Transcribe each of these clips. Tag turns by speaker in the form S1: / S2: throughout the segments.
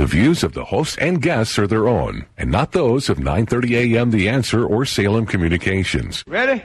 S1: The views of the hosts and guests are their own, and not those of 9:30 a.m. The Answer or Salem Communications.
S2: Ready?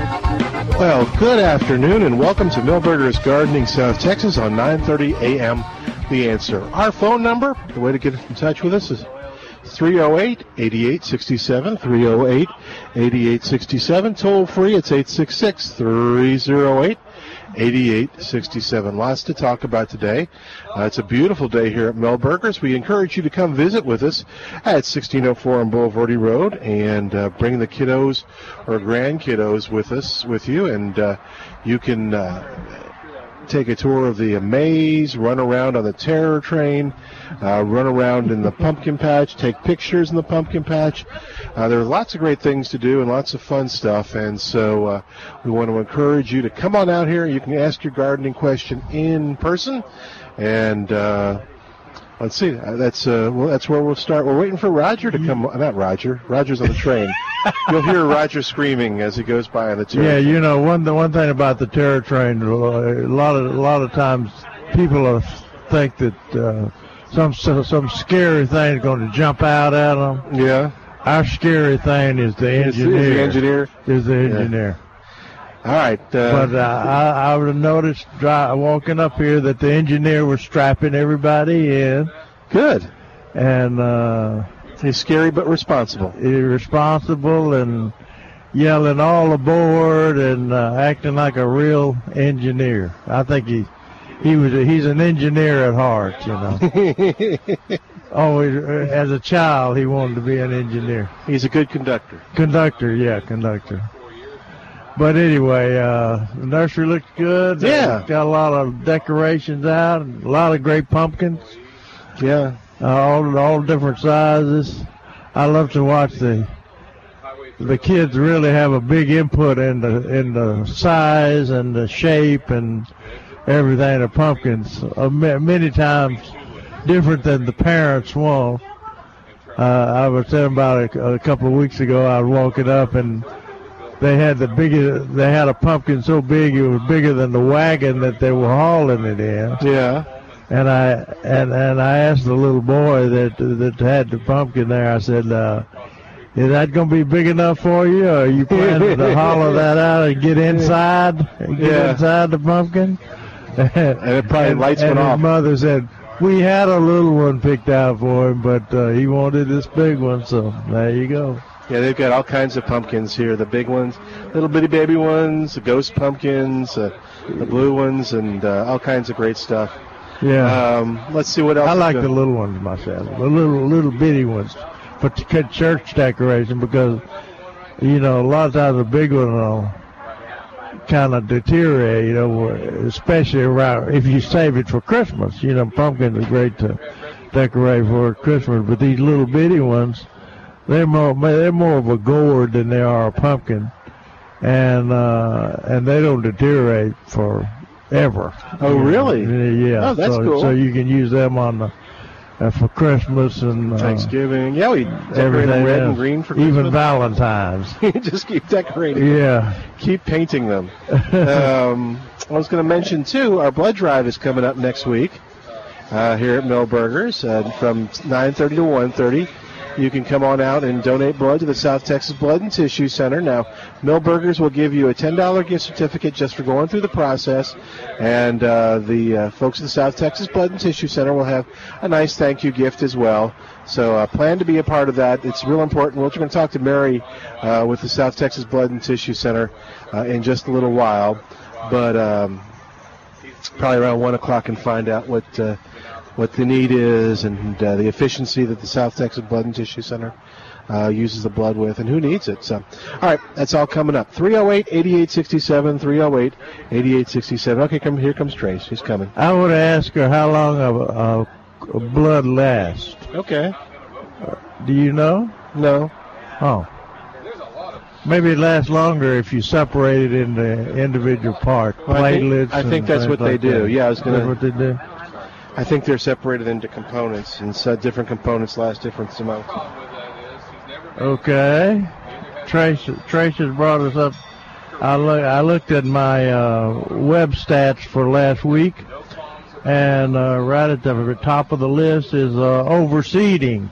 S3: Well, good afternoon and welcome to Milberger's Gardening South Texas on 9:30 a.m. The Answer. Our phone number, the way to get in touch with us is 308-8867, 308-8867. Toll free, it's 866-308 8867. Lots to talk about today. Uh, it's a beautiful day here at Milberger's. We encourage you to come visit with us at 1604 on Bulverde Road and uh, bring the kiddos or grandkiddos with us, with you, and uh, you can uh, take a tour of the maze, run around on the terror train, uh, run around in the pumpkin patch, take pictures in the pumpkin patch. Uh, there are lots of great things to do and lots of fun stuff, and so uh, we want to encourage you to come on out here. You can ask your gardening question in person, and uh, let's see. uh, That's uh, well, that's where we'll start. We're waiting for Roger to come. Not Roger. Roger's on the train. You'll hear Roger screaming as he goes by on the terror.
S4: Yeah,
S3: train.
S4: you know one the one thing about the terror train, a lot of a lot of times people are, think that uh, some some scary thing is going to jump out at them.
S3: Yeah.
S4: Our scary thing is the
S3: Is- is the engineer.
S4: Is the engineer.
S3: All right. Uh,
S4: But uh, I, I would have noticed dri- walking up here that the engineer was strapping everybody in.
S3: Good.
S4: And uh,
S3: he's scary but responsible.
S4: Irresponsible and yelling all aboard and uh, acting like a real engineer. I think he he was a, he's an engineer at heart. You know. Always, uh, as a child, he wanted to be an engineer.
S3: He's a good conductor.
S4: Conductor, yeah, conductor. But anyway, uh, the nursery looks good.
S3: Yeah.
S4: Got a lot of decorations out, a lot of great pumpkins.
S3: Yeah.
S4: Uh, all all different sizes. I love to watch the the kids really have a big input in the in the size and the shape and everything of pumpkins. Uh, many times different than the parents want. Uh, I was telling about it a, a couple of weeks ago. I was walking up and they had the biggest. They had a pumpkin so big it was bigger than the wagon that they were hauling it in.
S3: Yeah.
S4: And I and and I asked the little boy that that had the pumpkin there. I said, uh, "Is that going to be big enough for you? Or are you planning to hollow that out and get inside? and Get
S3: Yeah.
S4: inside the pumpkin?" And
S3: it probably lights
S4: and
S3: went
S4: his
S3: off.
S4: mother said, "We had a little one picked out for him, but uh, he wanted this big one. So there you go."
S3: Yeah, they've got all kinds of pumpkins here. The big ones, little bitty baby ones, the ghost pumpkins, uh, the blue ones, and uh, all kinds of great stuff.
S4: Yeah.
S3: Um, let's see what else.
S4: I like the little ones myself, the little little bitty ones for church decoration because you know a lot of times the big one will kind of deteriorate, you know, especially around if you save it for Christmas. You know, pumpkins are great to decorate for Christmas, but these little bitty ones, they're more they're more of a gourd than they are a pumpkin, and uh, and they don't deteriorate for ever.
S3: Oh, really?
S4: Yeah.
S3: Oh, that's
S4: so,
S3: cool.
S4: So you can use them on the uh, for Christmas and uh,
S3: Thanksgiving. Yeah, we decorate
S4: everything
S3: them red
S4: else.
S3: and green for
S4: even
S3: Christmas.
S4: Valentine's.
S3: Just keep decorating. them.
S4: Yeah.
S3: Keep painting them. um, I was going to mention too. Our blood drive is coming up next week uh, here at Milberger's uh, from 9:30 to 1:30. You can come on out and donate blood to the South Texas Blood and Tissue Center. Now, Milberger's will give you a $10 gift certificate just for going through the process, and uh, the uh, folks at the South Texas Blood and Tissue Center will have a nice thank you gift as well. So uh, plan to be a part of that. It's real important. We're going to talk to Mary uh, with the South Texas Blood and Tissue Center uh, in just a little while, but um, probably around one o'clock and find out what uh, what the need is and uh, the efficiency that the South Texas Blood and Tissue Center uh, uses the blood with and who needs it. So, all right, that's all coming up. 308 8867, 308 8867. Okay, come here comes Trace. He's coming.
S4: I would ask her how long a, a, a blood lasts.
S3: Okay.
S4: Do you know?
S3: No.
S4: Oh. Maybe it lasts longer if you separate it into individual parts,
S3: Well, I think- I think that's what they do.
S4: that.
S3: Yeah, I was gonna-
S4: that what they do.
S3: I think they're separated into components, and so different components last different amounts.
S4: Okay. Trace, Trace has brought us up. I, look, I looked at my uh, web stats for last week, and uh, right at the top of the list is uh, overseeding.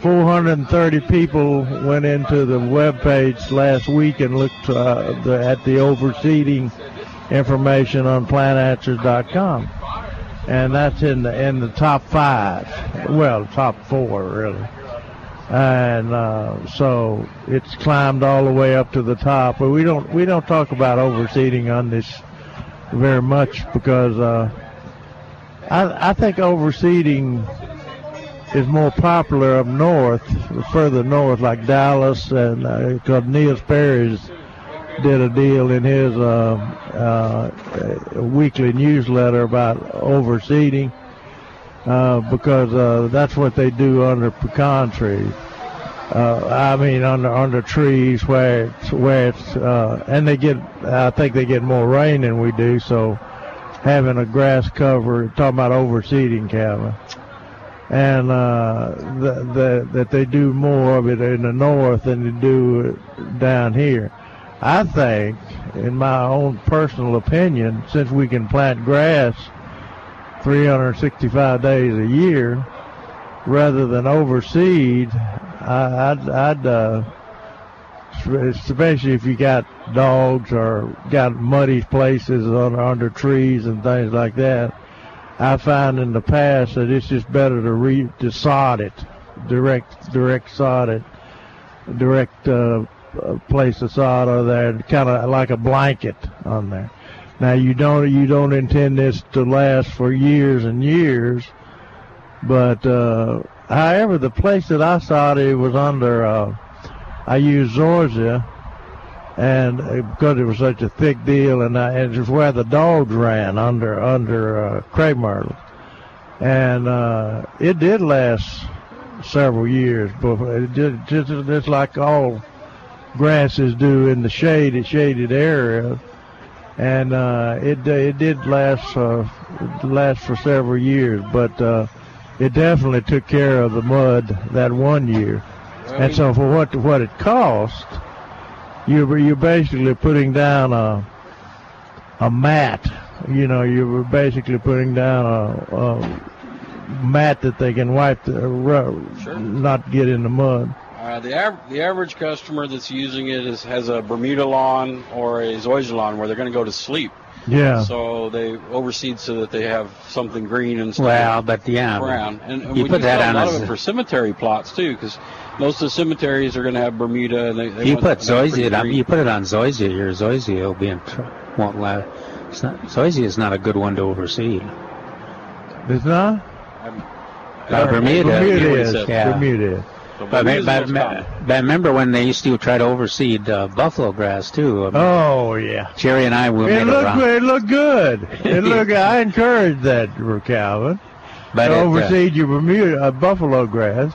S4: 430 people went into the web page last week and looked uh, the, at the overseeding information on plantanswers.com. And that's in the in the top five. Well, top four really and uh, so it's climbed all the way up to the top. But we don't we don't talk about overseeding on this very much because uh, I I think overseeding is more popular up north, further north, like Dallas, and uh, because Neil Sperry's did a deal in his uh, uh, weekly newsletter about overseeding uh, because uh, that's what they do under pecan trees. Uh, I mean, under under trees where it's where it's uh, and they get. I think they get more rain than we do. So having a grass cover, talking about overseeding, Calvin, and uh, the, the, that they do more of it in the north than they do down here. I think, in my own personal opinion, since we can plant grass 365 days a year rather than overseed, I, I'd, I'd uh, especially if you got dogs or got muddy places under, under trees and things like that. I find in the past that it's just better to re to sod it, direct direct sod it, direct uh, place the sod on there, kind of like a blanket on there. Now you don't you don't intend this to last for years and years, but uh, however, the place that I saw it, was under. Uh, I used Zoysia, and uh, because it was such a thick deal, and, I, and it was where the dogs ran under under uh, myrtle, and uh, it did last several years, but it did just just like all grasses do in the shaded shaded area and uh, it it did last uh, last for several years, but uh, it definitely took care of the mud that one year. And so for what what it cost, you you're basically putting down a a mat. You know, you were basically putting down a, a mat that they can wipe the ru- not get in the mud.
S5: Uh, the, av- the average customer that's using it is, has a Bermuda lawn or a Zoysia lawn where they're going to go to sleep.
S4: Yeah.
S5: So they overseed so that they have something green and stuff
S6: Well, but yeah,
S5: brown. And, and
S6: you
S5: we
S6: put that on
S5: a lot of it for cemetery plots too, because most of the cemeteries are going to have Bermuda. And they, they
S6: you
S5: want
S6: put
S5: something
S6: zoysia. on-
S5: green.
S6: You put it on zoysia. Your zoysia will be in tr- won't last. It's not, zoysia is not a good one to overseed.
S4: It's not.
S6: Uh, Bermuda,
S4: Bermuda is.
S6: Yeah.
S4: Bermuda
S6: But, but,
S5: common.
S6: but remember when they used to try to overseed uh, buffalo grass too? Um,
S4: Oh yeah.
S6: Jerry and I we
S4: It looked it looked good. It looked. I encourage that, Calvin.
S6: But
S4: to
S6: it, uh,
S4: overseed your Bermuda uh, buffalo grass,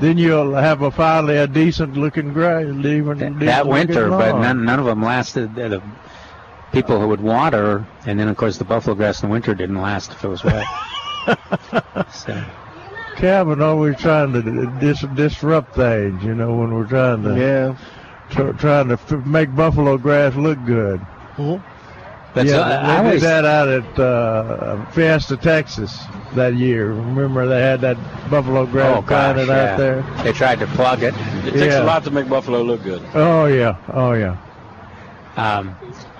S4: then you'll have a finally a decent looking grass. Even
S6: that, that winter,
S4: looking
S6: but none, none of them lasted. The people who would water, and then of course the buffalo grass in the winter didn't last if it was wet. so,
S4: Calvin always trying to dis- disrupt things. You know when we're trying to
S3: Yeah.
S4: tr- trying to f- make buffalo grass look good.
S3: Mhm.
S6: But
S4: yeah,
S6: so, I
S4: they did
S6: always,
S4: that out at uh, Fiesta, Texas that year. Remember they had that buffalo grass
S6: oh gosh,
S4: planted
S6: yeah.
S4: out there.
S6: They tried to plug it.
S5: It takes
S4: Yeah.
S5: a lot to make buffalo look good.
S4: Oh yeah, oh yeah.
S6: Um,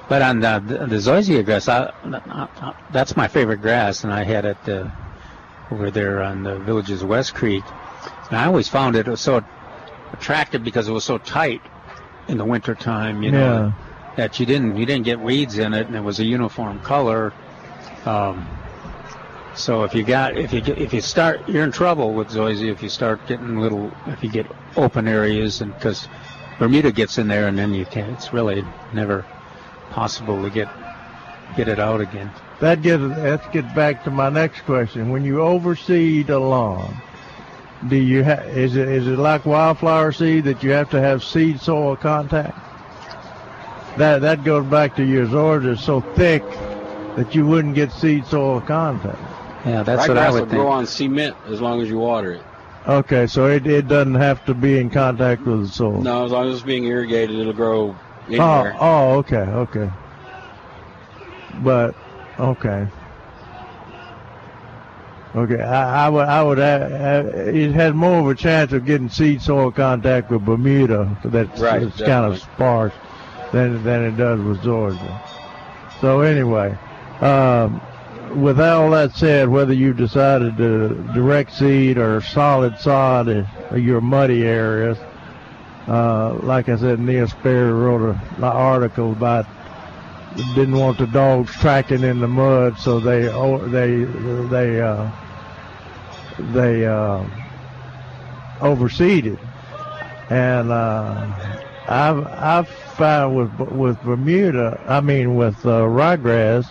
S6: but on the the, the zoysia grass, I, I, that's my favorite grass, and I had it uh, over there on the village's West Creek. And I always found it was so attractive because it was so tight in the wintertime, you know, that you didn't you didn't get weeds in it, and it was a uniform color. Um, so if you got if you get, if you start you're in trouble with zoysia if you start getting little if you get open areas and because Bermuda gets in there and then you can't it's really never possible to get get it out again.
S4: That gets that gets back to my next question. When you overseed a lawn, do you ha- is it is it like wildflower seed that you have to have seed soil contact? That that goes back to your zords are so thick that you wouldn't get seed soil contact.
S6: Yeah, that's
S5: Ryegrass
S6: what I would
S5: will
S6: would
S5: grow on cement as long as you water it.
S4: Okay, so it, it doesn't have to be in contact with the soil.
S5: No, as long as it's being irrigated, it'll grow
S4: Oh, oh, okay, okay. But okay, okay. I, I would, I would. Uh, uh, it has more of a chance of getting seed soil contact with Bermuda. That's
S5: Right,
S4: it's kind of sparse than than it does with Zoysia. So anyway, um, with all that said, whether you decided to direct seed or solid sod in your muddy areas, uh, like I said, Neil Sperry wrote a- an article about didn't want the dogs tracking in the mud, so they oh, they they uh, they uh, overseeded, and uh, I've I've found with with Bermuda, I mean with uh, ryegrass,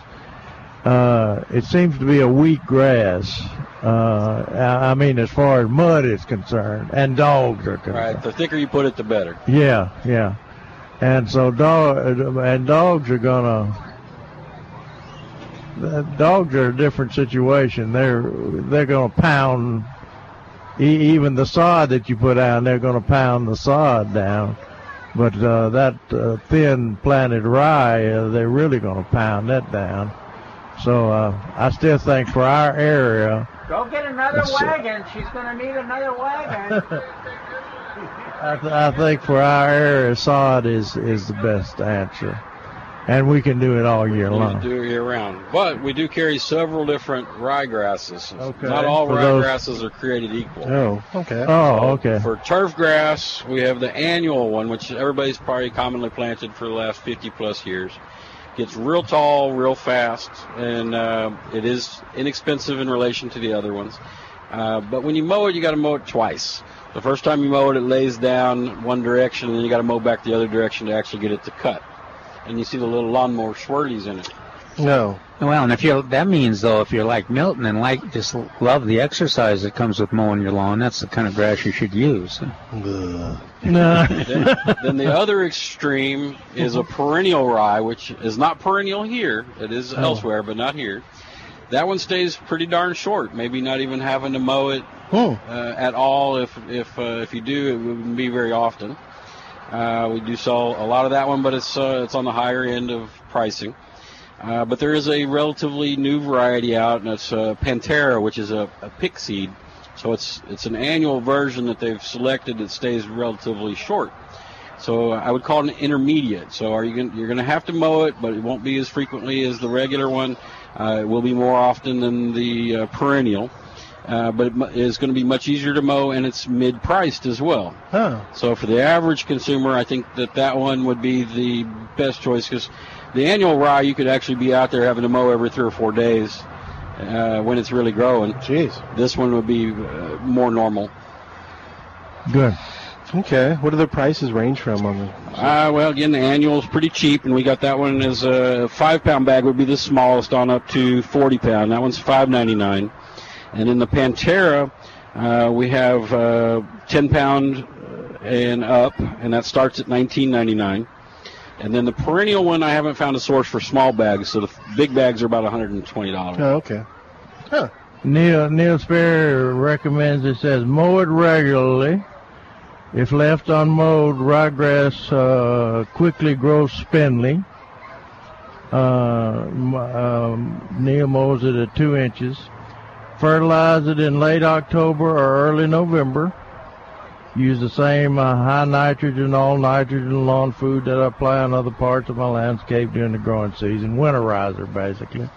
S4: uh, it seems to be a weak grass. Uh, I I mean, as far as mud is concerned, and dogs are concerned.
S5: Right. The thicker you put it, the better.
S4: Yeah, yeah. And so dog and dogs are gonna. Dogs are a different situation. They're they're gonna pound even the sod that you put down. They're gonna pound the sod down. But uh, that uh, thin planted rye, uh, they're really gonna pound that down. So uh, I still think for our area,
S6: Go get another wagon. She's going to need another wagon.
S4: I, th- I think for our area, sod is is the best answer, and we can do it all year
S5: We
S4: long.
S5: do it year round. But we do carry several different ryegrasses.
S4: Okay.
S5: Not all
S4: For those-
S5: ryegrasses are created equal.
S3: Oh, okay.
S4: Oh, okay.
S5: For turf grass, we have the annual one, which everybody's probably commonly planted for the last 50 plus years. Gets real tall, real fast, and uh, it is inexpensive in relation to the other ones. Uh, but when you mow it, you got to mow it twice. The first time you mow it, it lays down one direction, and then you got to mow back the other direction to actually get it to cut. And you see the little lawnmower swirlies in it.
S3: No.
S6: well, and if you that means though, if you're like Milton and like just love the exercise that comes with mowing your lawn, that's the kind of grass you should use.
S4: No.
S5: then, then the other extreme is a perennial rye, which is not perennial here. It is
S4: Oh.
S5: elsewhere, but not here. That one stays pretty darn short. Maybe not even having to mow it
S3: Hmm.
S5: uh, at all. If if uh, if you do, it wouldn't be very often. Uh, we do sell a lot of that one, but it's uh, it's on the higher end of pricing. Uh, but there is a relatively new variety out, and it's uh, Panterra, which is a, a Pickseed. So it's it's an annual version that they've selected that stays relatively short. So I would call it an intermediate. So are you gonna, you're going to have to mow it, but it won't be as frequently as the regular one. Uh, it will be more often than the uh, perennial, uh, but it mu- is going to be much easier to mow, and it's mid-priced as well.
S3: Huh.
S5: So for the average consumer, I think that that one would be the best choice because the annual rye you could actually be out there having to mow every three or four days uh, when it's really growing.
S3: Jeez.
S5: This one would be uh, more normal.
S4: Good.
S3: Okay. What do the prices range from on the?
S5: Uh, well, again, the annual is pretty cheap, and we got that one as a five-pound bag would be the smallest, on up to forty pound. That one's five ninety-nine, and in the Panterra, uh, we have uh, ten pound and up, and that starts at nineteen ninety-nine. And then the perennial one, I haven't found a source for small bags, so the big bags are about one hundred and twenty dollars.
S3: Oh, okay. Huh.
S4: Neil Neil Sperry recommends it says mow it regularly. If left unmowed, ryegrass uh, quickly grows spindly. Uh, um, Neil mows it at two inches. Fertilize it in late October or early November. Use the same uh, high nitrogen, all nitrogen lawn food that I apply on other parts of my landscape during the growing season. Winterizer, basically.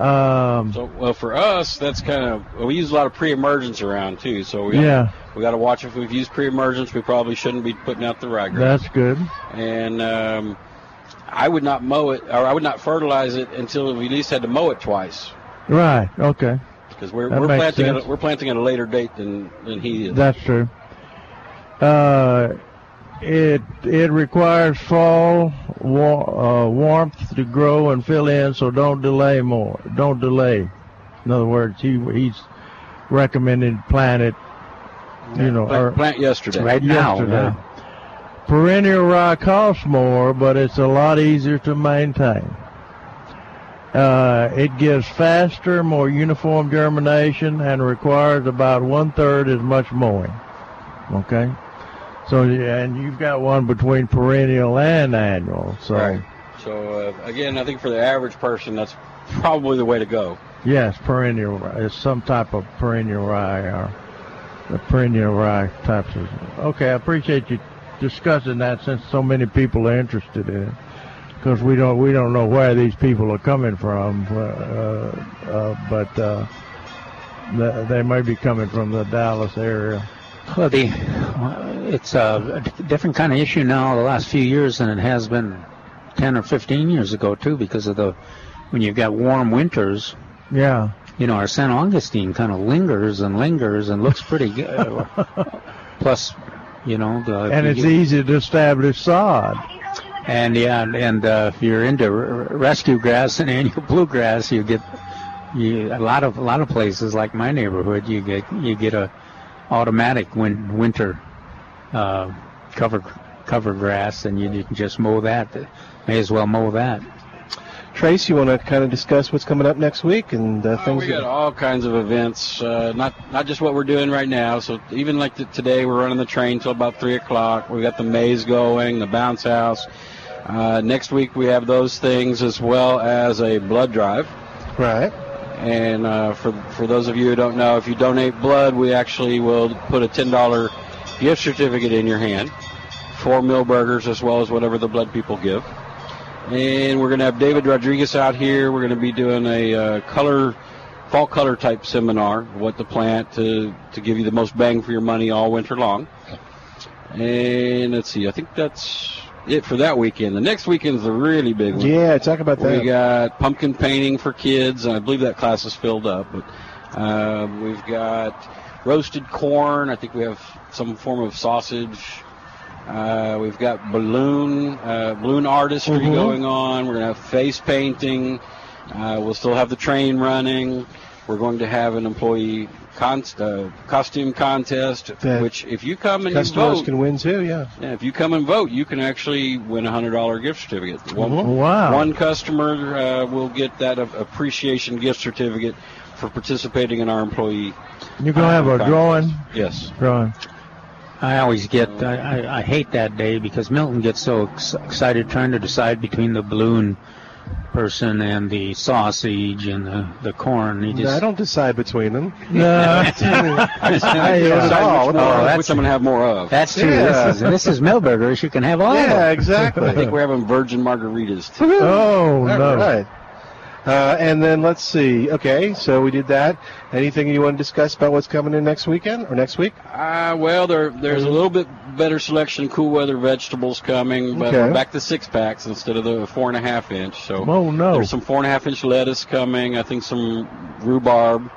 S4: Um,
S5: So, well, for us, that's kind of we use a lot of pre-emergence around too. So we
S4: Yeah.
S5: we got to watch if we've used pre-emergence. We probably shouldn't be putting out the ryegrass.
S4: that's good.
S5: and um, I would not mow it, or I would not fertilize it until we at least had to mow it twice,
S4: Right. Okay.
S5: because we're,
S4: That
S5: we're planting
S4: sense.
S5: at, we're planting at a later date than than he is.
S4: That's true. Uh, it it requires fall wa- uh, warmth to grow and fill in, so don't delay more. Don't delay. In other words, he he's recommended plant it. You know,
S5: plant,
S4: or
S5: plant yesterday.
S6: Right now. yeah.
S4: Perennial rye costs more, but it's a lot easier to maintain. Uh, it gives faster, more uniform germination and requires about one third as much mowing. Okay, so and you've got one between perennial and annual. So
S5: Right. So uh, again, I think for the average person, that's probably the way to go.
S4: yes, perennial. It's some type of perennial rye or the perennial rye types of. Okay, I appreciate you discussing that since so many people are interested in it. Because we don't we don't know where these people are coming from, uh, uh, but uh, they may be coming from the Dallas area.
S6: Well, the it's a different kind of issue now the last few years than it has been 10 or 15 years ago too, because of the when you've got warm winters.
S4: Yeah,
S6: You know, our San Augustine kind of lingers and lingers and looks pretty good. Plus, you know, the,
S4: and it's
S6: get-
S4: easy to establish sod.
S6: And yeah, and uh, if you're into r- rescue grass and annual bluegrass, you get you a lot of a lot of places like my neighborhood. You get you get a automatic win, winter uh, cover cover grass, and you, you can just mow that. May as well mow that.
S3: Trace, you want to kind of discuss what's coming up next week and uh,
S5: Oh,
S3: things?
S5: we got all kinds of events, uh, not not just what we're doing right now. So even like the, today, we're running the train till about three o'clock. We got the maze going, the bounce house. Uh, next week we have those things as well as a blood drive.
S3: right.
S5: And uh, for for those of you who don't know, if you donate blood, we actually will put a ten dollar gift certificate in your hand for Milberger's as well as whatever the blood people give. And we're going to have David Rodriguez out here. We're going to be doing a uh, color, fall color type seminar, what to plant to to give you the most bang for your money all winter long. And let's see, I think that's it for that weekend. The next weekend's a really big one.
S3: Yeah, talk about that.
S5: We got pumpkin painting for kids, and I believe that class is filled up. But um, we've got roasted corn. I think we have some form of sausage. Uh, we've got balloon uh, balloon artistry
S3: Mhm.
S5: going on. We're gonna have face painting. Uh, we'll still have the train running. We're going to have an employee con- uh, costume contest,
S3: That
S5: which if you come and you
S3: Customers
S5: vote,
S3: can win too. Yeah.
S5: yeah, if you come and vote, you can actually win a hundred dollar gift certificate. One,
S3: Mhm.
S4: Wow.
S5: one customer uh, will get that a- appreciation gift certificate for participating in our employee.
S4: You're gonna have a
S5: contest.
S4: drawing.
S5: Yes.
S4: Drawing.
S6: I always get I, I, I hate that day because Milton gets so ex- excited trying to decide between the balloon person and the sausage and the, the corn. He
S3: No,
S6: just
S3: I don't decide between them.
S4: No.
S5: I just
S4: I
S5: I
S4: hate it
S5: decide
S3: all.
S5: which,
S6: Oh,
S5: more,
S6: that's-
S5: which I'm going to have more of.
S6: That's true.
S3: Yeah.
S6: This is this is Milberger's. You can have all of
S3: Yeah,
S6: them.
S3: exactly.
S5: I think we're having virgin margaritas too.
S4: Oh
S3: All
S4: no.
S3: right. Uh, and then let's see. Okay, so we did that. Anything you want to discuss about what's coming in next weekend or next week?
S5: Uh, well, there there's a little bit better selection of cool weather vegetables coming, but
S3: Okay.
S5: back to six packs instead of the four and a half inch. So
S4: Oh no.
S5: there's some four and a half inch lettuce coming. I think some rhubarb.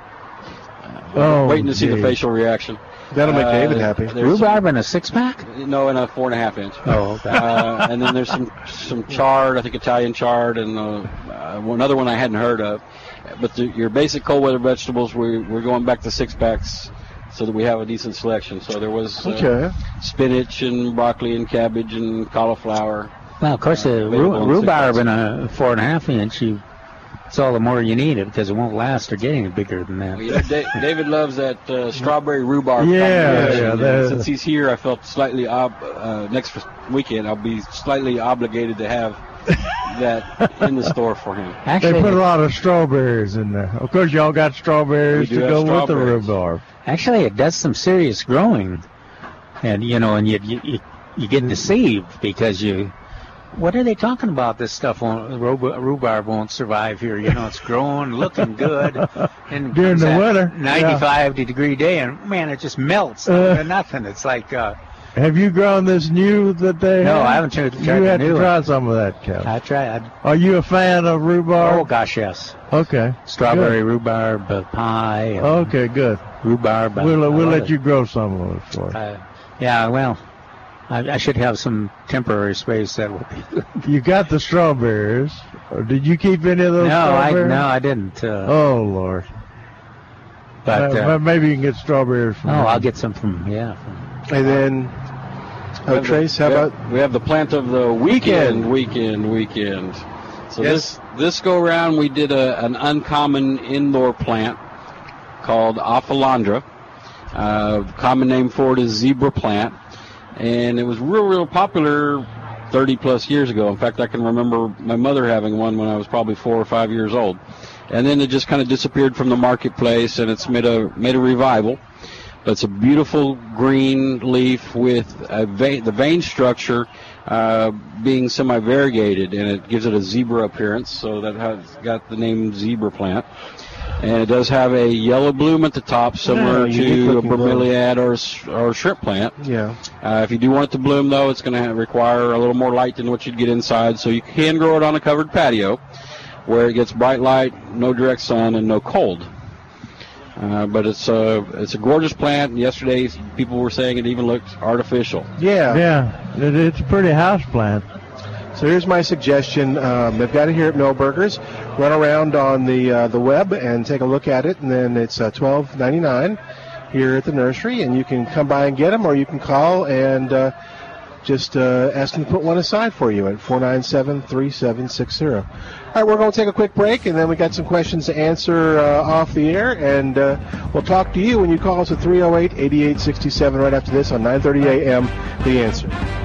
S4: Oh,
S5: Waiting to see the facial reaction.
S3: That'll make
S5: Uh,
S3: David happy.
S5: there's
S6: Rhubarb in a six pack?
S5: no, in a four and a half inch.
S6: Oh, okay.
S5: uh, and then there's some some chard, I think Italian chard, and uh, uh, another one I hadn't heard of. But the, your basic cold weather vegetables, we're, we're going back to six packs so that we have a decent selection. So there was uh,
S3: Okay.
S5: spinach and broccoli and cabbage and cauliflower.
S6: Well, of course, the
S5: Available
S6: rhu-
S5: in
S6: rhubarb in a four and a half inch, you, it's all the more you need it because it won't last or get any bigger than that.
S5: Well, you know, Da- David loves that uh, strawberry rhubarb.
S4: Yeah, yeah,
S5: And
S4: that-
S5: Since he's here, I felt slightly ob- uh, next weekend. I'll be slightly obligated to have that in the store for him.
S6: Actually,
S4: they put a lot of strawberries in there. Of course, y'all got strawberries to
S5: have
S4: go with the rhubarb.
S6: Actually, it does some serious growing, and you know, and you you, you, you get deceived because you. What are they talking about? This stuff won't rhub- rhubarb won't survive here. You know, it's growing, looking good, and
S4: During the winter,
S6: 95 degree day, and man, it just melts
S4: Uh.
S6: nothing. It's like, uh,
S4: Have you grown this new that they
S6: No,
S4: have?
S6: I haven't tried-
S4: You
S6: tried the
S4: had to
S6: one.
S4: try some of that, Cal.
S6: I tried.
S4: Are you a fan of rhubarb?
S6: Oh gosh, yes,
S4: Okay.
S6: strawberry rhubarb uh, pie.
S4: Okay, good.
S6: Rhubarb.
S4: We'll,
S6: I
S4: we'll let
S6: it.
S4: you grow some of it for.
S6: Uh, yeah, well, I, I should have some temporary space that would be.
S4: You got the strawberries. Or did you keep any of those
S6: no, I
S4: strawberries?
S6: no, I didn't. Uh,
S4: Oh, Lord.
S6: but
S4: Uh,
S6: uh,
S4: maybe you can get strawberries from
S6: oh,
S4: him.
S6: I'll get some from yeah. From,
S7: And then,
S5: We
S7: oh,
S5: have the-
S7: Trace, how
S5: we have-
S7: about
S5: we have the plant of the weekend, weekend, weekend. So
S7: Yes.
S5: this this go around, we did a, an uncommon indoor plant called Aphelandra. Uh, common name for it is zebra plant, and it was real, real popular 30 plus years ago. In fact, I can remember my mother having one when I was probably four or five years old, and then it just kind of disappeared from the marketplace, and it's made a made a revival. But it's a beautiful green leaf with a vein, the vein structure uh, being semi-variegated, and it gives it a zebra appearance. So that has got the name zebra plant. And it does have a yellow bloom at the top, similar
S7: Yeah,
S5: to a
S7: looking
S5: bromeliad or, or a shrimp plant.
S7: yeah?
S5: Uh, if you do want it to bloom, though, it's going to require a little more light than what you'd get inside. So you can grow it on a covered patio, where it gets bright light, no direct sun, and no cold. Uh, but it's a it's a gorgeous plant. And yesterday, people were saying it even looks artificial.
S7: Yeah.
S4: Yeah, it, it's a pretty house plant.
S7: So here's my suggestion. Um, they've got it here at Milberger's. Run around on the uh, the web and take a look at it, and then it's uh, twelve ninety nine here at the nursery, and you can come by and get them, or you can call and uh, just uh, ask them to put one aside for you at four nine seven three seven six zero. All right, we're going to take a quick break, and then we got some questions to answer uh, off the air, and uh, we'll talk to you when you call us at 308-8867 right after this on 9:30 a.m. The answer.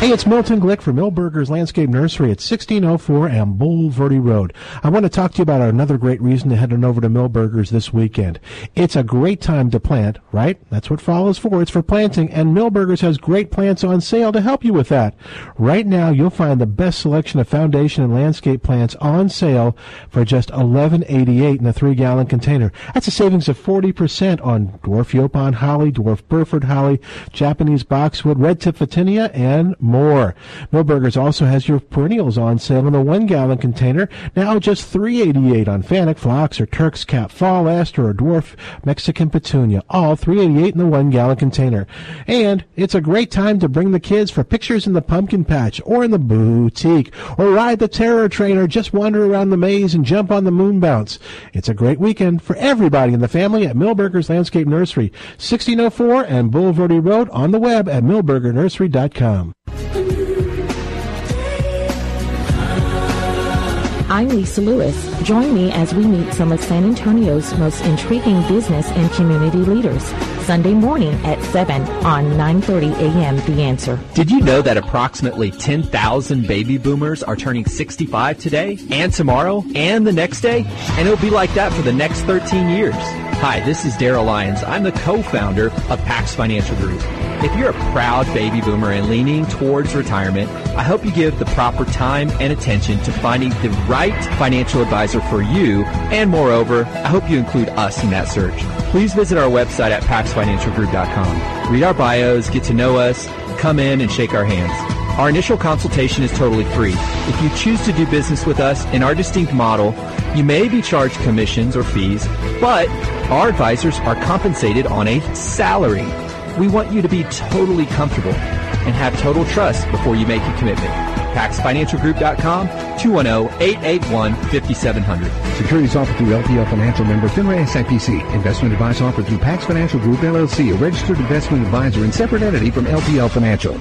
S7: Hey, it's Milton Glick from Milberger's Landscape Nursery at 1604 and Bulverde Road. I want to talk to you about another great reason to head on over to Milberger's this weekend. It's a great time to plant, right? That's what fall is for. It's for planting, and Milberger's has great plants on sale to help you with that. Right now, you'll find the best selection of foundation and landscape plants on sale for just $11.88 in a three-gallon container. That's a savings of 40% on dwarf Yaupon holly, dwarf Burford holly, Japanese boxwood, red tip Photinia, and. Milberger's also has your perennials on sale in a one gallon container, now just $3.88 on Fanick Phlox or Turk's Cap Fall Aster or Dwarf Mexican Petunia, all $3.88 in the one gallon container. And it's a great time to bring the kids for pictures in the pumpkin patch or in the boutique or ride the terror train or just wander around the maze and jump on the moon bounce. It's a great weekend for everybody in the family at Milberger's Landscape Nursery, 1604 and Bulverde Road on the web at milbergernursery.com.
S8: I'm Lisa Lewis. Join me as we meet some of San Antonio's most intriguing business and community leaders. Sunday morning at 7 on 9:30 a.m. The Answer.
S9: Did you know that approximately 10,000 baby boomers are turning 65 today and tomorrow and the next day? And it'll be like that for the next 13 years. Hi, this is Daryl Lyons. I'm the co-founder of Pax Financial Group. If you're a proud baby boomer and leaning towards retirement, I hope you give the proper time and attention to finding the right financial advisor for you. And moreover, I hope you include us in that search. Please visit our website at paxfinancialgroup.com. Read our bios, get to know us, come in and shake our hands. Our initial consultation is totally free. If you choose to do business with us in our distinct model, you may be charged commissions or fees, but our advisors are compensated on a salary. We want you to be totally comfortable and have total trust before you make a commitment. PaxFinancialGroup.com, 210-881-5700.
S10: Securities offered through LPL Financial member FINRA SIPC. Investment advice offered through Pax Financial Group LLC, a registered investment advisor and separate entity from LPL Financial.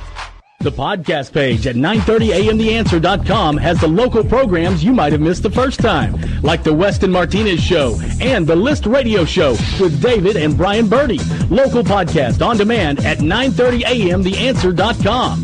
S11: The podcast page at 930amtheanswer.com has the local programs you might have missed the first time, like the Weston Martinez Show and the List Radio Show with David and Brian Birdie. Local podcast on demand at 930amtheanswer.com.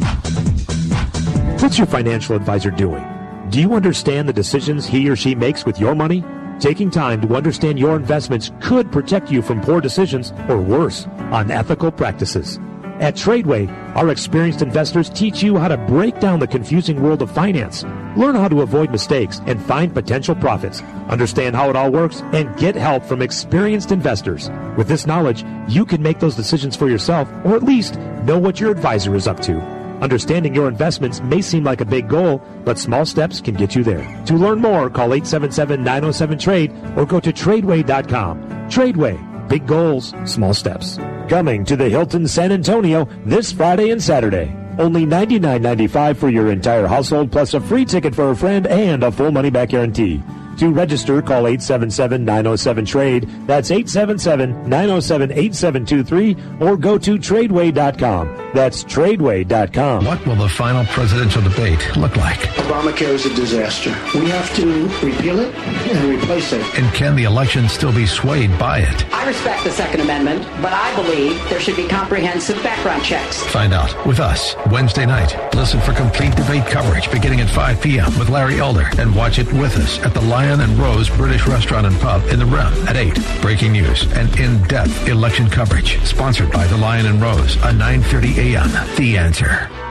S12: What's your financial advisor doing? Do you understand the decisions he or she makes with your money? Taking time to understand your investments could protect you from poor decisions or worse, unethical practices. At Tradeway, our experienced investors teach you how to break down the confusing world of finance, learn how to avoid mistakes, and find potential profits, understand how it all works, and get help from experienced investors. With this knowledge, you can make those decisions for yourself, or at least know what your advisor is up to. Understanding your investments may seem like a big goal, but small steps can get you there. To learn more, call 877-907-TRADE or go to tradeway.com. Tradeway, big goals, small steps. Coming to the Hilton San Antonio this Friday and Saturday. Only $99.95 for your entire household plus a free ticket for a friend and a full money back guarantee. To register, call 877-907-TRADE. That's 877-907-8723 or go to tradeway.com. That's tradeway.com.
S13: What will the final presidential debate look like?
S14: Obamacare is a disaster. We have to repeal it and replace it.
S13: And can the election still be swayed by it?
S15: I respect the Second Amendment, but I believe there should be comprehensive background checks.
S13: Find out with us Wednesday night. Listen for complete debate coverage beginning at 5 p.m. with Larry Elder and watch it with us at the Lion and Rose British Restaurant and Pub in the Rim at 8. Breaking news and in-depth election coverage sponsored by the Lion and Rose on 9:30 a.m. The Answer.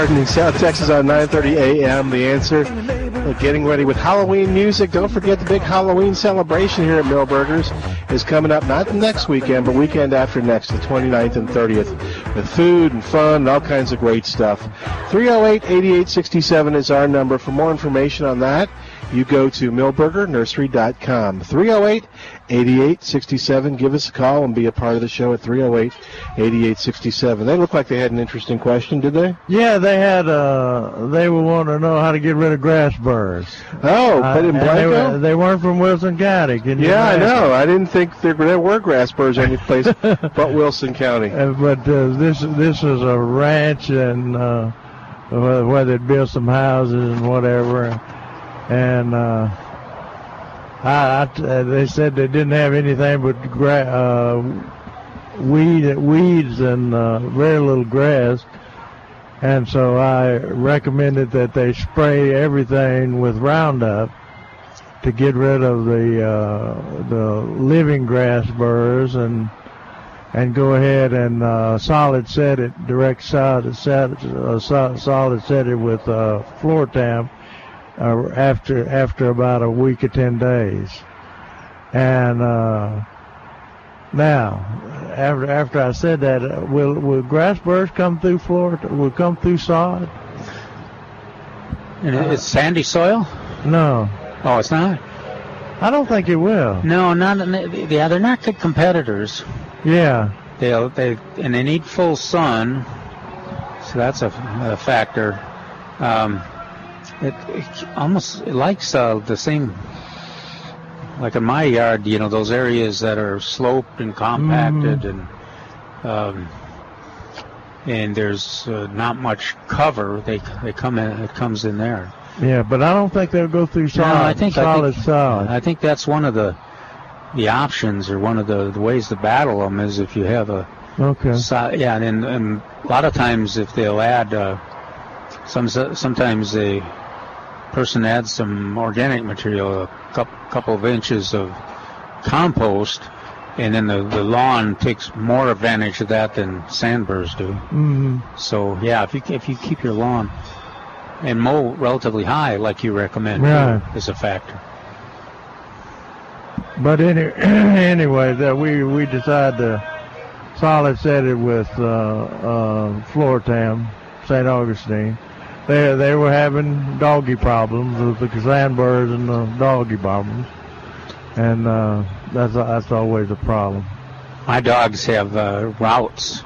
S3: Burgers. Gardening South Texas on 9:30 a.m. The answer. Getting ready with Halloween music. Don't forget the big Halloween celebration here at Milberger's is coming up not next weekend, but weekend after next, the 29th and 30th, with food and fun and all kinds of great stuff. 308-8867 is our number. For more information on that, you go to milbergernursery.com. 308-8867. Give us a call and be a part of the show at 308-8867. They look like they had an interesting question, did they?
S4: Yeah, they had. Uh, they were wanting to know how to get rid of grass burrs.
S3: Oh, in
S4: Uh, and they,
S3: Blanco?
S4: were, they weren't from Wilson County. Can you
S3: Yeah, I know. I didn't think there, there were grass burrs any place but Wilson County.
S4: Uh, but uh, this this is a ranch, and uh, where where they'd build some houses and whatever. And uh, I, I they said they didn't have anything but gra- uh, weed weeds and uh, very little grass. And so I recommended that they spray everything with Roundup to get rid of the uh, the living grass burrs and and go ahead and uh, solid set it, direct solid set, uh, solid set it with uh, Floratam uh, after after about a week or ten days. And uh, now, after after I said that, uh, will will grass burrs come through floor? Will come through sod?
S6: And it's sandy soil?
S4: No.
S6: Oh, it's not.
S4: I don't think it will.
S6: No, not. Yeah, they're not good competitors.
S4: Yeah.
S6: They they and they need full sun, so that's a, a factor. Um, it, it almost likes uh, the same. Like in my yard, you know, those areas that are sloped and compacted, and um, and there's uh, not much cover. They they come in. It comes in there.
S4: Yeah, but I don't think they'll go through solid.
S6: No, I think
S4: solid
S6: I think,
S4: solid.
S6: I think that's one of the the options or one of the, the ways to battle them is if you have a
S4: Okay.
S6: so, yeah, and, and a lot of times if they'll add uh, some sometimes a person adds some organic material, a couple, couple of inches of compost, and then the, the lawn takes more advantage of that than sandburrs do.
S4: hmm
S6: So yeah, if you if you keep your lawn and mow relatively high, like you recommend, is a factor.
S4: But any, anyway, that we we decided to solid set it with uh, uh, Floratam, St. Augustine, they they were having doggy problems with the sandburs and the doggy problems, and uh, that's that's always a problem.
S6: My dogs have uh, routes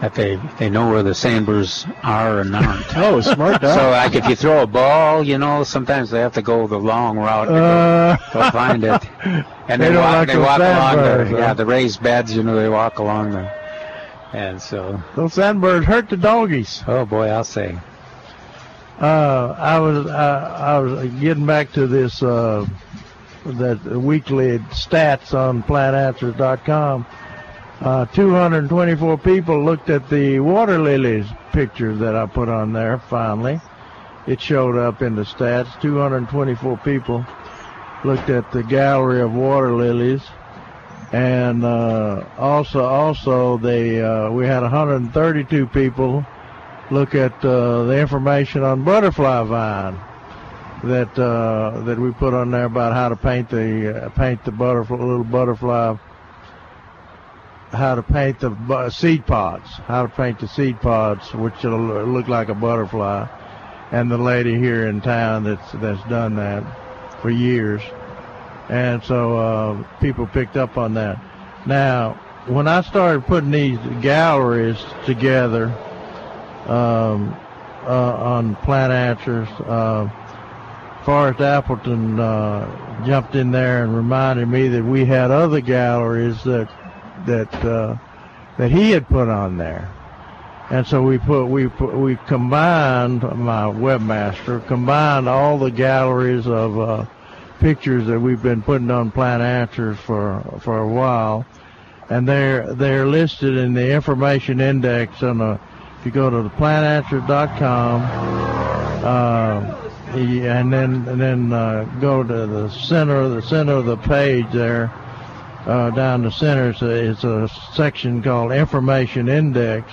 S6: that they they know where the sandburs are and aren't.
S3: oh, smart dog.
S6: So like if you throw a ball, you know, sometimes they have to go the long route to
S4: Uh,
S6: go, go find it. And
S4: They
S6: they,
S4: don't
S6: walk,
S4: like
S6: they
S4: those
S6: walk along
S4: sandburs,
S6: the
S4: huh?
S6: yeah the raised beds. You know, they walk along the. And so,
S4: Those sandburs hurt the doggies.
S6: oh boy, I'll say.
S4: Uh, I was uh, I was getting back to this uh, that weekly stats on plantanswers.com. Uh, 224 people looked at the water lilies picture that I put on there. Finally, it showed up in the stats. 224 people looked at the gallery of water lilies, and uh, also also they uh, we had 132 people look at uh, the information on butterfly vine that uh, that we put on there about how to paint the uh, paint the butterfly little butterfly. How to paint the bu- seed pods. How to paint the seed pods which look like a butterfly. And the lady here in town that's that's done that for years. And so uh, people picked up on that. Now when I started putting these galleries together um, uh, on plant answers. Uh, Forrest Appleton uh, jumped in there and reminded me that we had other galleries that that uh, that he had put on there, and so we put we put, we combined my webmaster combined all the galleries of uh, pictures that we've been putting on plant answers for for a while, and they're they're listed in the information index on a if you go to the plantanswer.com uh, and then and then uh, go to the center the center of the page there uh, down the center it's a, a section called information index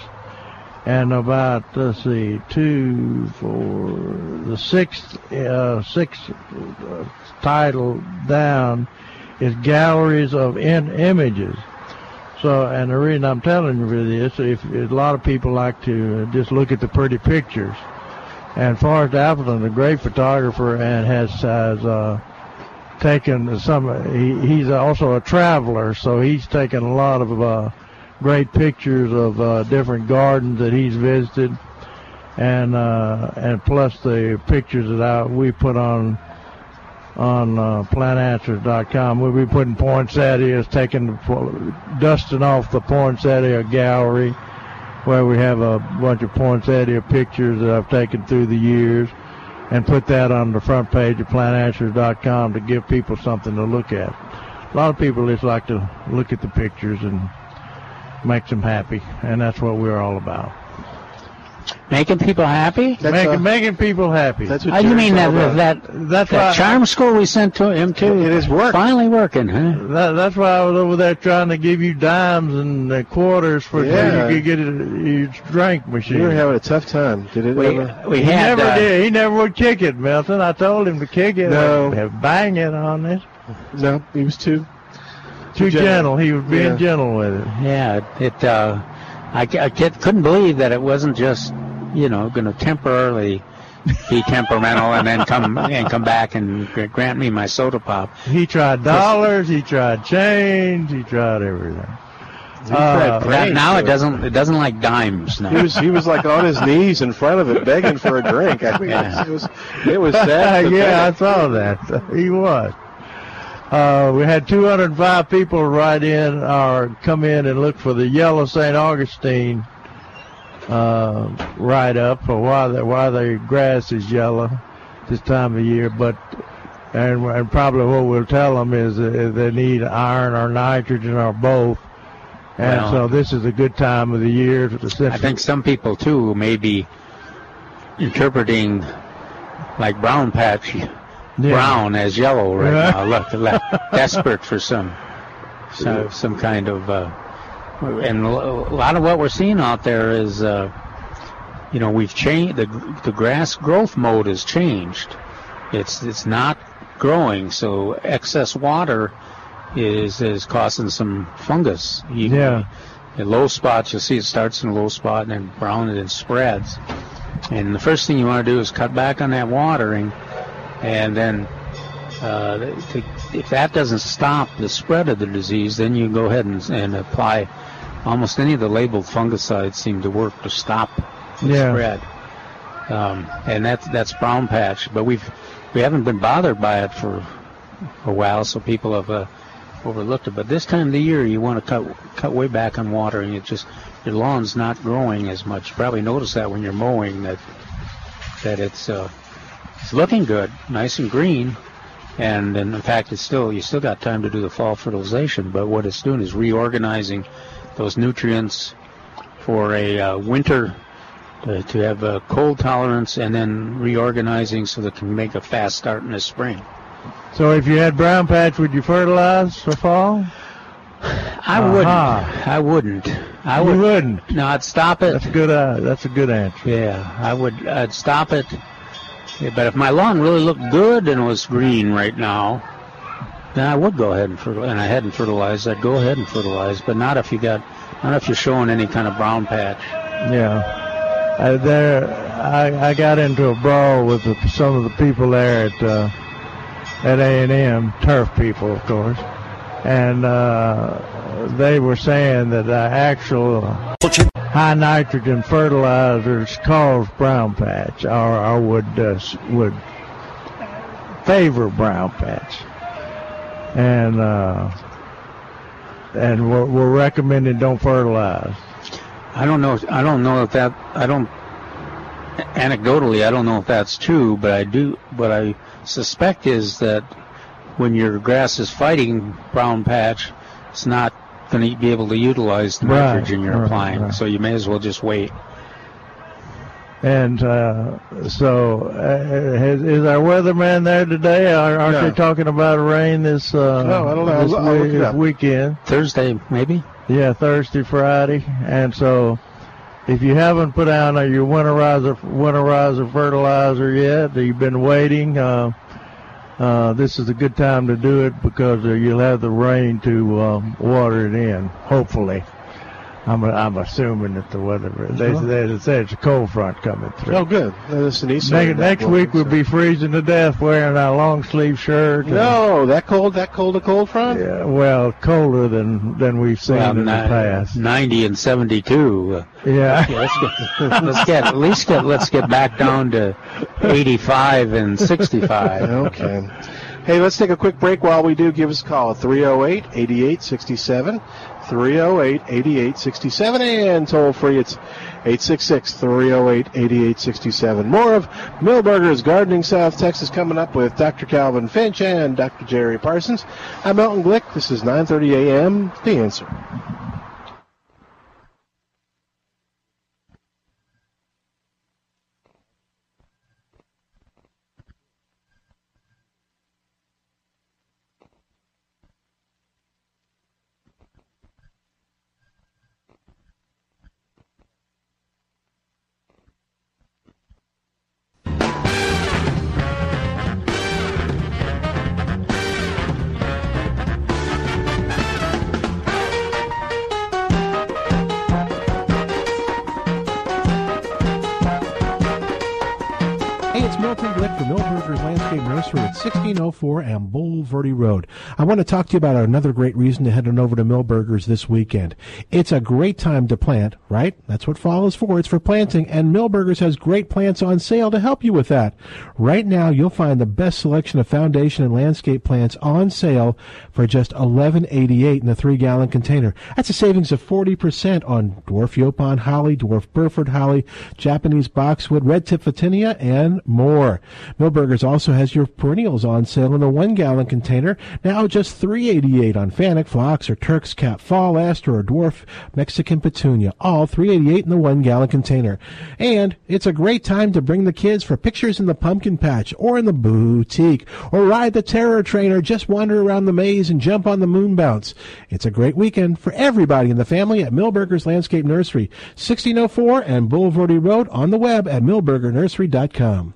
S4: and about let's see two four the sixth uh, sixth uh, title down is galleries of in- images so, and the reason I'm telling you this, if, if a lot of people like to just look at the pretty pictures, and Forrest Appleton, a great photographer, and has has uh, taken some. He, he's also a traveler, so he's taken a lot of uh, great pictures of uh, different gardens that he's visited, and uh, and plus the pictures that I, we put on on uh, plantanswers.com. We'll be putting poinsettias, taking dusting off the poinsettia gallery, where we have a bunch of poinsettia pictures that I've taken through the years, and put that on the front page of plantanswers.com to give people something to look at. A lot of people just like to look at the pictures and makes them happy, and that's what we're all about.
S6: Making people happy?
S4: making, making people happy.
S3: That's
S6: Oh, you mean that that
S4: That's
S6: that
S4: why-
S6: charm school we sent to him to?
S3: It is work.
S6: Finally working, huh?
S4: That, that's why I was over there trying to give you dimes and uh, quarters for
S3: Yeah.
S4: so you could get a, your drink machine.
S3: You were having a tough time. Did it
S6: We
S3: ever?
S6: we
S4: he
S6: had
S4: never
S6: uh,
S4: did. He never would kick it, Milton. I told him to kick it.
S3: No.
S4: and bang it on this.
S3: No, he was too.
S4: Too
S3: gentle.
S4: gentle. He was being
S3: Yeah.
S4: gentle with it.
S6: Yeah, it. Uh, I, I kid- couldn't believe that it wasn't just, you know, going to temporarily be temperamental and then come and come back and grant me my soda pop.
S4: He tried dollars. He tried change. He tried everything.
S3: He
S4: Uh,
S3: tried
S6: That, now it doesn't. It doesn't like dimes now.
S3: He was he was like on his knees in front of it, begging for a drink. I mean,
S6: Yeah.
S3: it was it was sad.
S4: yeah, I saw that. He was. Uh, we had 205 people write in or come in and look for the yellow St. Augustine uh, write up for why the, why the grass is yellow this time of year. But and, and probably what we'll tell them is that they need iron or nitrogen or both. And
S6: Well-
S4: so this is a good time of the year.
S6: I think some people too may be interpreting like brown patch brown as yellow right
S4: Yeah.
S6: now. Look, look, desperate for some, some some kind of. Uh, and a lot of what we're seeing out there is, uh, you know, we've changed the the grass growth mode has changed. It's it's not growing, so excess water is is causing some fungus. You-
S4: Yeah.
S6: in low spots, you'll see it starts in a low spot and then brown and then spreads. And the first thing you want to do is cut back on that watering, and then uh, if that doesn't stop the spread of the disease, then you go ahead and, and apply almost any of the labeled fungicides seem to work to stop the
S4: Yeah.
S6: spread. Um, and that's that's brown patch, but we've we haven't been bothered by it for a while, so people have uh, overlooked it. But this time of the year, you want to cut cut way back on watering. It just your lawn's not growing as much. You probably notice that when you're mowing that that it's uh, it's looking good, nice and green, and, and in fact, it's still you still got time to do the fall fertilization. But what it's doing is reorganizing those nutrients for a uh, winter to, to have a cold tolerance, and then reorganizing so that it can make a fast start in the spring.
S4: So if you had brown patch, would you fertilize for fall?
S6: I wouldn't. I wouldn't. I
S4: You
S6: would,
S4: wouldn't.
S6: No, I'd stop it.
S4: That's a good. Uh, that's a good answer.
S6: Yeah, I would. I'd stop it. But if my lawn really looked good and was green right now, then I would go ahead and fertilize. And I hadn't fertilized. I'd go ahead and fertilize, but not if you got, not if you're showing any kind of brown patch.
S4: Yeah. I, there, I, I got into a brawl with the, some of the people there at uh, at A and M, turf people, of course, and uh, they were saying that actual high nitrogen fertilizers cause brown patch, or, or would uh, would favor brown patch, and uh, and we're, we're recommending don't fertilize.
S6: I don't know. I don't know if that. I don't. Anecdotally, I don't know if that's true, but I do. What I suspect is that when your grass is fighting brown patch, it's not going to be able to utilize the
S4: Right,
S6: nitrogen you're
S4: right,
S6: applying.
S4: right.
S6: So you may as well just wait.
S4: And uh, so, uh, has, is our weatherman there today? Are, aren't
S6: No.
S4: they talking about rain this, uh,
S6: No, I don't know.
S4: this,
S6: I'll- I'll look
S4: week-
S6: it
S4: this weekend?
S6: Thursday, maybe.
S4: Yeah, Thursday, Friday, and so if you haven't put down uh, your winterizer winterizer fertilizer yet, or you've been waiting, uh, uh, this is a good time to do it because uh, you'll have the rain to um, water it in. Hopefully, I'm I'm assuming that the weather they,
S3: Sure.
S4: they said it's a cold front coming through.
S3: Oh, good. That's an east
S4: Next, next week we'll be freezing to death wearing our long sleeve shirt. and-
S3: No, that cold, that cold, a cold front.
S4: Yeah, well, colder than than we've seen
S6: Well,
S4: in the past.
S6: 90 and 72. Uh,
S4: Yeah.
S6: let's get, let's get at least get let's get back down to 85 and 65.
S3: Okay. Hey, let's take a quick break while we do. Give us a call at 308 8867. 308 8867. And toll free, it's 866 308 8867. More of Milberger's Gardening South Texas coming up with Dr. Calvin Finch and Dr. Jerry Parsons. I'm Elton Glick. This is 930 a.m. The Answer.
S7: Milton At 1604 and Bulverde Road. I want to talk to you about another great reason to head on over to Milberger's this weekend. It's a great time to plant, right? That's what fall is for. It's for planting, and Milberger's has great plants on sale to help you with that. Right now, you'll find the best selection of foundation and landscape plants on sale for just $11.88 in a three-gallon container. That's a savings of 40% on dwarf Yaupon holly, dwarf Burford holly, Japanese boxwood, red tip Photinia, and more. Milberger's also has your perennials on sale in a one-gallon container, now just $3.88 on Fanick, Phlox, or Turk's Cap, Fall Aster, or Dwarf Mexican Petunia, all $3.88 in the one-gallon container. And it's a great time to bring the kids for pictures in the pumpkin patch, or in the boutique, or ride the terror train, or just wander around the maze and jump on the moon bounce. It's a great weekend for everybody in the family at Milberger's Landscape Nursery, 1604 and Bulverde Road on the web at milbergernursery.com.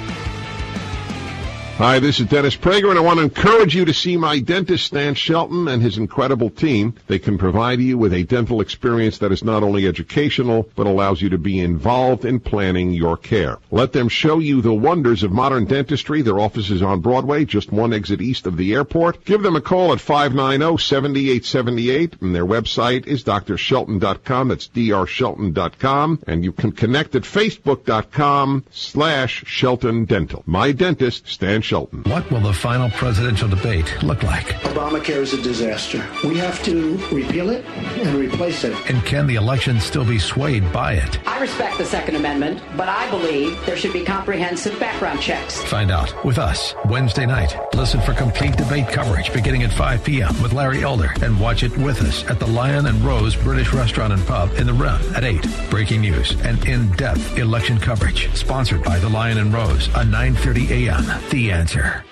S16: Hi, this is Dennis Prager, and I want to encourage you to see my dentist, Stan Shelton, and his incredible team. They can provide you with a dental experience that is not only educational, but allows you to be involved in planning your care. Let them show you the wonders of modern dentistry. Their office is on Broadway, just one exit east of the airport. Give them a call at 590-7878, and their website is drshelton.com. That's drshelton.com, and you can connect at facebook.com slash Shelton Dental. My dentist, Stan Shelton.
S13: What will the final presidential debate look like?
S14: Obamacare is a disaster. We have to repeal it and replace it.
S13: And can the election still be swayed by it?
S15: I respect the Second Amendment, but I believe there should be comprehensive background checks.
S13: Find out with us Wednesday night. Listen for complete debate coverage beginning at 5 p.m. with Larry Elder and watch it with us at the Lion and Rose British Restaurant and Pub in the Rim at 8. Breaking news and in-depth election coverage sponsored by the Lion and Rose on 9:30 a.m. The Answer.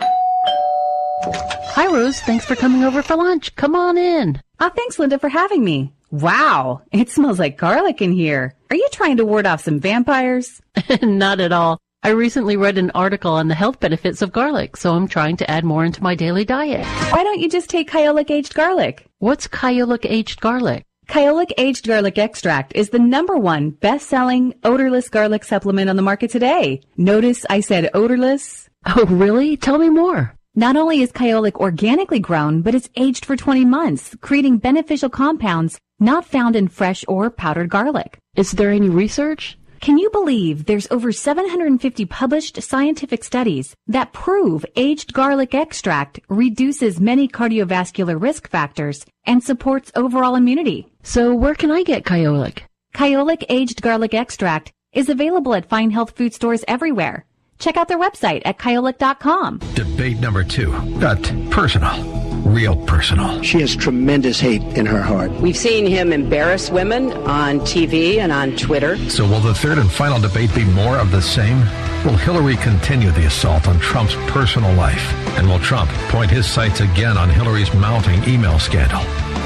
S17: Hi, Rose. Thanks for coming over for lunch. Come on in.
S18: Oh, thanks, Linda, for having me. Wow, it smells like garlic in here. Are you trying to ward off some vampires?
S17: Not at all. I recently read an article on the health benefits of garlic, so I'm trying to add more into my daily diet.
S18: Why don't you just take Kyolic aged garlic?
S17: What's Kyolic aged garlic?
S18: Kyolic aged garlic extract is the number one best-selling odorless garlic supplement on the market today. Notice I said odorless.
S17: Oh, really? Tell me more.
S18: Not only is Kyolic organically grown, but it's aged for 20 months, creating beneficial compounds not found in fresh or powdered garlic.
S17: Is there any research?
S18: Can you believe there's over 750 published scientific studies that prove aged garlic extract reduces many cardiovascular risk factors and supports overall immunity?
S17: So where can I get Kyolic?
S18: Kyolic aged garlic extract is available at fine health food stores everywhere. Check out their website at kyolic.com.
S13: Debate number two got personal, real personal.
S14: She has tremendous hate in her heart.
S15: We've seen him embarrass women on TV and on Twitter.
S13: So will the third and final debate be more of the same? Will Hillary continue the assault on Trump's personal life? And will Trump point his sights again on Hillary's mounting email scandal?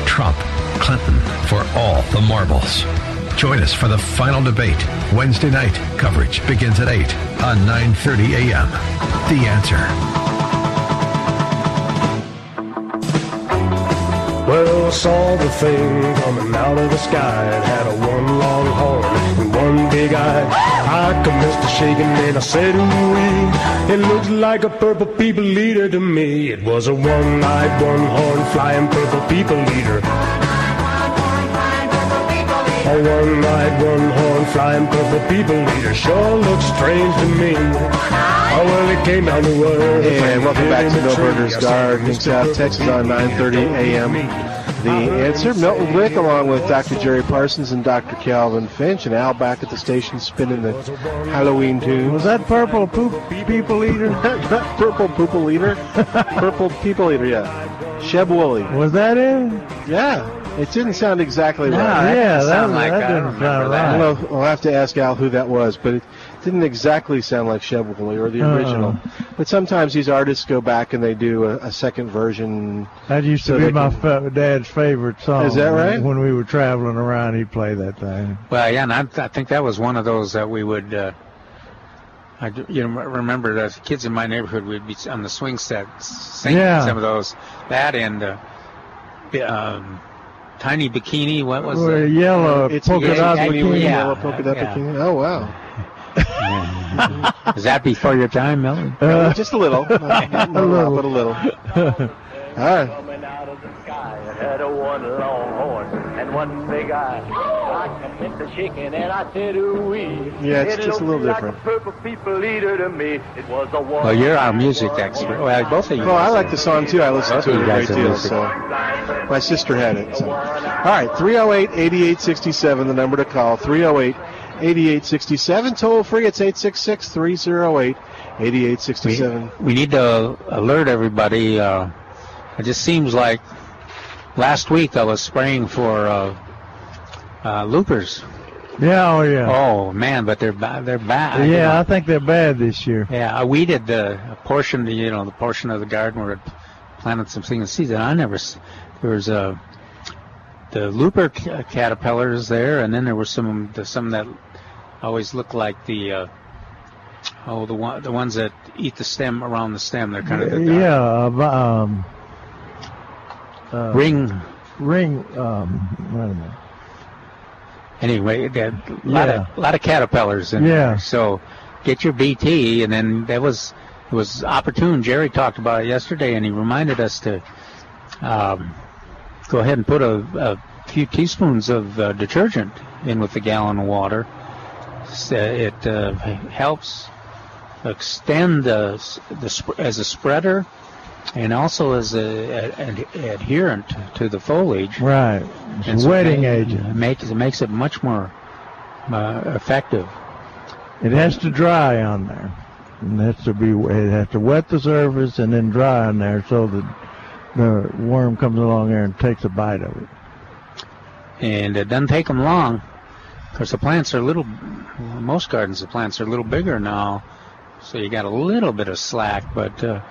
S13: Trump, Clinton, for all the marbles. Join us for the final debate. Wednesday night coverage begins at 8 on 9:30 a.m. The Answer.
S19: Well, I saw the thing coming out of the sky. It had a one long horn and one big eye. I commenced to shaking and I said, ooh It looks like a purple people eater to me. It was a one-eyed, one-horn flying purple people eater. A one-eyed, one-horn flying purple people eater sure looks strange to me. Oh, well, it came down to earth.
S3: And welcome back to Milberger's Gardening, South Texas on 9:30 a.m. The answer, Milton Glick, along with Dr. Jerry Parsons and Dr. Calvin Finch, and Al back at the station spinning the Halloween tune.
S4: Was that purple poop people eater?
S3: Purple poople eater, purple people eater. Yeah, Sheb Wooley.
S4: Was that it?
S3: Yeah. It didn't sound exactly
S4: No,
S3: right.
S4: yeah, that, that didn't sound right.
S3: Well, I'll have to ask Al who that was, but it didn't exactly sound like Chevrolet or the
S4: Oh.
S3: original. But sometimes these artists go back and they do a, a second version.
S4: That used
S3: so
S4: to be my
S3: can-
S4: fa- dad's favorite song.
S3: Is that right?
S4: When we were traveling around, he'd play that thing.
S6: Well, yeah, and I, I think that was one of those that we would. Uh, I do- you know, remember the kids in my neighborhood would be on the swing set singing
S4: Yeah.
S6: some of those. That and uh, um, Tiny Bikini. What was
S4: Or
S6: it?
S4: yellow
S3: It's
S4: polka
S3: yeah,
S4: dot
S3: yeah,
S4: bikini.
S6: yeah.
S3: Yellow polka dot
S6: Yeah.
S3: bikini. Oh wow.
S6: Is that before your time, Miller?
S3: Uh, just a little, not, not a lot, but a little. All right.
S20: had a one long horn and one big eye. I commenced to shaking and I said, ooh wee.
S3: Yeah, it's
S20: It
S3: just a
S20: looked
S3: little
S20: like
S3: different.
S20: A purple people eater to me. It was a one.
S6: Well, you're our music expert. Well, both of you.
S3: Well, I like the song too. I listen to it a great deal. So my sister had it. So. All right, 308-8867, the number to call. 308-8867, toll free. It's 866-308-8867.
S6: We need to alert everybody. Uh, it just seems like last week I was spraying for uh, uh, loopers,
S4: Yeah, oh yeah.
S6: Oh man, but they're ba- they're bad. you
S4: yeah,
S6: know.
S4: I think they're bad this year.
S6: Yeah, I weeded the a portion, you know, the portion of the garden where it planted some things seeds. And I never, there was a the looper ca- caterpillars there, and then there were some the, some that always look like the uh, oh the one the ones that eat the stem around the stem. They're kind of the
S4: yeah, uh, um, uh,
S6: ring
S4: ring. Um, wait a minute.
S6: Anyway, a lot
S4: Yeah.
S6: of lot of caterpillars in
S4: Yeah.
S6: there. So get your BT, and then that was it was opportune. Jerry talked about it yesterday, and he reminded us to um, go ahead and put a, a few teaspoons of uh, detergent in with a gallon of water. S- uh, It uh, helps extend the, the as a spreader and also as a, adherent to the foliage.
S4: Right. It's wetting agent.
S6: It makes, it makes it much more uh, effective.
S4: It has to dry on there. And it has to be. It has to wet the surface and then dry on there, so that the worm comes along there and takes a bite of it.
S6: And it doesn't take them long because the plants are a little, most gardens, the plants are a little bigger now. So you got a little bit of slack, but, uh,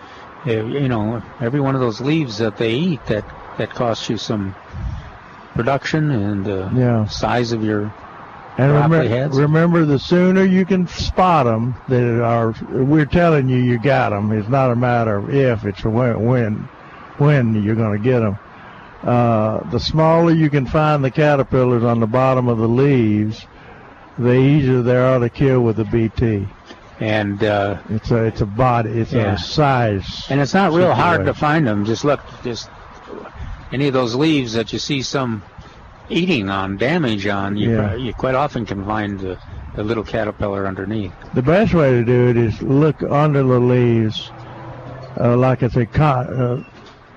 S6: you you know, every one of those leaves that they eat, that, that costs you some production and uh,
S4: Yeah.
S6: size of your
S4: And remember,
S6: heads.
S4: remember, the sooner you can spot them, that are we're telling you you got them. It's not a matter of if; it's when when, when you're going to get them. Uh, the smaller you can find the caterpillars on the bottom of the leaves, the easier they are to kill with the BT.
S6: And uh,
S4: it's a it's a body, it's
S6: Yeah.
S4: a size.
S6: And it's not real hard to find them. Just look, just any of those leaves that you see some eating on, damage on, you,
S4: Yeah.
S6: you quite often can find the, the little caterpillar underneath.
S4: The best way to do it is look under the leaves, uh, like I co- uh,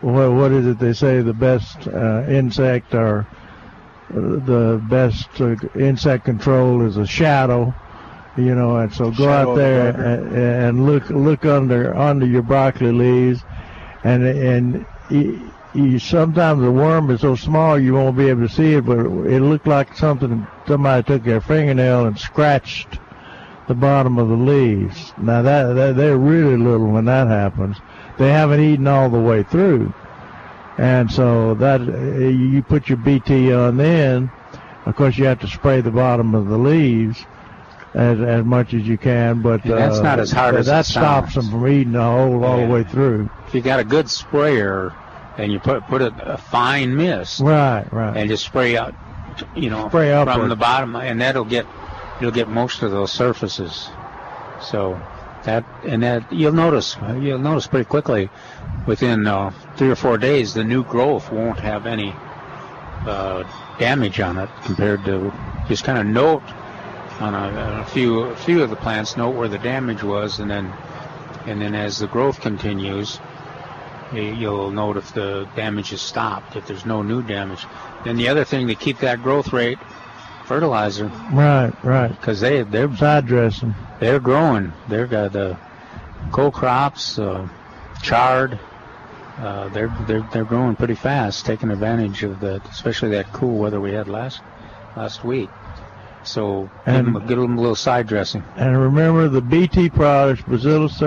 S4: what, what is it they say? The best uh, insect or uh, the best uh, insect control is a shadow. You know, and so go
S3: Shadow
S4: out there and, and look look under under your broccoli leaves, and and you, you, sometimes the worm is so small you won't be able to see it, but it looked like something somebody took their fingernail and scratched the bottom of the leaves. Now that, that they're really little when that happens. They haven't eaten all the way through, and so that you put your BT on then. Of course, you have to spray the bottom of the leaves as as much as you can, but
S6: And that's
S4: uh,
S6: not as hard
S4: that,
S6: as
S4: that stops
S6: sounds.
S4: them from eating the whole all the way through.
S6: If you got a good sprayer and you put put a, a fine mist
S4: Right, right.
S6: and just spray out, you know,
S4: Spray
S6: from
S4: upward.
S6: the bottom, and that'll get you'll get most of those surfaces. So that and that you'll notice you'll notice pretty quickly within uh, three or four days the new growth won't have any uh, damage on it compared to just kind of note on a, on a few a few of the plants note where the damage was and then and then as the growth continues you'll note if the damage is stopped if there's no new damage then the other thing to keep that growth rate fertilizer
S4: Right, right.
S6: because they they're
S4: side dressing.
S6: they're growing they've got the co-crops uh, chard uh, they're they're they're growing pretty fast taking advantage of the especially that cool weather we had last last week so give
S4: And-
S6: them, a- give them a little side dressing
S4: And remember, the BT products, Bacillus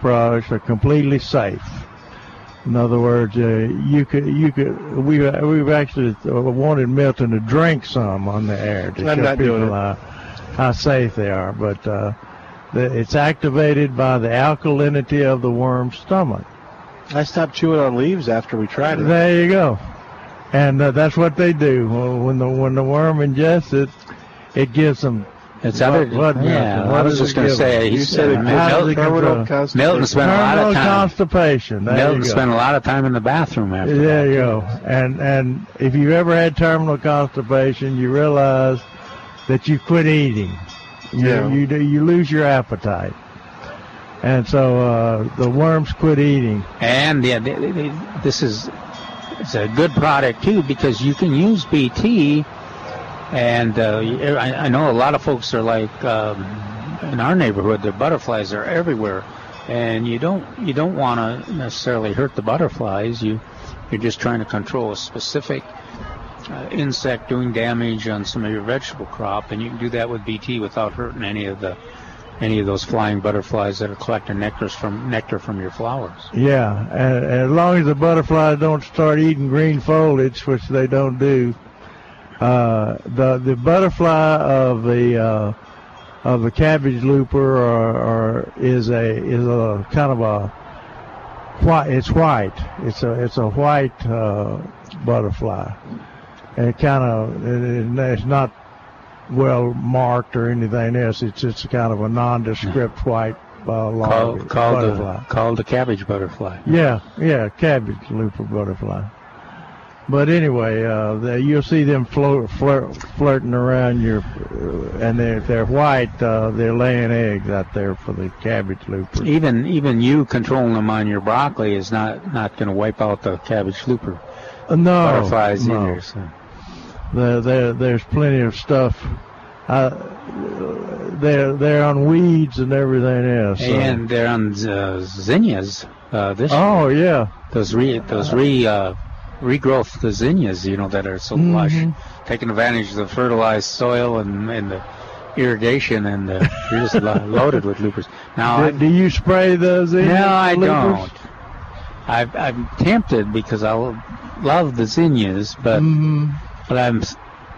S4: products, are completely safe. In other words, uh, you could, you could, we we've actually uh, wanted Milton to drink some on the air to
S3: I'm
S4: show people how, how safe they are. But uh, the, it's activated by the alkalinity of the worm's stomach.
S3: I stopped chewing on leaves after we tried it.
S4: There you go. And uh, that's what they do when the when the worm ingests it. It gives them.
S6: It's
S4: blood,
S6: other-
S4: blood
S6: yeah,
S4: vessels.
S6: I
S4: What
S6: was
S4: does
S6: just
S4: it
S6: gonna say,
S4: them?
S6: he
S4: You
S6: said
S4: it
S6: Mil-
S4: how
S3: terminal constipation.
S6: Milton spent a lot of
S4: Terminal
S6: time
S4: constipation. There
S6: Milton spent a lot of time in the bathroom after
S4: There you go. And and if you've ever had terminal constipation, you realize that you quit eating. You,
S3: Yeah.
S4: you do- you lose your appetite. And so uh, the worms quit eating.
S6: And yeah, th- th- th- this is it's a good product too because you can use BT. And uh, I, I know a lot of folks are like um, in our neighborhood. The butterflies are everywhere, and you don't you don't want to necessarily hurt the butterflies. You you're just trying to control a specific uh, insect doing damage on some of your vegetable crop, and you can do that with BT without hurting any of the any of those flying butterflies that are collecting nectar from nectar from your flowers.
S4: Yeah, as long as the butterflies don't start eating green foliage, which they don't do, uh, the the butterfly of the uh, of the cabbage looper or, or is a is a kind of a white. It's white. It's a it's a white uh, butterfly. And it kind of it, it's not well marked or anything else. It's just kind of a nondescript white uh,
S6: Called, called
S4: butterfly.
S6: the called the cabbage butterfly.
S4: Yeah, yeah, cabbage looper butterfly. But anyway, uh, you'll see them float, flirt, flirting around your, uh, and they're, if they're white, uh, they're laying eggs out there for the cabbage looper.
S6: Even even you controlling them on your broccoli is not not going to wipe out the cabbage looper
S4: Uh, no,
S6: butterflies
S4: no.
S6: either. So.
S4: There, there, there's plenty of stuff. Uh, they're they're on weeds and everything else. so-
S6: And they're on uh, zinnias uh, this
S4: Oh,
S6: year.
S4: yeah.
S6: Those re those re uh, regrowth the zinnias, you know, that are so lush,
S4: Mhm.
S6: taking advantage of the fertilized soil and, and the irrigation, and uh, you're just lo- loaded with loopers. Now,
S4: do, do you spray those? in
S6: no, I
S4: loopers?
S6: don't. I've, I'm tempted because I love the zinnias, but
S4: Mhm.
S6: but I'm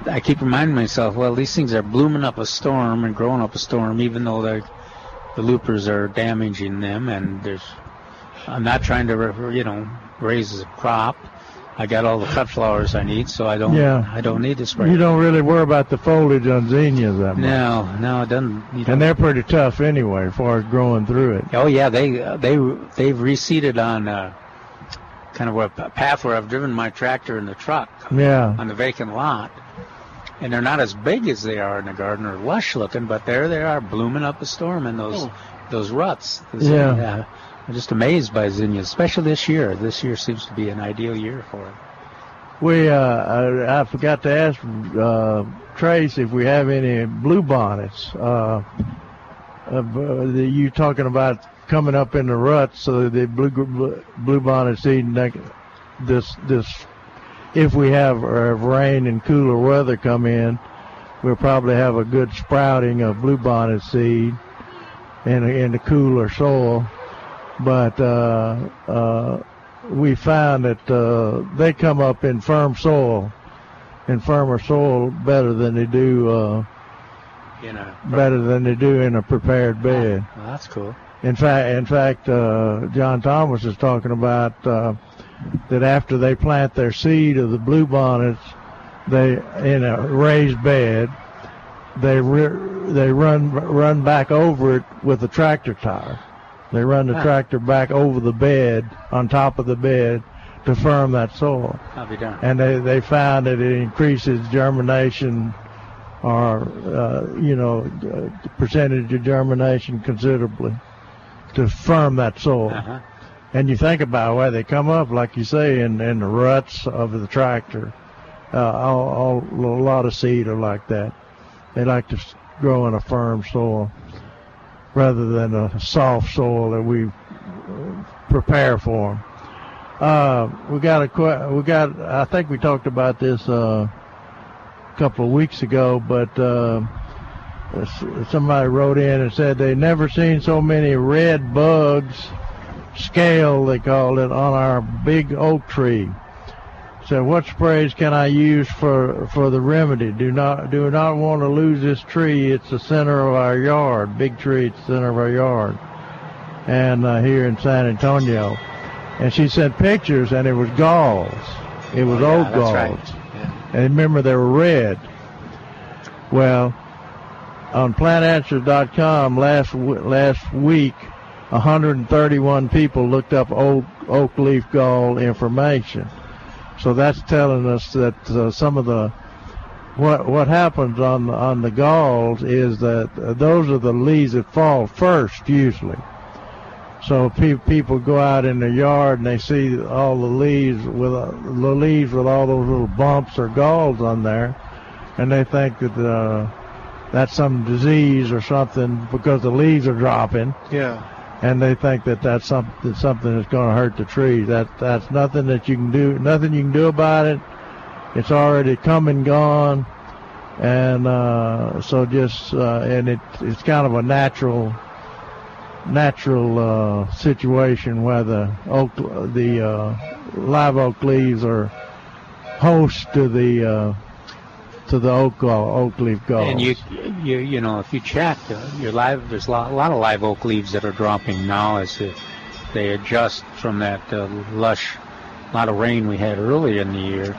S6: I keep reminding myself, well, these things are blooming up a storm and growing up a storm, even though they're the loopers are damaging them, and there's I'm not trying to you know raise a crop. I got all the cut flowers I need, so I don't
S4: Yeah.
S6: I don't need to spray.
S4: You don't really worry about the foliage on zinnias that much.
S6: No, no, it doesn't. You don't.
S4: And they're pretty tough anyway, as far as growing through it.
S6: Oh yeah, they they they've reseeded on uh, kind of a p- path where I've driven my tractor and the truck
S4: Yeah.
S6: on the vacant lot, and they're not as big as they are in the garden or lush looking, but there they are blooming up a storm in those
S4: Oh.
S6: those ruts. The
S4: Yeah.
S6: zinnia- I'm just amazed by zinnias, especially this year. This year seems to be an ideal year for it.
S4: We, uh, I, I forgot to ask uh, Trace if we have any blue bonnets. Uh, uh, the, you talking about coming up in the ruts, so the blue blue, blue bonnet seed this this if we have uh, rain and cooler weather come in, we'll probably have a good sprouting of bluebonnet seed in in the cooler soil. But uh, uh, we found that uh, they come up in firm soil, in firmer soil, better than they do uh,
S6: You know.
S4: better than they do in a prepared bed.
S6: Well, that's cool.
S4: In fact, in fact, uh, John Thomas is talking about uh, that after they plant their seed of the bluebonnets, they in a raised bed, they re- they run run back over it with a tractor tire. They run the
S6: Ah.
S4: tractor back over the bed on top of the bed to firm that soil,
S6: I'll be darned.
S4: and they they found that it increases germination or uh, you know uh, percentage of germination considerably to firm that soil.
S6: Uh-huh.
S4: And you think about where they come up, like you say, in, in the ruts of the tractor. Uh, all, all, a lot of seed are like that. They like to grow in a firm soil rather than a soft soil that we uh, prepare for them. Uh, we got a we got. I think we talked about this uh, a couple of weeks ago, but uh, somebody wrote in and said they never seen so many red bugs, scale they called it, on our big oak tree. Said, what sprays can I use for for the remedy? Do not do not want to lose this tree. It's the center of our yard, big tree. It's the center of our yard, and uh, here in San Antonio. And she sent pictures, and it was galls. It was
S6: Oh, yeah,
S4: old galls.
S6: right.
S4: And remember, they were red. Well, on plantanswers.com last last week, 131 people looked up oak, oak leaf gall information. So that's telling us that uh, some of the what what happens on on the galls is that uh, those are the leaves that fall first usually. So pe- people go out in their yard and they see all the leaves with uh, the leaves with all those little bumps or galls on there, and they think that uh, that's some disease or something because the leaves are dropping,
S3: Yeah.
S4: And they think that that's something something that's going to hurt the tree. That that's nothing that you can do, nothing you can do about it. it's already come and gone, and uh, so just uh, and it it's kind of a natural natural uh, situation where the oak the uh, live oak leaves are host to the uh, to the oak oak leaf galls.
S6: And you, you, you know, if you check, uh, your live, there's a lot, a lot of live oak leaves that are dropping now as they, they adjust from that uh, lush, lot of rain we had earlier in the year.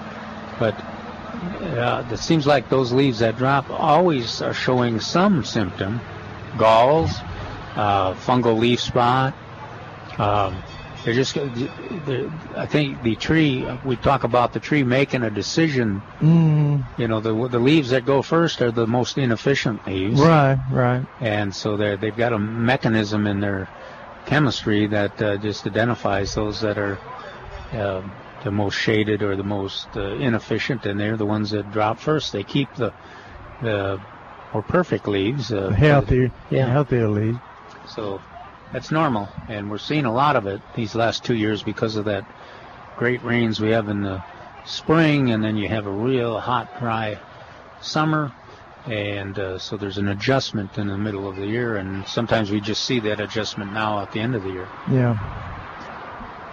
S6: But uh, it seems like those leaves that drop always are showing some symptom, galls, uh, fungal leaf spot. Um, they're just, they're, I think the tree, we talk about the tree making a decision.
S4: Mm,
S6: You know, the the leaves that go first are the most inefficient leaves.
S4: right, right.
S6: And so they they've got a mechanism in their chemistry that uh, just identifies those that are uh, the most shaded or the most uh, inefficient, and they're the ones that drop first. They keep the the more perfect leaves. Uh,
S4: Healthy,
S6: Yeah.
S4: healthier leaves.
S6: So that's normal, and we're seeing a lot of it these last two years because of that great rains we have in the spring, and then you have a real hot, dry summer, and uh, so there's an adjustment in the middle of the year, and sometimes we just see that adjustment now at the end of the year.
S4: Yeah.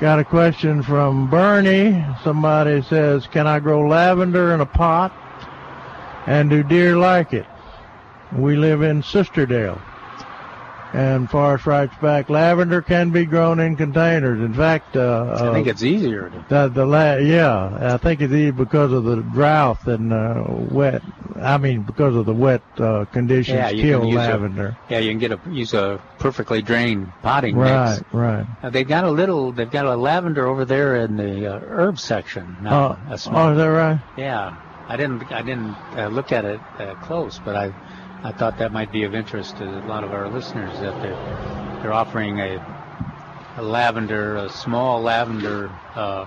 S4: Got a question from Bernie. Somebody says, "Can I grow lavender in a pot? And do deer like it?" We live in Sisterdale, and Forrest writes back, "Lavender can be grown in containers. In fact, uh,
S6: I think
S4: uh,
S6: it's easier. To,
S4: the, the la- yeah, I think it's easy because of the drought and uh, wet. I mean, because of the wet uh, conditions
S6: yeah, you
S4: kill
S6: can use
S4: lavender.
S6: A, yeah, you can get a use a perfectly drained potting
S4: Right,
S6: mix.
S4: right.
S6: Uh, they've got a little. They've got a lavender over there in the uh, herb section now.
S4: Oh,
S6: a small-
S4: oh, is that right?
S6: Yeah, I didn't I didn't uh, look at it uh, close, but I I thought that might be of interest to a lot of our listeners that they're they're offering a, a lavender, a small lavender uh,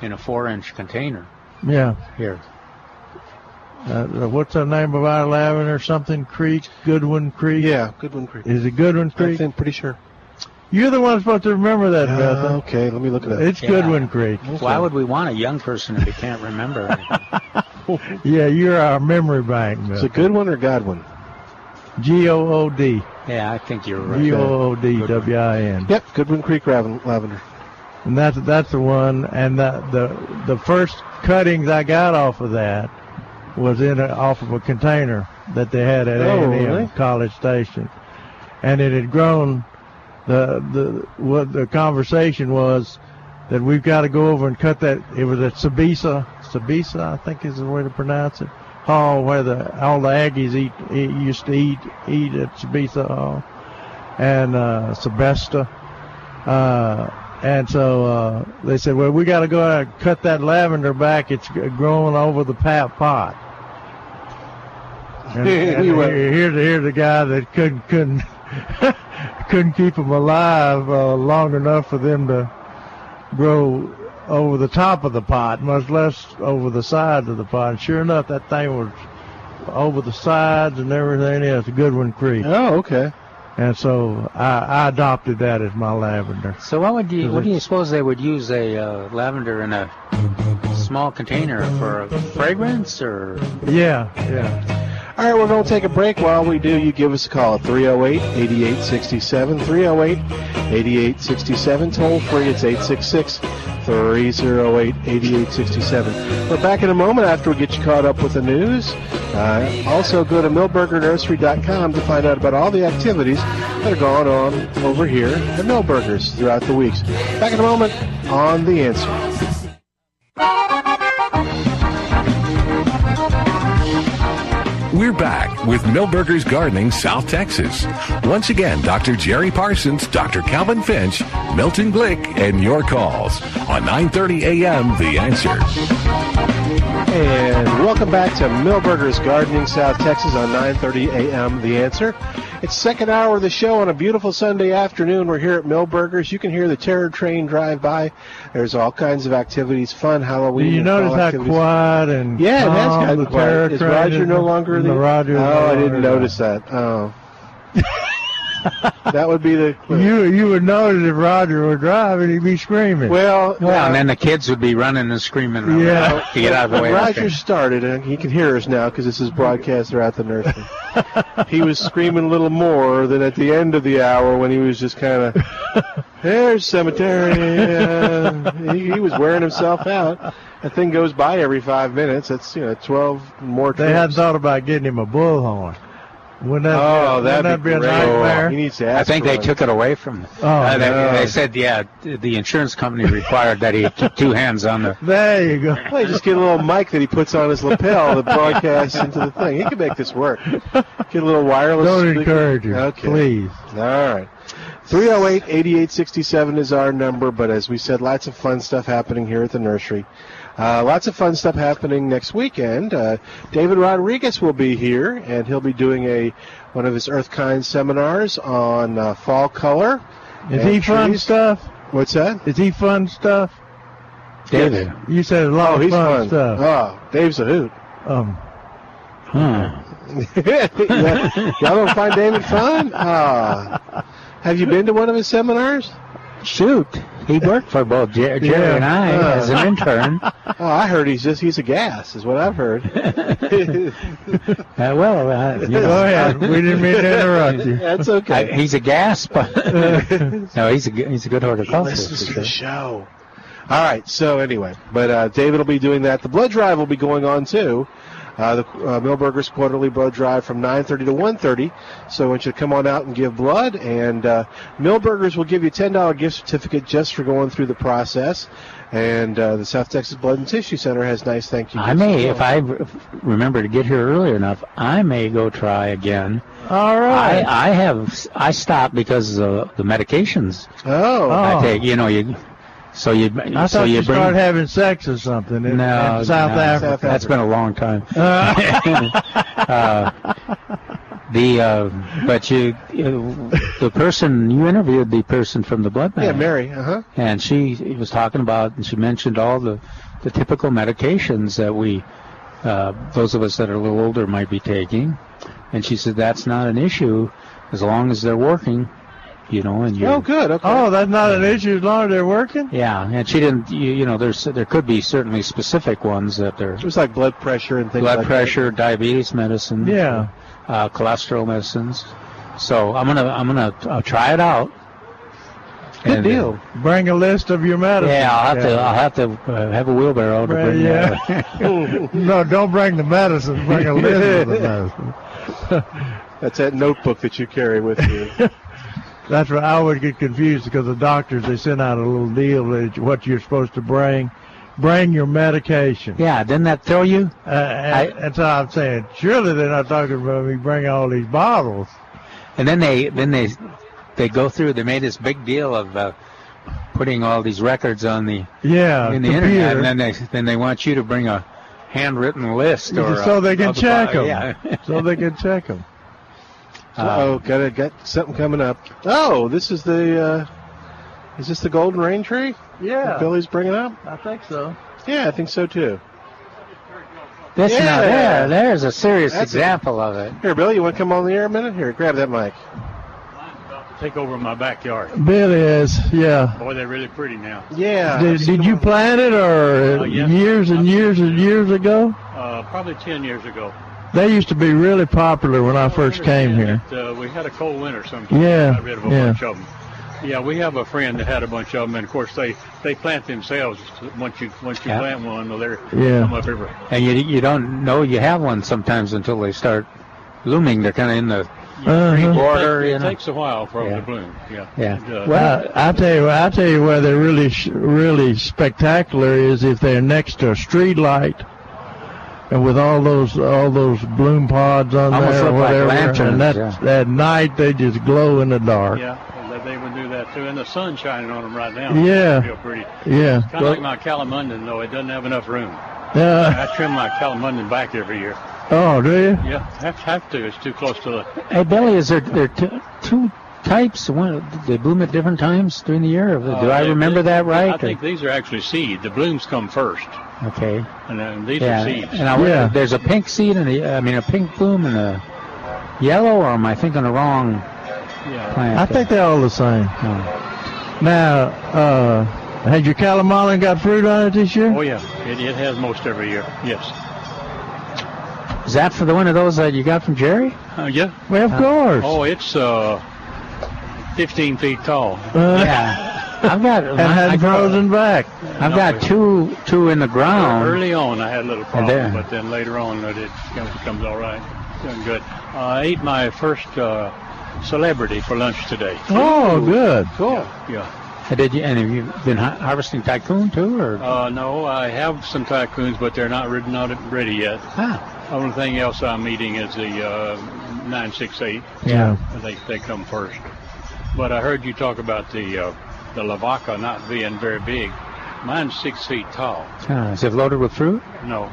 S6: in a four-inch container
S4: Yeah.
S6: here.
S4: Uh, what's the name of our lavender? Something Creek, Goodwin Creek.
S3: Yeah, Goodwin Creek.
S4: Is it Goodwin Creek?
S3: I think pretty sure.
S4: You're the one supposed to remember that,
S3: Uh,
S4: Beth.
S3: okay, let me look it up.
S4: It's
S6: Yeah.
S4: Goodwin Creek.
S6: Why would we want a young person if they can't remember? anything?
S4: Yeah, you're our memory bank.
S3: Is it Goodwin or Godwin?
S4: G O O D.
S6: yeah, I think you're right.
S4: G O O D W I N.
S3: Yep, Goodwin Creek Raven- Lavender.
S4: And that's that's the one. And the the the first cuttings I got off of that was in a, off of a container that they had at
S3: Oh,
S4: A&M
S3: really?
S4: College Station, and it had grown. The the what the conversation was that we've got to go over and cut that. It was at Sbisa Sbisa, I think is the way to pronounce it. Hall where the all the Aggies eat, eat used to eat eat at Sbisa Hall and uh, Sebesta. Uh, and so uh, they said, well, we got to go out and cut that lavender back. It's growing over the pat pot. And, and
S3: went-
S4: here, here's, here's the guy that couldn't couldn't couldn't keep them alive uh, long enough for them to grow over the top of the pot, much less over the sides of the pot. And sure enough, that thing was over the sides and everything else. Goodwin Creek.
S3: Oh, okay.
S4: And so I, I adopted that as my lavender.
S6: So what would you what do you suppose they would use a uh, lavender in a small container for a fragrance or
S4: Yeah, yeah.
S3: All right, we're going to take a break. While we do, you give us a call at 308 8867. 308 8867. Toll free, it's 866 308 8867. We're back in a moment after we get you caught up with the news. Uh, also, go to milbergernursery.com to find out about all the activities that are going on over here at Milberger's throughout the weeks. Back in a moment on The Answer.
S21: We're back with Milberger's Gardening, South Texas. Once again, Dr. Jerry Parsons, Dr. Calvin Finch, Milton Glick, and your calls on 9:30 a.m. The Answer.
S3: And welcome back to Milberger's Gardening, South Texas on 9:30 a.m. The Answer. It's second hour of the show on a beautiful Sunday afternoon. We're here at Milberger's. You can hear the Terror Train drive by. There's all kinds of activities, fun Halloween.
S4: you notice how quiet and
S3: Yeah, it has
S4: calm
S3: gotten
S4: the
S3: quiet.
S4: terror
S3: Is Roger no longer
S4: the
S3: the?
S4: Roger?
S3: Oh,
S4: no
S3: I didn't notice that. Oh. that would be the clue.
S4: You you would notice if Roger were driving, he'd be screaming.
S3: Well,
S6: Well, and then the kids would be running and screaming around
S4: Yeah.
S6: to get out of the way.
S3: When
S6: of the
S3: Roger
S6: train.
S3: started, and he can hear us now because this is broadcast throughout the nursery. he was screaming a little more than at the end of the hour when he was just kind of, "There's cemetery." Uh, he, he was wearing himself out. That thing goes by every five minutes. That's you know twelve more.
S4: They
S3: trips.
S4: hadn't thought about getting him a bullhorn. Wouldn't that,
S3: Oh,
S4: be, wouldn't
S3: that'd
S4: that
S3: be
S4: be a
S3: great.
S4: nightmare?
S3: He needs to
S6: I think they
S3: one.
S6: took it away from them.
S4: Oh,
S6: Uh, they,
S3: no.
S6: they said, yeah, the insurance company required that he keep two hands on the.
S4: There you go.
S3: Well, you just get a little mic that he puts on his lapel that broadcasts into the thing. He can make this work. Get a little wireless.
S4: Don't
S3: speaker.
S4: encourage him,
S3: Okay.
S4: please.
S3: All right. 308 8867 is our number, but as we said, lots of fun stuff happening here at the nursery. Uh, lots of fun stuff happening next weekend. Uh, David Rodriguez will be here, and he'll be doing a one of his Earth Kind seminars on uh, fall color.
S4: Is he fun stuff?
S3: What's that?
S4: Is he fun stuff?
S6: David.
S4: You said a lot
S3: Oh,
S4: of
S3: he's
S4: fun,
S3: fun.
S4: stuff.
S3: Oh, Dave's a hoot.
S4: Um,
S6: Hmm.
S3: Y'all don't find David fun? Ah. Have you been to one of his seminars?
S6: Shoot, he worked for both Jer- Jerry
S3: Yeah.
S6: and I
S3: Uh.
S6: as an intern.
S3: Oh, I heard he's just he's a gas, is what I've heard.
S6: Uh, well, uh, you know,
S4: Go ahead. We didn't mean to interrupt you.
S3: That's okay.
S6: I, he's a gas, but no, he's a good- he's a good horticulturist.
S3: Listen
S6: for
S3: to the show. All right. So anyway, but uh, David will be doing that. The blood drive will be going on too. Uh, the uh, Milberger's quarterly blood drive from 9:30 to 1:30. So I want you to come on out and give blood. And uh, Milberger's will give you a $10 gift certificate just for going through the process. And uh, the South Texas Blood and Tissue Center has nice thank you.
S6: I may,
S3: as
S6: if. I remember to get here early enough, I may go try again.
S4: All right.
S6: I. I have I stopped because of the medications
S3: Oh.
S6: I take. You know, you so you
S4: I
S6: so
S4: thought
S6: you
S4: you
S6: bring
S4: started having sex or something in,
S6: no,
S4: in South
S6: no,
S4: Africa.
S6: That's been a long time.
S4: Uh,
S6: uh, the uh, but you, you the person you interviewed the person from the blood bank.
S3: Yeah, Mary. Uh huh.
S6: and she was talking about and she mentioned all the the typical medications that we uh, those of us that are a little older might be taking and she said that's not an issue as long as they're working you know and you
S3: Oh, good. Okay.
S4: oh, that's not an issue as long as they're working.
S6: yeah and she didn't you, you know there's there could be certainly specific ones that are
S3: It was like blood pressure and things
S6: blood
S3: like
S6: pressure diabetes medicine
S4: Yeah.
S6: uh, cholesterol medicines so i'm gonna i'm gonna uh, try it out
S3: Good
S6: And, uh,
S3: deal.
S4: Bring a list of your medicine.
S6: yeah i'll have to i'll have to uh, have a wheelbarrow to
S4: Well,
S6: bring
S4: yeah.
S6: that.
S4: no, don't bring the medicine. Bring a list of the medicine.
S3: That's that notebook that you carry with you.
S4: That's right. I always get confused because the doctors they send out a little deal that what you're supposed to bring. Bring your medication.
S6: Yeah, didn't that throw you?
S4: Uh, and, and so I'm saying, surely they're not talking about me bringing all these bottles.
S6: And then they then they they go through. They made this big deal of uh, putting all these records on the
S4: Yeah,
S6: in the
S4: computer.
S6: internet, and then they then they want you to bring a handwritten list or
S4: so they can
S6: the
S4: check them.
S6: Yeah.
S4: so they can check them.
S3: oh, got a, got something coming up. Oh, this is the. Uh, is this the golden rain tree?
S4: Yeah.
S3: that Billy's bringing up.
S4: I think so.
S3: Yeah, I think so too.
S6: This
S3: Yeah.
S6: now there there's a serious
S3: That's a-
S6: example of it.
S3: Here, Billy, you want to come on the air a minute? Here, grab that mic.
S22: Take over my backyard.
S4: Billy is, yeah.
S22: Boy, they're really pretty now.
S3: Yeah.
S4: Did, did you plant it or
S22: Uh, yes.
S4: years and years and years ago?
S22: Uh, probably 10 years ago.
S4: They used to be really popular when I first came here.
S22: That, uh, we had a cold winter sometime.
S4: Yeah,
S22: Got rid of a
S4: yeah.
S22: bunch of them. Yeah, we have a friend that had a bunch of them, and of course they they plant themselves. Once you once you
S6: Yeah.
S22: plant one, well, they're
S6: Yeah.
S22: come up every.
S6: And you you don't know you have one sometimes until they start blooming. They're kind of in the
S4: Uh-huh.
S6: green
S22: It,
S6: border,
S22: takes-
S6: you
S22: it takes a while for them
S6: Yeah.
S22: to bloom. Yeah.
S6: Yeah.
S22: And, uh,
S4: Well, I tell you, I tell you where they're really, really spectacular is if they're next to a street light, and with all those, all those bloom pods on
S6: Almost
S4: there or
S6: look like
S4: whatever,
S6: lanterns,
S4: and that,
S6: yeah.
S4: at night they just glow in the dark.
S22: yeah, they- they would do that too, and the sun shining on them right now.
S4: Yeah.
S22: Feel pretty.
S4: Yeah.
S22: Kind of
S4: Well-
S22: like my calamondin, though it doesn't have enough room.
S4: Yeah.
S22: I trim my calamondin back every year.
S4: Oh, do you?
S22: Yeah, have have to. It's too close to the.
S6: Hey Billy, is there there t- two types? One they bloom at different times during the year. Do
S22: Uh,
S6: I
S22: they-
S6: remember that right?
S22: I think these are actually seed. The blooms come first,
S6: Or- okay.
S22: and then these
S6: yeah.
S22: are seeds.
S6: And I wonder, there's a pink seed and a, I mean a pink bloom and a yellow, or am I thinking the wrong?
S22: Yeah. plant?
S4: I think they're all the same. Now, uh, had your calamondin got fruit on it this year?
S22: Oh yeah, it, it has most every year. Yes.
S6: Is that for the one of those that you got from Jerry?
S22: Uh, yeah.
S4: Well, of course.
S22: Oh, it's uh, 15 feet tall.
S6: yeah. I've got.
S4: And had frozen back.
S6: I've
S22: No,
S6: got two two in the ground.
S22: Early on, I had a little problem, but then later on, it, it becomes all right. Doing good. Uh, I ate my first uh, celebrity for lunch today.
S4: Oh, good.
S22: Cool. Yeah.
S6: Uh, Did you? And have you been har- harvesting tycoon too, or?
S22: Uh, no, I have some tycoons, but they're not ready, not ready yet.
S6: Ah.
S22: Only thing else I'm eating is the uh, 968.
S4: Yeah.
S22: They, they come first. But I heard you talk about the uh, the lavaca not being very big. Mine's six feet tall.
S6: Ah, is it loaded with fruit?
S22: No.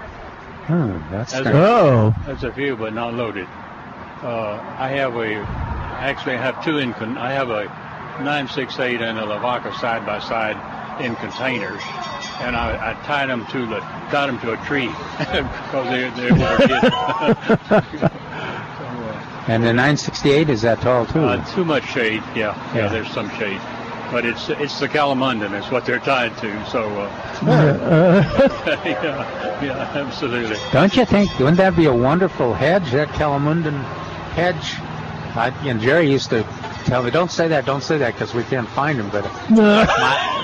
S6: Hmm, that's
S22: That's
S6: strange.
S4: Oh.
S22: That's a few, but not loaded. Uh, I have a, actually I have two in, con- I have a 968 and a Lavaca side by side in containers, and I, I tied them to the, tied them to a tree because they they were getting
S6: And the 968 is that tall too?
S22: uh, too much shade. Yeah, yeah,
S6: Yeah.
S22: there's some shade. But it's it's the calamondin It's what they're tied to. So uh, yeah, yeah, absolutely.
S6: Don't you think? Wouldn't that be a wonderful hedge? That Calamondin hedge. I, and Jerry used to tell me, "Don't say that, don't say that, because we can't find them." But my,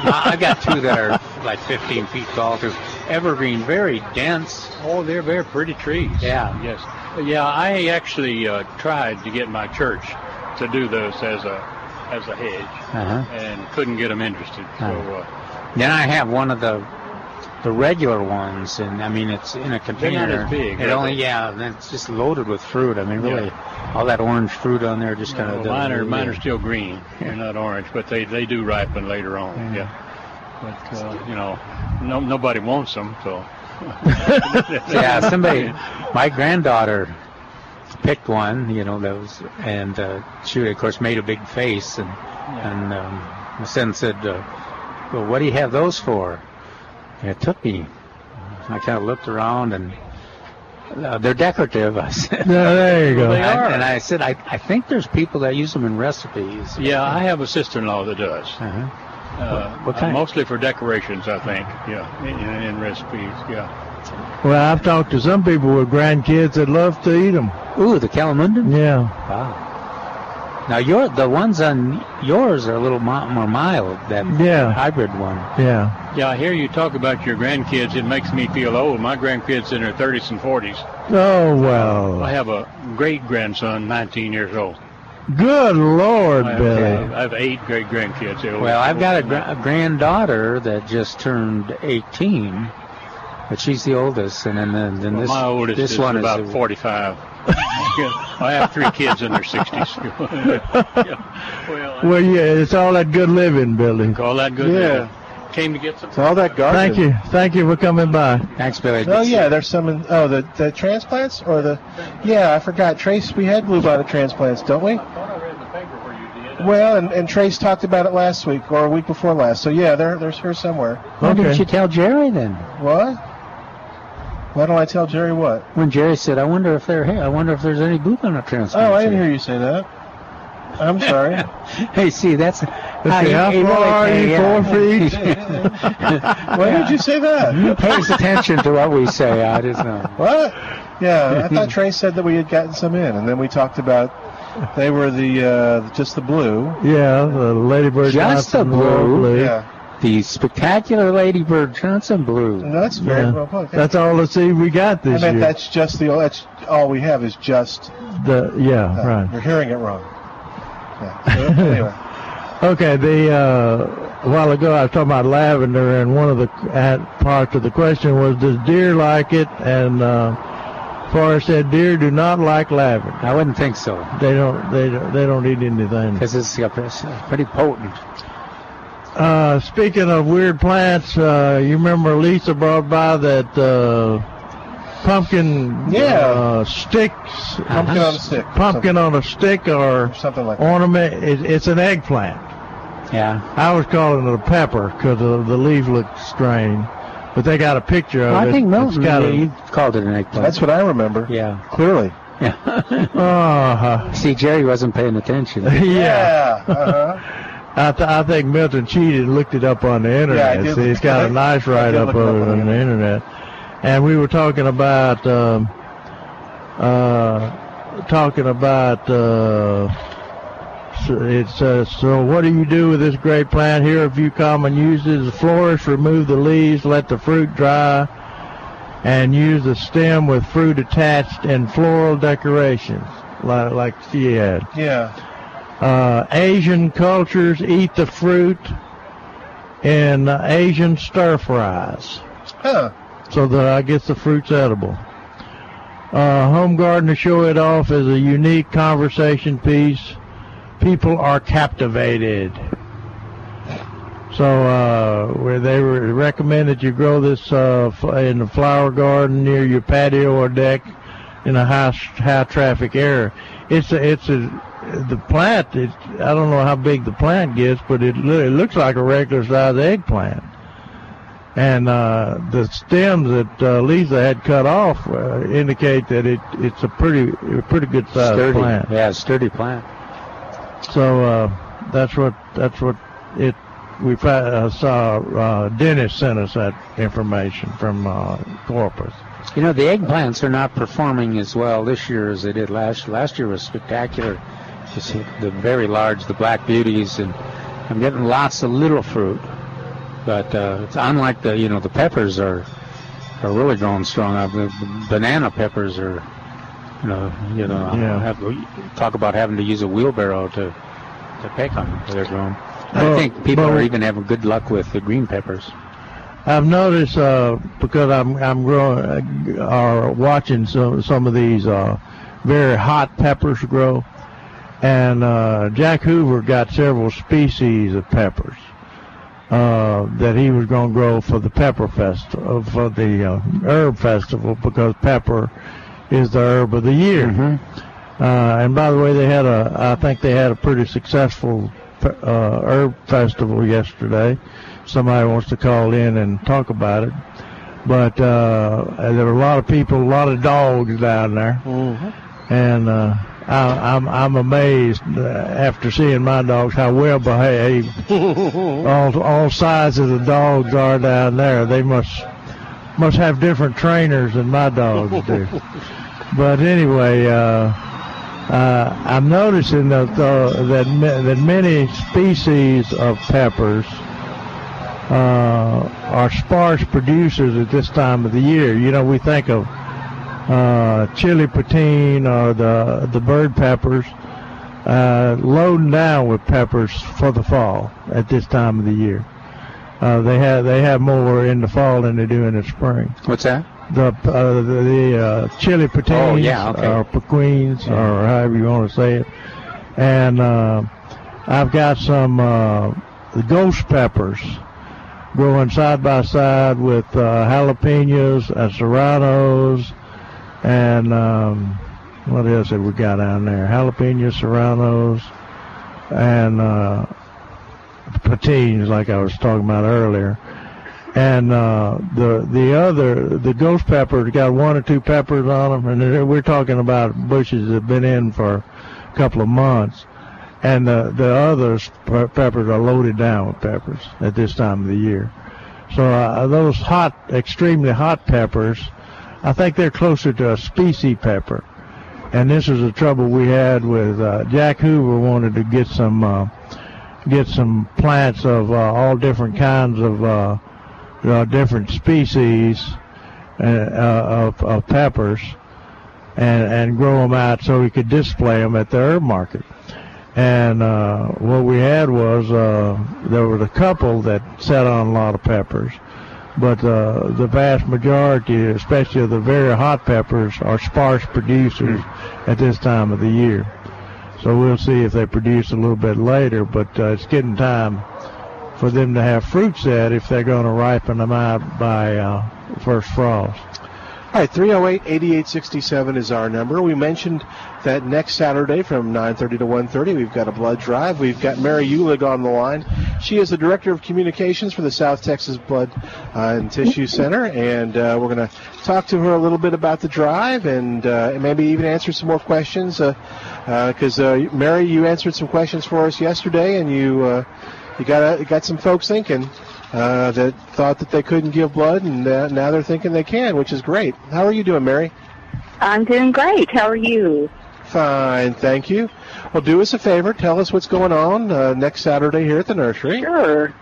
S6: my, I got two that are like 15 feet tall, too. Evergreen, very dense.
S22: Oh, they're very pretty trees.
S6: Yeah.
S22: Yes. Yeah, I actually uh, tried to get my church to do those as a as a hedge,
S6: Uh-huh.
S22: and couldn't get them interested. So uh,
S6: Then I have one of the the regular ones, and I mean it's in a container.
S22: Not as big,
S6: It only
S22: they?
S6: yeah, and it's just loaded with fruit. I mean, really, all that orange fruit on there just kind
S22: well,
S6: of.
S22: mine are mine are still green. They're not orange, but they they do ripen later on. Yeah. But uh, you know, no nobody wants them, so.
S6: yeah, somebody, my granddaughter picked one, you know, that was, and uh, she, of course, made a big face, and and um, my son said, uh, "Well, what do you have those for?" And it took me. I kind of looked around, and uh, they're decorative. I said.
S4: Yeah, there you go.
S22: They are.
S6: And I said, I, I think there's people that use them in recipes.
S22: Yeah, I have a sister-in-law that does.
S6: Uh-huh.
S22: Uh,
S6: What kind?
S22: Mostly for decorations, I think. Yeah, in, in recipes. Yeah.
S4: Well, I've talked to some people with grandkids that love to eat them.
S6: Ooh, the calamondin.
S4: Yeah.
S6: Wow. Now your the ones on yours are a little mi- more mild. That
S4: Yeah.
S6: hybrid one.
S4: Yeah.
S22: Yeah, I hear you talk about your grandkids. It makes me feel old. My grandkids in their 30s and 40s.
S4: Oh well.
S22: I have a great grandson, 19 years old.
S4: Good Lord,
S22: I have,
S4: Billy.
S22: I have eight great grandkids. They're
S6: Well, I've got a,
S22: older
S6: gra- a granddaughter that just turned 18, but she's the oldest, and then then, then
S22: Well,
S6: this
S22: my oldest
S6: this
S22: is
S6: one
S22: about
S6: is
S22: 45. I have three kids in their 60s. well,
S4: Well, yeah, it's all that good living, Billy.
S22: all that good.
S3: Yeah.
S22: living. Came to get some.
S3: It's all that gardening.
S4: Thank you. Thank you for coming by.
S6: Thanks, Billy.
S3: Oh yeah, there's some. In, oh, the the transplants or the. Yeah, I forgot. Trace, we had bluebonnet transplants, don't we? Well, and, and Trace talked about it last week or a week before last. So yeah, there there's her somewhere.
S6: Why didn't you tell Jerry then?
S3: What? Why don't I tell Jerry what?
S6: When Jerry said, "I wonder if they're hey, I wonder if there's any boot on a transplants."
S3: Oh, I didn't hear you say that. I'm sorry.
S6: hey, see, that's
S4: Let's see, how
S6: he
S4: far
S6: really
S4: are you?
S6: pay-
S4: Four feet?
S3: Why did you say that?
S6: He pays attention to what we say. I just know.
S3: What? Yeah, I thought Trey said that we had gotten some in, and then we talked about they were the uh, just the blue.
S4: Yeah, the Ladybird
S6: Just the
S4: Johnson Royal
S6: blue.
S3: Yeah,
S6: The spectacular Ladybird Johnson blue.
S3: and that's very
S4: Yeah.
S3: well put.
S4: That's all the seed we got
S3: I
S4: this
S3: meant
S4: year.
S3: that's just the that's all we have is just.
S4: The yeah,
S3: uh,
S4: right.
S3: You're hearing it wrong. Yeah. Anyway,
S4: Okay, the uh, a while ago I was talking about lavender, and one of the at parts of the question was, does deer like it? And uh, Forrest said, deer do not like lavender.
S6: I wouldn't think so
S4: They don't. They don't. They don't eat anything.
S6: because it's, uh, it's pretty potent.
S4: Uh, speaking of weird plants, uh, you remember Lisa brought by that uh, pumpkin
S3: Yeah.
S4: uh, sticks,
S3: pumpkin on a stick. or
S4: pumpkin on a stick or
S3: something, something like that.
S4: ornament. It, it's an eggplant.
S6: Yeah.
S4: I was calling it a pepper because the, the leaf looked strange, but they got a picture of
S6: Well,
S4: it.
S6: I think
S4: It's
S6: Milton,
S4: got
S6: you,
S4: a-
S6: called it an eggplant.
S3: That's what I remember
S6: yeah.
S3: clearly.
S4: uh,
S6: See, Jerry wasn't paying attention.
S4: yeah.
S3: Uh-huh.
S4: I, th- I think Milton cheated and looked it up on the
S3: Yeah,
S4: internet.
S3: did
S4: See, he's got a nice write up of it
S3: on the
S4: internet. And we were talking about, um, uh, talking about, uh, so it says, so what do you do with this great plant? Here are a few common uses. Florist, remove the leaves, let the fruit dry, and use the stem with fruit attached in floral decorations, like, like she had.
S3: Yeah.
S4: Uh, Asian cultures eat the fruit in uh, Asian stir fries.
S3: Huh.
S4: So the, I guess the fruit's edible. Uh, home garden to show it off as a unique conversation piece. People are captivated. So uh, where they recommend that you grow this uh, in a flower garden near your patio or deck in a high high traffic area. It's a it's a the plant. It, I don't know how big the plant gets, but it, it looks like a regular size eggplant. And uh, the stems that uh, Lisa had cut off uh, indicate that it it's a pretty a pretty good sized
S6: Sturdy.
S4: plant.
S6: Yeah, sturdy plant.
S4: So uh, that's what that's what it. We uh, saw uh, Dennis sent us that information from uh, Corpus.
S6: You know, the eggplants are not performing as well this year as they did last. Last year was spectacular. You see the very large, the black beauties, and I'm getting lots of little fruit. But uh, it's unlike the, you know, the peppers are are really growing strong. Uh, The, the banana peppers are, you know, you know,
S4: Yeah.
S6: have, talk about having to use a wheelbarrow to to pick them. They're growing.
S4: Well,
S6: I think people
S4: well-
S6: are even having good luck with the green peppers.
S4: I've noticed uh, because I'm I'm growing uh, or watching some some of these uh, very hot peppers grow, and uh, Jack Hoover got several species of peppers uh, that he was going to grow for the pepper festival for the uh, herb festival because pepper is the herb of the year. Uh, and by the way, they had a I think they had a pretty successful uh, herb festival yesterday. Somebody wants to call in and talk about it. But uh, there were a lot of people, a lot of dogs down there, and uh, I, I'm I'm amazed uh, after seeing my dogs how well behaved all all sizes of dogs are down there. They must must have different trainers than my dogs do. but anyway, uh, uh, I'm noticing that uh, that ma- that many species of peppers uh, are sparse producers at this time of the year. You know, we think of uh, chili patine or the the bird peppers uh, loading down with peppers for the fall at this time of the year. Uh, they have they have more in the fall than they do in the spring.
S6: What's that?
S4: The uh, the, the uh, chili patines
S6: Oh, yeah, okay.
S4: or pequeens or however you want to say it, and uh, I've got some uh, the ghost peppers growing side by side with uh, jalapenos and serranos and um, what else have we got down there? Jalapeno serranos, and uh, patines, like I was talking about earlier. And uh, the the other the ghost peppers got one or two peppers on them, and we're talking about bushes that have been in for a couple of months. And the the other peppers are loaded down with peppers at this time of the year. So uh, those hot, extremely hot peppers, I think they're closer to a species pepper. And this is the trouble we had with uh, Jack Hoover wanted to get some uh, get some plants of uh, all different kinds of uh, different species uh, uh, of, of peppers and and grow them out so he could display them at the herb market. And uh, what we had was uh, there was a couple that sat on a lot of peppers, but uh, the vast majority, especially of the very hot peppers, are sparse producers at this time of the year. So we'll see if they produce a little bit later, but uh, it's getting time for them to have fruit set if they're going to ripen them out by uh, first frost.
S3: All right, 308-8867 is our number. We mentioned that next Saturday from 9.30 to 1.30, we've got a blood drive. We've got Mary Eulig on the line. She is the Director of Communications for the South Texas Blood uh, and Tissue Center, and uh, we're going to talk to her a little bit about the drive and uh, maybe even answer some more questions. Because uh, uh, Mary, you answered some questions for us yesterday, and you uh, you got got some folks thinking that thought that they couldn't give blood, and now they're thinking they can, which is great. How are you doing, Mary?
S23: I'm doing great. How are you?
S3: Fine, thank you. Well, do us a favor. Tell us what's going on uh, next Saturday here at the nursery.
S23: Sure,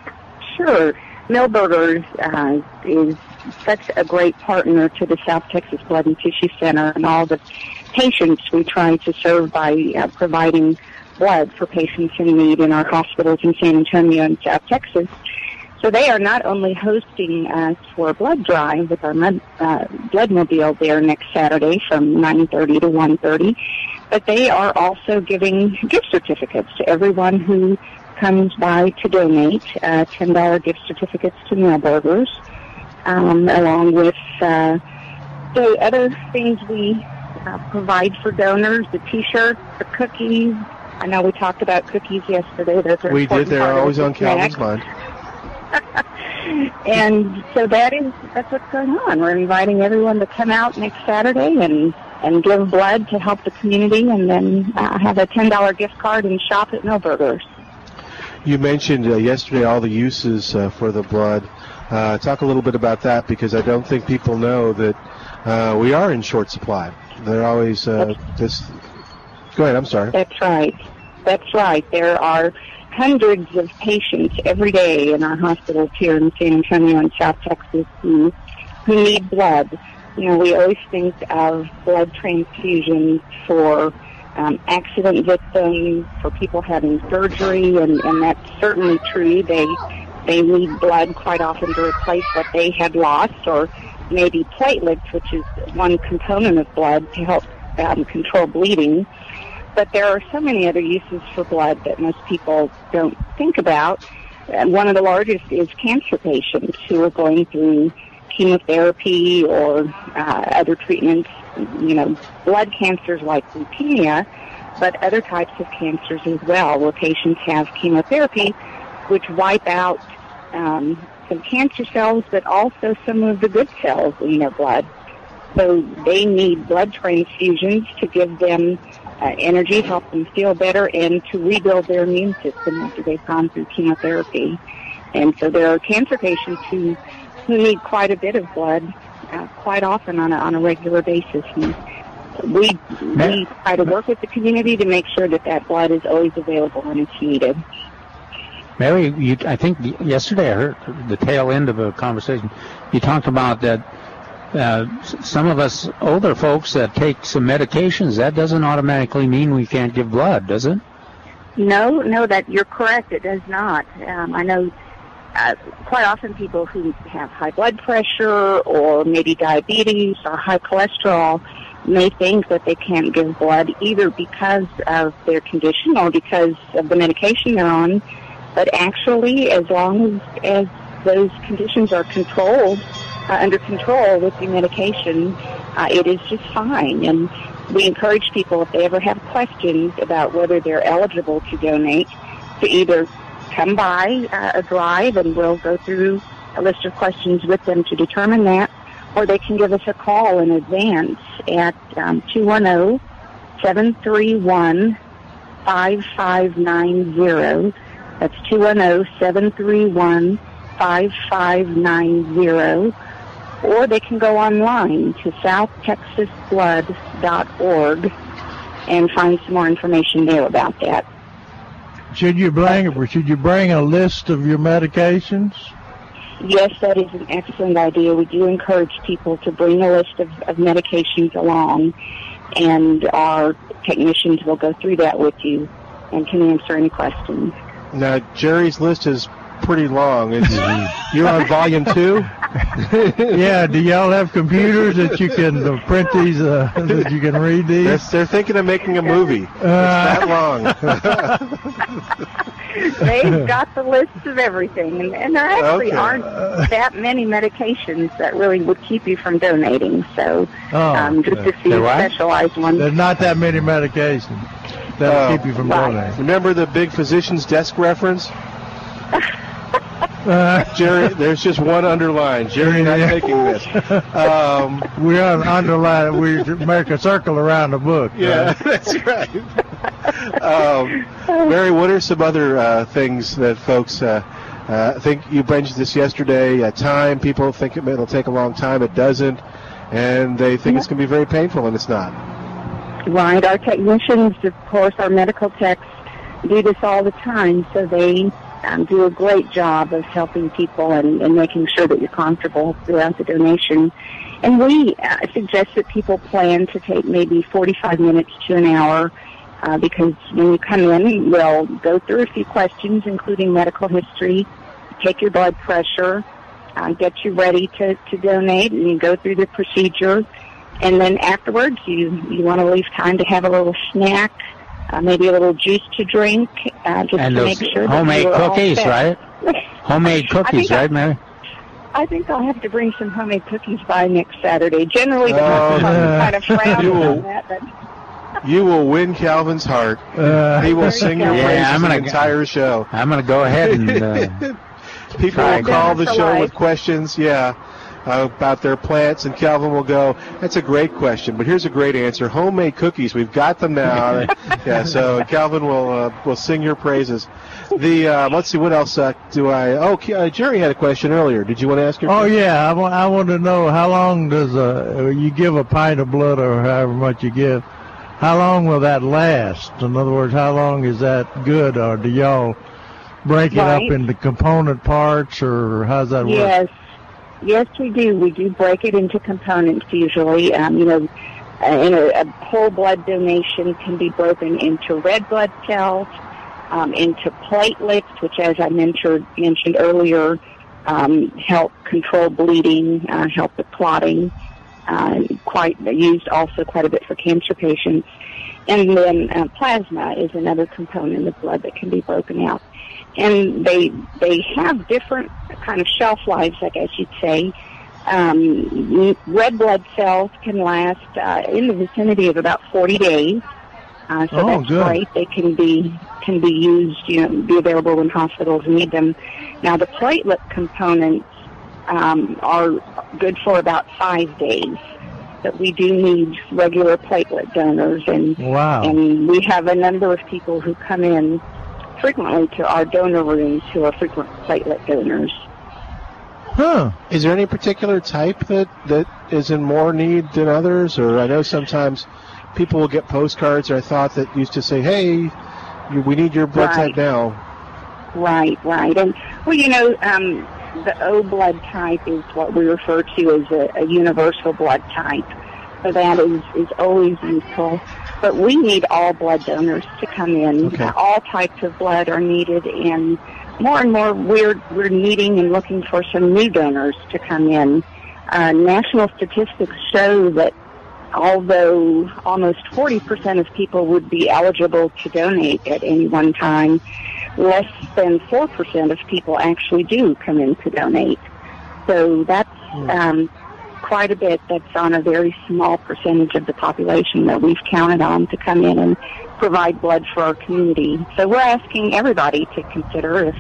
S23: sure. Milberger's uh, is such a great partner to the South Texas Blood and Tissue Center and all the patients we try to serve by uh, providing blood for patients in need in our hospitals in San Antonio and South Texas. So they are not only hosting us for blood drive with our uh, blood mobile there next Saturday from 9.30 to 1.30, but they are also giving gift certificates to everyone who comes by to donate, uh, $10 gift certificates to Milberger's, um, along with uh, the other things we uh, provide for donors, the T-shirts, the cookies. I know we talked about cookies yesterday. Those are
S3: we did. They're always on Calvin's mind.
S23: and so that is that's what's going on. We're inviting everyone to come out next Saturday and and give blood to help the community, and then uh, have a ten dollar gift card and shop at Milberger's.
S3: You mentioned uh, yesterday all the uses uh, for the blood. Uh, talk a little bit about that because I don't think people know that uh, we are in short supply. They're always uh, just. Go ahead. I'm sorry.
S23: That's right. That's right. There are hundreds of patients every day in our hospitals here in San Antonio and South Texas who who need blood. You know, we always think of blood transfusions for um, accident victims, for people having surgery, and, and that's certainly true. They they need blood quite often to replace what they had lost, or maybe platelets, which is one component of blood to help um, control bleeding. But there are so many other uses for blood that most people don't think about. And one of the largest is cancer patients who are going through chemotherapy or uh, other treatments, you know, blood cancers like leukemia, but other types of cancers as well, where patients have chemotherapy, which wipe out um, some cancer cells, but also some of the good cells in their blood. So they need blood transfusions to give them uh, energy, help them feel better, and to rebuild their immune system after they've gone through chemotherapy. And so there are cancer patients who who need quite a bit of blood, uh, quite often on a on a regular basis. And we we try to work with the community to make sure that that blood is always available when it's needed.
S6: Mary, you, I think yesterday I heard the tail end of a conversation. You talked about that uh, some of us older folks that take some medications, that doesn't automatically mean we can't give blood, does it?
S23: No, no, that you're correct. It does not. Um, I know uh, quite often people who have high blood pressure or maybe diabetes or high cholesterol may think that they can't give blood either because of their condition or because of the medication they're on. But actually, as long as, as those conditions are controlled, uh, under control with your medication, uh, it is just fine. And we encourage people, if they ever have questions about whether they're eligible to donate, to either come by uh, a drive and we'll go through a list of questions with them to determine that, or they can give us a call in advance at um, 210 731 5590. That's 210 731 5590 or they can go online to southtexasblood.org and find some more information there about that.
S4: Should you bring should you bring a list of your medications?
S23: Yes, that is an excellent idea. We do encourage people to bring a list of, of medications along, and our technicians will go through that with you and can answer any questions.
S3: Now, Jerry's list is pretty long. You're on volume two.
S4: yeah. Do y'all have computers that you can uh, print these? Uh, that you can read these?
S3: They're, they're thinking of making a movie. Uh, it's that long.
S23: They've got the lists of everything, and, and there actually okay. aren't that many medications that really would keep you from donating. So, oh, um, just to see specialized ones.
S4: There's not that many medications that'll uh, keep you from donating.
S3: Remember the big physician's desk reference? Jerry, there's just one underline. Jerry not taking this. Um,
S4: we un- underline. We make a circle around the book.
S3: Yeah,
S4: right?
S3: that's right. um, Mary, what are some other uh, things that folks uh, uh, I think you mentioned this yesterday? Uh, time. People think it, it'll take a long time. It doesn't, and they think it's going to be very painful, and it's not.
S23: Right. Our technicians, of course, our medical techs do this all the time, so they um, do a great job of helping people and, and making sure that you're comfortable throughout the donation. And we uh, suggest that people plan to take maybe 45 minutes to an hour uh, because when you come in, we'll go through a few questions, including medical history, take your blood pressure, uh, get you ready to, to donate, and you go through the procedure. And then afterwards, you, you want to leave time to have a little snack, uh, maybe a little juice to drink, uh, just
S6: and
S23: to
S6: those
S23: make sure
S6: homemade
S23: that you're all
S6: cookies,
S23: set.
S6: right? Homemade cookies,
S23: think I-
S6: right, Mary?
S23: I think I'll have to bring some homemade cookies by next Saturday. Generally, the
S3: oh,
S23: kind of frowns
S3: You will-
S23: on that, but
S3: You will win Calvin's heart.
S4: Uh,
S3: he will sing
S23: you
S3: your
S23: go.
S3: praises
S6: Yeah, I'm
S3: the
S6: gonna-
S3: entire show.
S6: I'm going to go ahead and. Uh,
S3: People will call the show
S23: life.
S3: with questions, yeah, uh, about their plants, and Calvin will go, "That's a great question, but here's a great answer: homemade cookies. We've got them now." yeah, so Calvin will uh, will sing your praises. The uh, let's see, what else uh, do I? Oh, uh, Jerry had a question earlier. Did you want to ask your?
S4: Oh
S3: question?
S4: yeah, I want, I want to know how long does uh, you give a pint of blood or however much you give? How long will that last? In other words, how long is that good, or do y'all break it
S23: Right.
S4: up into component parts, or how's that work?
S23: Yes, yes, we do. We do break it into components usually. Um, you know, a, a whole blood donation can be broken into red blood cells, um, into platelets, which, as I mentioned mentioned earlier, um, help control bleeding, uh, help with clotting. Uh, quite used also quite a bit for cancer patients. And then uh, plasma is another component of blood that can be broken out and they they have different kind of shelf lives, I guess you'd say. Um, red blood cells can last uh, in the vicinity of about 40 days, uh, so
S4: Oh,
S23: that's
S4: good.
S23: great. They can be can be used, you know, be available when hospitals need them. Now, the platelet components um, are good for about five days, but we do need regular platelet donors, and
S4: Wow.
S23: and we have a number of people who come in frequently to our donor rooms who are frequent platelet donors.
S4: Huh.
S3: Is there any particular type that that is in more need than others? Or I know sometimes people will get postcards. Or I thought that used to say, "Hey, you, we need your blood
S23: Right.
S3: type now."
S23: Right, right. And, well, you know, um, the O blood type is what we refer to as a, a universal blood type. So that is, is always useful. But we need all blood donors to come in.
S3: Okay.
S23: All types of blood are needed, and more and more we're, we're needing and looking for some new donors to come in. Uh, national statistics show that although almost 40% of people would be eligible to donate at any one time, less than 4% of people actually do come in to donate. So that's um, quite a bit. That's on a very small percentage of the population that we've counted on to come in and provide blood for our community. So we're asking everybody to consider if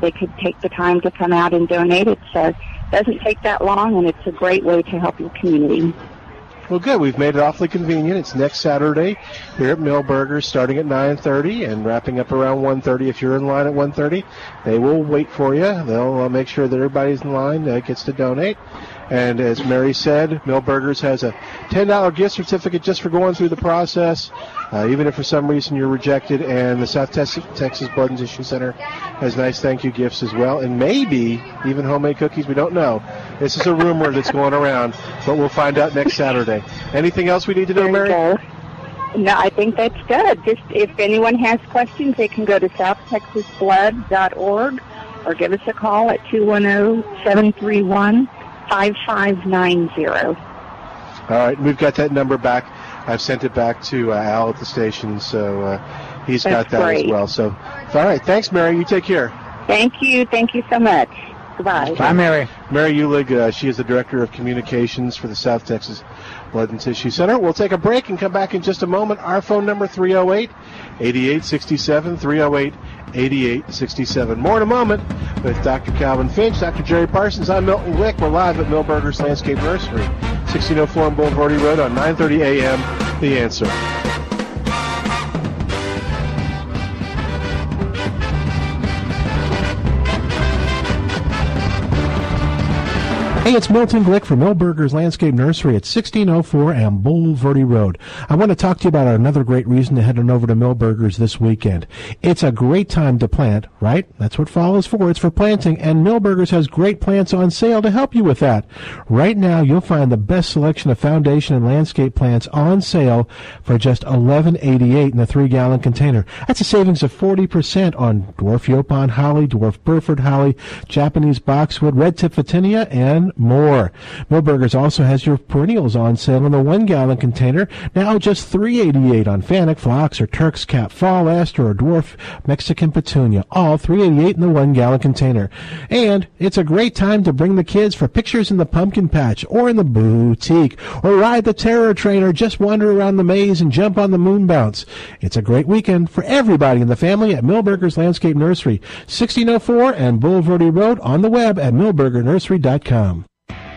S23: they could take the time to come out and donate. It uh, doesn't take that long, and it's a great way to help your community.
S3: Well, good. We've made it awfully convenient. It's next Saturday here at Milberger's, starting at 9:30 and wrapping up around 1:30. If you're in line at 1:30, they will wait for you. They'll uh, make sure that everybody's in line that gets to donate. And as Mary said, Milberger's has a $10 gift certificate just for going through the process, uh, even if for some reason you're rejected. And the South Texas, Texas Blood and Tissue Center has nice thank you gifts as well, and maybe even homemade cookies. We don't know. This is a rumor that's going around, but we'll find out next Saturday. Anything else we need to know, Mary?
S23: No, I think that's good. Just if anyone has questions, they can go to southtexasblood.org or give us a call at 210-731-5590.
S3: All right, we've got that number back. I've sent it back to uh, Al at the station, so uh, he's got that
S23: great.
S3: as well. So, all right, thanks, Mary. You take care.
S23: Thank you. Thank you so much. Goodbye.
S3: Bye, Mary. Mary Ulig, uh, she is the Director of Communications for the South Texas Blood and Tissue Center. We'll take a break and come back in just a moment. Our phone number 308 8867 308 8867. More in a moment with Dr. Calvin Finch, Dr. Jerry Parsons. I'm Milton Wick. We're live at Milberger's Landscape Nursery, 1604 on Bulverde Road on 9:30 a.m. The Answer.
S7: Hey, it's Milton Glick from Milberger's Landscape Nursery at 1604 and Bulverde Road. I want to talk to you about another great reason to head on over to Milberger's this weekend. It's a great time to plant, right? That's what fall is for. It's for planting, and Milberger's has great plants on sale to help you with that. Right now, you'll find the best selection of foundation and landscape plants on sale for just $11.88 in a three-gallon container. That's a savings of 40% on dwarf Yaupon holly, dwarf Burford holly, Japanese boxwood, red tip Photinia, and more. Milberger's also has your perennials on sale in the one gallon container, now just $3.88 on Fanick, Phlox, or Turk's Cap, Fall Aster, or Dwarf Mexican Petunia, all $3.88 in the one gallon container. And it's a great time to bring the kids for pictures in the pumpkin patch, or in the boutique, or ride the terror train, or just wander around the maze and jump on the moon bounce. It's a great weekend for everybody in the family at Milberger's Landscape Nursery, 1604 and Bulverde Road on the web at milbergernursery.com.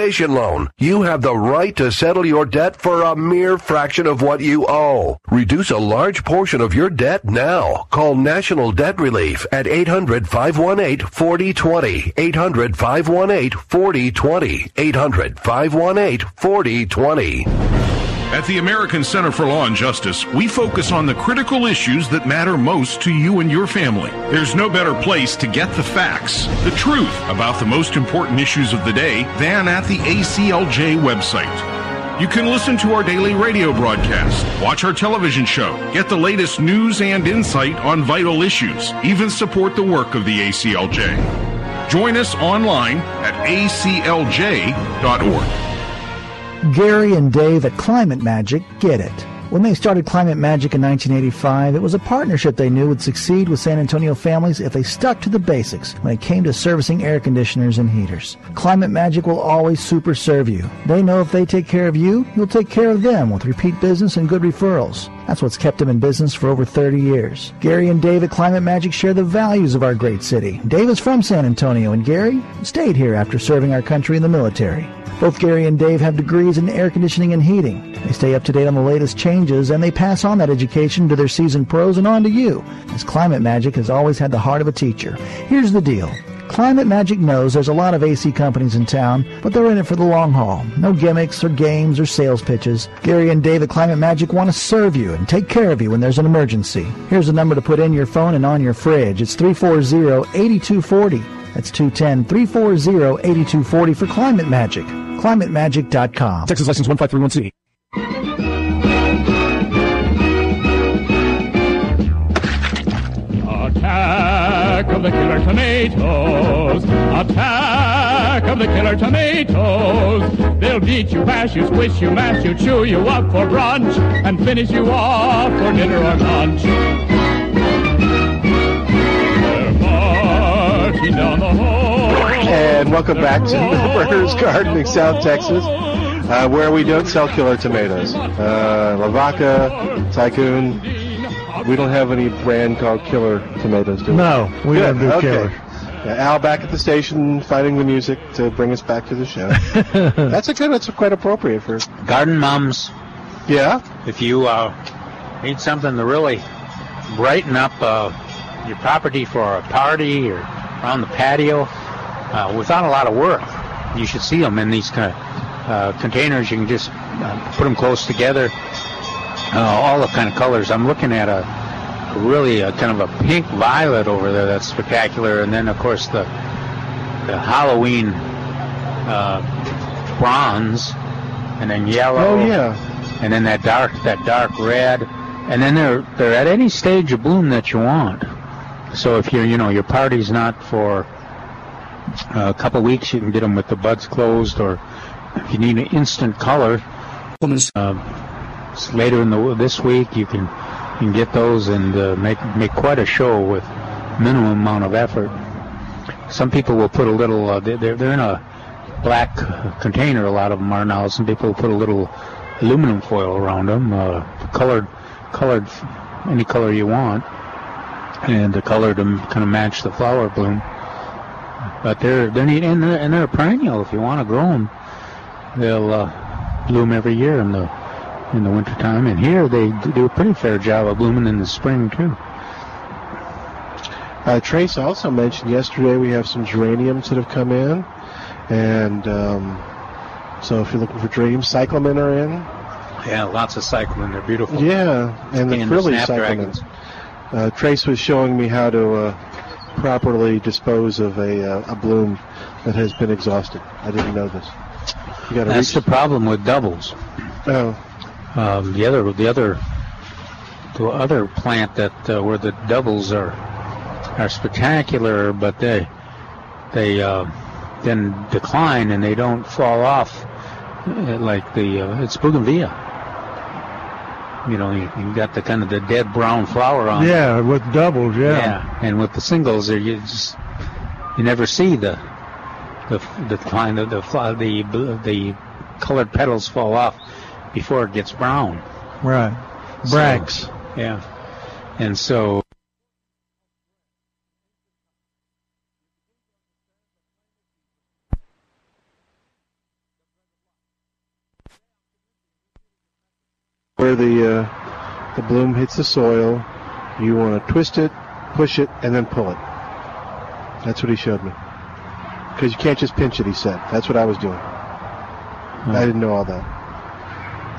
S1: loan. You have the right to settle your debt for a mere fraction of what you owe. Reduce a large portion of your debt now. Call National Debt Relief at 800-518-4020. 800-518-4020. 800-518-4020.
S24: At the American Center for Law and Justice, we focus on the critical issues that matter most to you and your family. There's no better place to get the facts, the truth about the most important issues of the day than at the ACLJ website. You can listen to our daily radio broadcast, watch our television show, get the latest news and insight on vital issues, even support the work of the ACLJ. Join us online at aclj.org.
S25: Gary and Dave at Climate Magic get it. When they started Climate Magic in 1985, it was a partnership they knew would succeed with San Antonio families if they stuck to the basics when it came to servicing air conditioners and heaters. Climate Magic will always super serve you. They know if they take care of you, you'll take care of them with repeat business and good referrals. That's what's kept them in business for over 30 years. Gary and Dave at Climate Magic share the values of our great city. Dave is from San Antonio and Gary stayed here after serving our country in the military. Both Gary and Dave have degrees in air conditioning and heating. They stay up to date on the latest changes and they pass on that education to their seasoned pros and on to you, as Climate Magic has always had the heart of a teacher. Here's the deal. Climate Magic knows there's a lot of AC companies in town, but they're in it for the long haul. No gimmicks or games or sales pitches. Gary and Dave at Climate Magic want to serve you and take care of you when there's an emergency. Here's a number to put in your phone and on your fridge. It's 340-8240. That's 210-340-8240 for Climate Magic. ClimateMagic.com.
S10: Texas license 1531C.
S26: Of the killer tomatoes. Attack of the killer tomatoes. They'll beat you, bash you, squish you, mash you, chew you up for brunch, and finish you off for dinner or lunch. They're marching down the hall.
S3: And welcome back to Burgers Garden in South Texas, uh, where we don't sell killer tomatoes. Uh, Lavaca, Tycoon, we don't have any brand called killer tomatoes, do we?
S4: No, we
S3: Good,
S4: don't do
S3: okay.
S4: killer.
S3: Yeah, Al back at the station fighting the music to bring us back to the show. that's a good. That's quite appropriate for
S6: garden mums.
S3: Yeah.
S6: If you uh, need something to really brighten up uh, your property for a party or around the patio uh, without a lot of work, you should see them in these kind of uh, containers. You can just uh, put them close together. Uh, all the kind of colors. I'm looking at a really a kind of a pink violet over there that's spectacular, and then of course the the Halloween uh, bronze, and then yellow.
S3: Oh yeah.
S6: And then that dark that dark red, and then they're they're at any stage of bloom that you want. So if you're you know your party's not for a couple weeks, you can get them with the buds closed, or if you need an instant color, uh, later in the this week you can you can get those and uh, make make quite a show with minimum amount of effort. Some people will put a little. Uh, they're they're in a black container. A lot of them are now. Some people will put a little aluminum foil around them, uh, colored colored any color you want, and the color to kind of match the flower bloom. But they're they're neat and they're, and they're perennial. If you want to grow them, they'll uh, bloom every year in the in the wintertime. And here they do a pretty fair job of blooming in the spring too.
S3: Uh, Trace also mentioned yesterday we have some geraniums that have come in, and um, so if you're looking for geraniums, cyclamen are in.
S6: Yeah, lots of cyclamen. They're beautiful.
S3: Yeah, and the
S6: And the
S3: frilly
S6: snapdragons.
S3: cyclamen. Uh, Trace was showing me how to uh, properly dispose of a, uh, a bloom that has been exhausted. I didn't know this. You got to
S6: That's
S3: reach.
S6: the problem with doubles.
S3: Oh,
S6: Um, the other, the other, the other plant that uh, where the doubles are are spectacular, but they they uh, then decline and they don't fall off uh, like the uh, it's bougainvillea. You know, you, you got the kind of the dead brown flower on. it.
S4: Yeah, with doubles, yeah.
S6: Yeah, and with the singles, there you just you never see the the the decline of the the the colored petals fall off before it gets brown.
S4: Right.
S6: So- yeah. And so
S3: where the uh, the bloom hits the soil, you want to twist it, push it, and then pull it. That's what he showed me. Because you can't just pinch it, he said. That's what I was doing. I didn't know all that.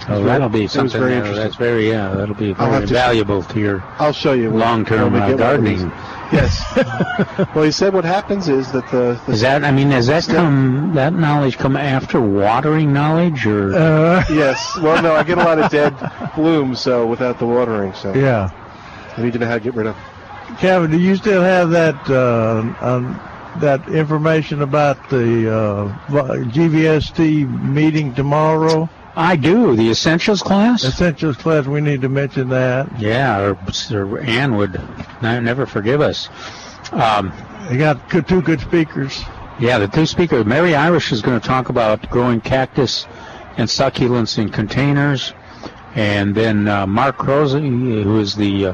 S3: It was
S6: oh, that'll be
S3: it was
S6: something
S3: very
S6: there
S3: interesting.
S6: that's very yeah that'll be
S3: I'll
S6: very
S3: have to-
S6: valuable to your
S3: I'll show you
S6: long-term uh,
S3: get one of these.
S6: gardening.
S3: Yes. well, he said what happens is that the, the
S6: Is that I mean does that come that knowledge come after watering knowledge or
S4: Uh,
S3: yes. Well, no, I get a lot of dead blooms, so without the watering, so
S4: Yeah.
S3: I need to know how to get rid of.
S4: Kevin, do you still have that uh, um, that information about the uh, GVST meeting tomorrow?
S6: I do the essentials class.
S4: Essentials class. We need to mention that.
S6: Yeah, or, or Ann would never forgive us. Um,
S4: They got two good speakers.
S6: Yeah, the two speakers. Mary Irish is going to talk about growing cactus and succulents in containers, and then uh, Mark Rosa, who is the uh,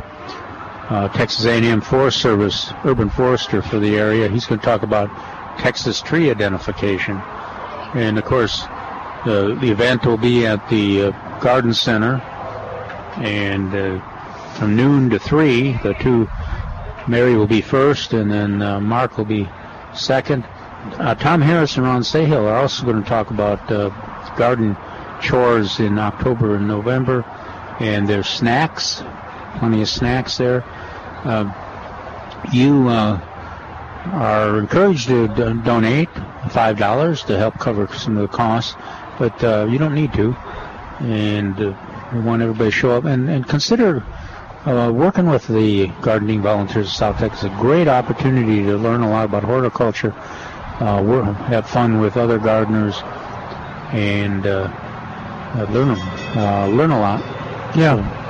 S6: uh, Texas A&M Forest Service urban forester for the area, he's going to talk about Texas tree identification, and of course, the the event will be at the uh, Garden Center, and uh, from noon to three, the two Mary will be first, and then uh, Mark will be second. Uh, Tom Harris and Ron Sahill are also going to talk about uh, garden chores in October and November, and there's snacks, plenty of snacks there. Uh, you are encouraged to d- donate five dollars to help cover some of the costs, but uh, you don't need to. And uh, we want everybody to show up and, and consider uh, working with the gardening volunteers of South Texas. a great opportunity to learn a lot about horticulture, uh, have fun with other gardeners, and uh, uh, learn uh, learn a lot.
S4: Yeah.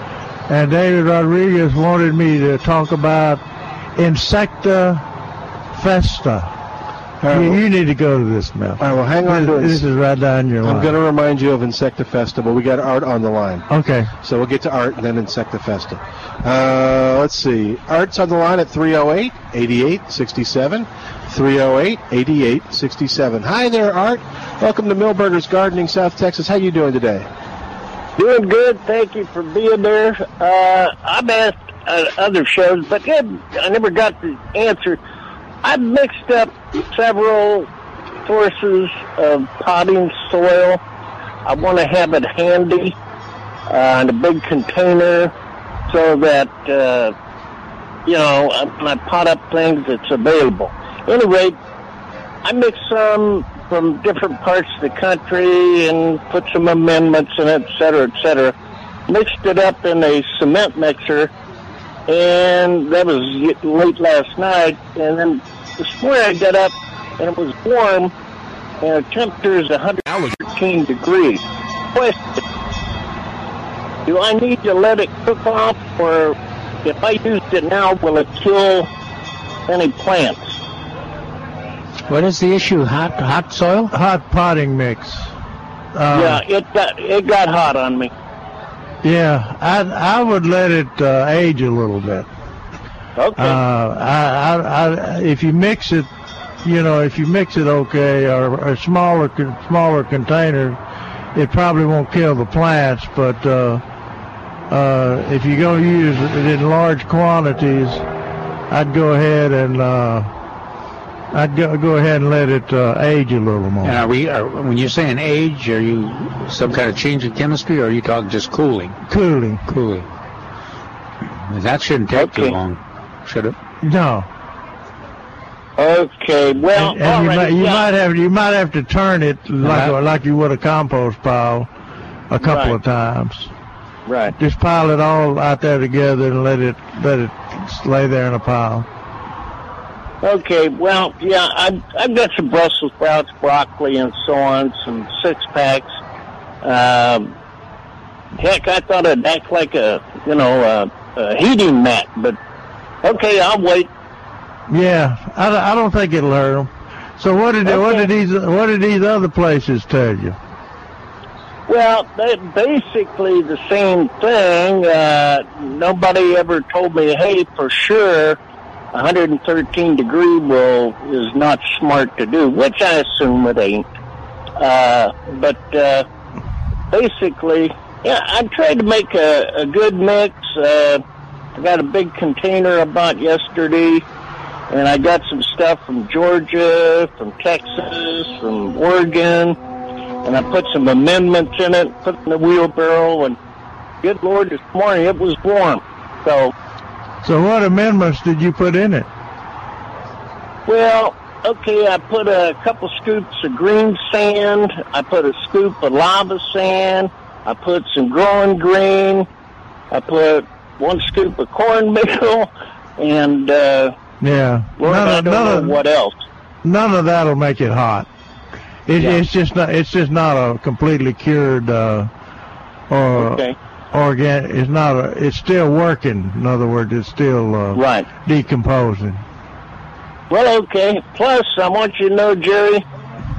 S4: And David Rodriguez wanted me to talk about Insecta Festa. You, you need to go to this, Mel. All
S3: right, well, hang on
S4: this,
S3: to it.
S4: This is right down your line.
S3: I'm going to remind you of Insectifesta, but we got Art on the line.
S4: Okay.
S3: So we'll get to Art and then Insectifesta. Uh, let's see. Art's on the line at 308 8867. 308 8867. Hi there, Art. Welcome to Milberger's Gardening, South Texas. How you doing today?
S27: Doing good. Thank you for being there. Uh, I've asked uh, other shows, but I never got the answer. I've mixed up several sources of potting soil. I want to have it handy uh, in a big container so that, uh, you know, when I pot up things, it's available. Anyway, I mix some from different parts of the country and put some amendments in it, et cetera, et cetera. Mixed it up in a cement mixer, and that was late last night. And then this morning I got up, and it was warm, and the temperature is 113 degrees. Question: Do I need to let it cook off, or if I used it now, will it kill any plants?
S6: What is the issue? Hot hot soil?
S4: Hot potting mix. Um,
S27: yeah, it got it got hot on me.
S4: Yeah, I I would let it uh, age a little bit.
S27: Okay.
S4: Uh, I, I, I, if you mix it, you know, if you mix it okay, or a smaller smaller container, it probably won't kill the plants. But uh, uh, if you're going to use it in large quantities, I'd go ahead and uh, I'd go, go ahead and let it uh, age a little more.
S6: And are we, are, when you're saying age, are you some kind of change in chemistry, or are you talking just cooling?
S4: Cooling.
S6: Cooling. That shouldn't take too long, should it?
S4: No.
S27: Okay. Well,
S4: and, and you,
S27: alright,
S4: might, you
S27: yeah.
S4: might have you might have to turn it like
S27: Right.
S4: like you would a compost pile a couple
S27: Right.
S4: of times.
S27: Right.
S4: Just pile it all out there together and let it let it lay there in a pile.
S27: Okay, well, yeah, I've, I've got some Brussels sprouts, broccoli, and so on, some six packs. Um, heck, I thought it'd act like a, you know, a, a heating mat, but okay, I'll wait.
S4: Yeah, I, don't- I don't think it'll hurt them. So what did what did these what did these other places tell you?
S27: Well, they basically the same thing. Uh, nobody ever told me, hey, for sure, 113 degree will is not smart to do, which I assume it ain't. Uh, but uh, basically, yeah, I tried to make a, a good mix. Uh, I got a big container I bought yesterday, and I got some stuff from Georgia, from Texas, from Oregon, and I put some amendments in it, put in the wheelbarrow, and good Lord, this morning it was warm. So,
S4: So what amendments did you put in it?
S27: well, okay, I put a couple scoops of green sand. I put a scoop of lava sand. I put some growing green. I put one scoop of cornmeal, and uh,
S4: Yeah,
S27: Lord,
S4: none,
S27: I
S4: of, none, of,
S27: what else.
S4: none of that'll make it hot. It,
S27: Yeah.
S4: It's just not it's just not a completely cured uh, or
S27: Okay.
S4: Organ. It's not a. It's still working. In other words, it's still uh,
S27: Right.
S4: decomposing.
S27: Well, okay. Plus, I want you to know, Jerry,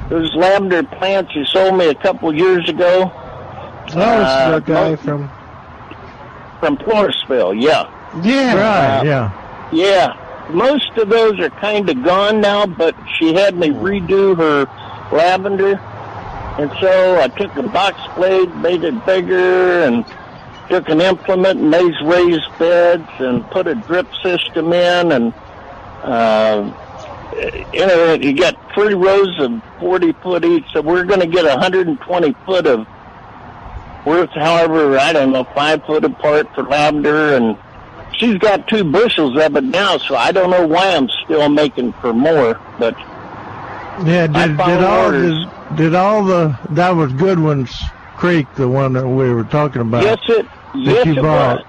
S27: those lavender plants you sold me a couple years ago.
S3: Oh, it's
S27: uh,
S3: the guy
S27: mo-
S3: from.
S27: from Floresville, yeah.
S3: Yeah.
S4: Right.
S27: Uh,
S4: yeah.
S27: Yeah. Most of those are kind of gone now, but she had me redo her lavender. And so I took a box blade, made it bigger, and took an implement and made raised beds and put a drip system in. And, uh, you know, you got three rows of 40 foot each, so we're going to get 120 foot of worth, however, I don't know, five foot apart for lavender, and she's got two bushels of it now, so I don't know why I'm still making for more, but
S4: Yeah. Did, did all did, did all the that was Goodwin's Creek, the one that we were talking about.
S27: yes, it, yes,
S4: you bought.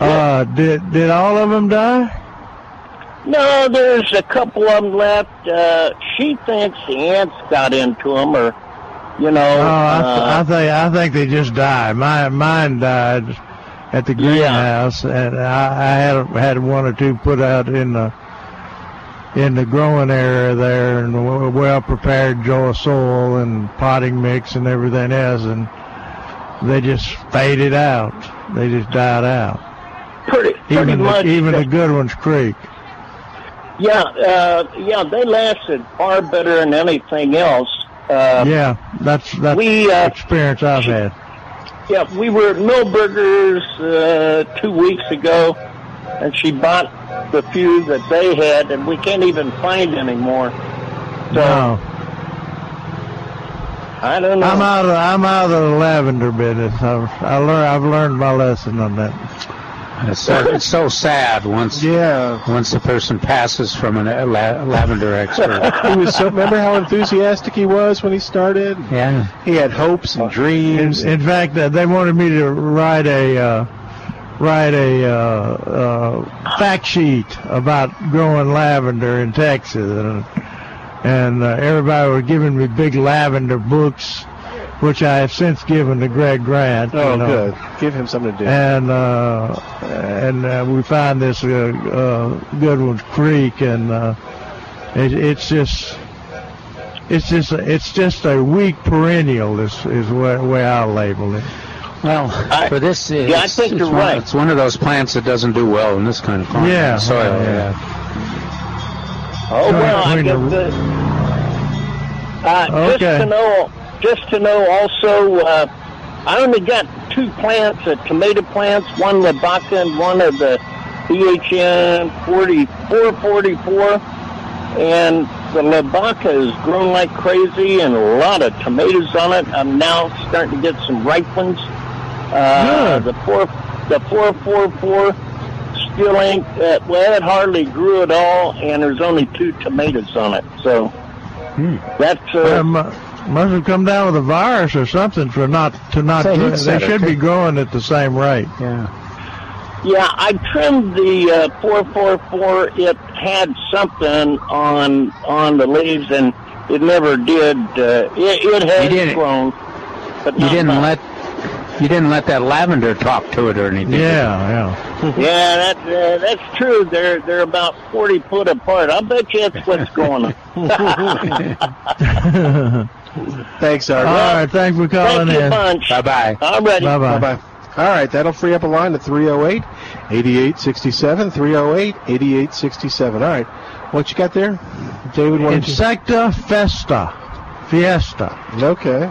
S4: Uh, did did all of them die?
S27: No, there's a couple of them left. Uh, she thinks the ants got into them, or you know.
S4: Oh, I, th-
S27: uh,
S4: I think I think they just died. My mine died at the greenhouse, and I, I had had one or two put out in the in the growing area there and well prepared soil and potting mix and everything else and they just faded out. They just died out.
S27: Pretty, pretty
S4: even
S27: much.
S4: the, even the good ones creek.
S27: Yeah, uh, yeah, they lasted far better than anything else. Uh,
S4: yeah, that's that's
S27: we, uh,
S4: experience I've had.
S27: Yeah, we were at Milberger's uh, two weeks ago, and she bought the few that they had, and we can't even find anymore. So
S4: No,
S27: I don't know.
S4: I'm out of I'm out of the lavender business. I've I learned I've learned my lesson on that.
S6: It's so, it's so sad once
S3: yeah
S6: once the person passes from a la- lavender expert.
S3: he was so. Remember how enthusiastic he was when he started?
S6: Yeah.
S3: He had hopes and dreams.
S4: In, in fact, uh, they wanted me to write a uh, write a uh, uh, fact sheet about growing lavender in Texas, and, and uh, everybody was giving me big lavender books, which I have since given to Greg Grant.
S3: oh,
S4: you know.
S3: good. Give him something to do.
S4: And uh, and uh, we find this uh, uh, Goodwin's Creek, and uh, it, it's just. It's just it's just a weak perennial is is the way, way I label it.
S6: Well, for this, it's,
S27: yeah, I think
S6: it's
S27: you're
S6: one,
S27: right.
S6: It's one of those plants that doesn't do well in this kind of climate.
S4: Yeah,
S6: soil.
S4: yeah.
S27: Oh well, I guess
S4: the-
S27: uh, just to know, just to know also, uh, I only got two plants, uh, tomato plants, one the Labaca and one of the BHN 4444, and the Labaca has grown like crazy and a lot of tomatoes on it. I'm now starting to get some ripe ones. Uh, the four, the 444 still ain't, uh, well, it hardly grew at all, and there's only two tomatoes on it. So that's uh,
S4: Um, must have come down with a virus or something for not to not.
S27: Say heat
S4: they
S27: setter.
S4: should be growing at the same rate.
S6: Yeah.
S27: yeah. I trimmed the uh, 444. It had something on on the leaves, and it never did. Uh, it, it
S6: You
S27: has
S6: didn't-
S27: grown, but
S6: You didn't
S27: much.
S6: let you didn't let that lavender talk to it or anything. did you?
S4: yeah.
S27: Yeah, that uh, that's true. They're they're about 40 foot apart. I bet you that's what's going on.
S3: Thanks,
S4: All
S3: Art.
S4: right, thanks for calling
S27: Thank you,
S4: in.
S27: bunch.
S6: Bye bye.
S27: All righty.
S4: Bye-bye.
S3: Bye-bye. All right, that'll free up a line to 308 8867 308 8867. All right. What you got there? David, why don't you-
S4: Insecta festa, fiesta.
S3: Okay.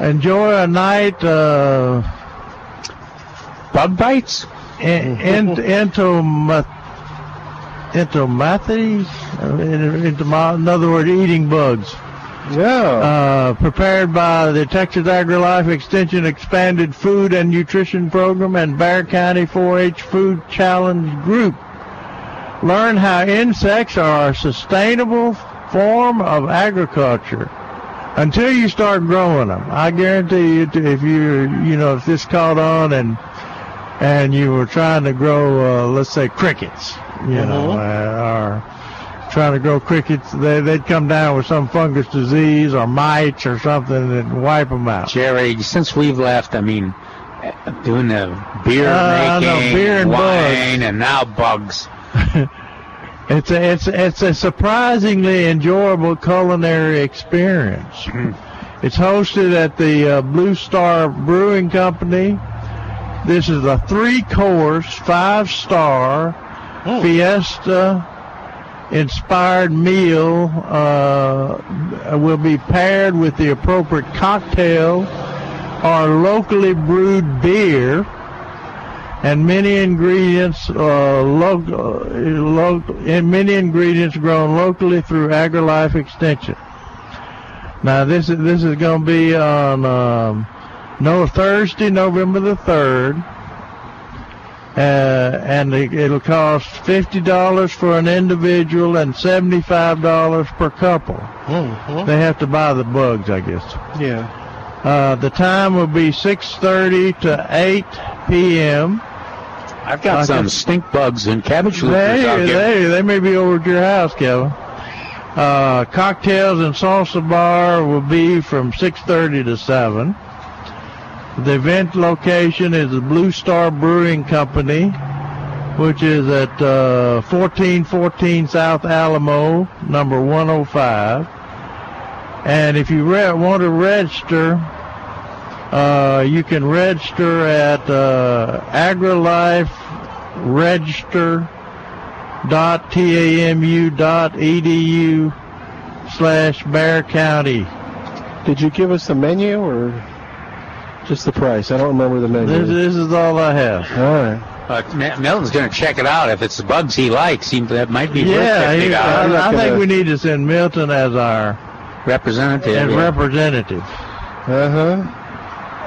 S4: Enjoy a night. Uh,
S6: Bug bites?
S4: in, in, into ma- into mathies, into my, in other words, eating bugs.
S3: Yeah.
S4: Uh, prepared by the Texas AgriLife Extension Expanded Food and Nutrition Program and Bexar County 4-H Food Challenge Group. Learn how insects are a sustainable form of agriculture until you start growing them. I guarantee you, if you you know if this caught on and and you were trying to grow, uh, let's say crickets, you know, uh, or trying to grow crickets, they, they'd come down with some fungus disease or mites or something and wipe them out.
S6: Jerry, since we've left, I mean, uh, doing the beer
S4: Uh, I know,
S6: making,
S4: beer and
S6: wine, and now bugs.
S4: It's a, it's it's a surprisingly enjoyable culinary experience. It's hosted at the uh, Blue Star Brewing Company. This is a three-course, five-star fiesta inspired meal. Uh, will be paired with the appropriate cocktail or locally brewed beer and many ingredients uh, local, local, and many ingredients grown locally through AgriLife Extension. Now this is this is going to be on um, no Thursday, November the third, uh, and it, it'll cost fifty dollars for an individual and seventy five dollars per couple. They have to buy the bugs, I guess.
S3: Yeah.
S4: Uh, the time will be 6:30 to 8 p.m.
S6: I've got some stink bugs and cabbage out
S4: They, they, they may be over at your house, Kevin. Uh, cocktails and salsa bar will be from 6:30 to 7. The event location is the Blue Star Brewing Company, which is at uh, 1414 South Alamo, number 105. And if you re- want to register, uh, you can register at uh, agrilife.tamu.edu slash Bexar County.
S3: Did you give us the menu or just the price? I don't remember the menu.
S4: This, this is all I have.
S3: All right.
S6: Uh, M- Milton's going to check it out. If it's bugs he likes, he, that might be worth
S4: Yeah,
S6: checking out.
S4: I, I think we need to send Milton as our
S6: representative.
S4: and
S6: yeah.
S4: representative.
S3: Uh huh.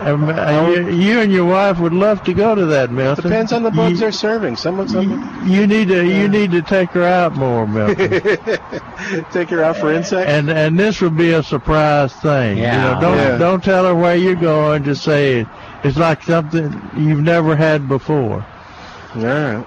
S4: And, you, you and your wife would love to go to that, Milton.
S3: Depends on the bugs
S4: You-
S3: they're serving. Some of them
S4: You need to you need to take her out more, Milton.
S3: take her out for insects.
S4: and and this would be a surprise thing.
S3: Yeah.
S4: You know, don't
S3: Yeah.
S4: don't tell her where you're going. Just say it. It's like something you've never had before.
S3: All right.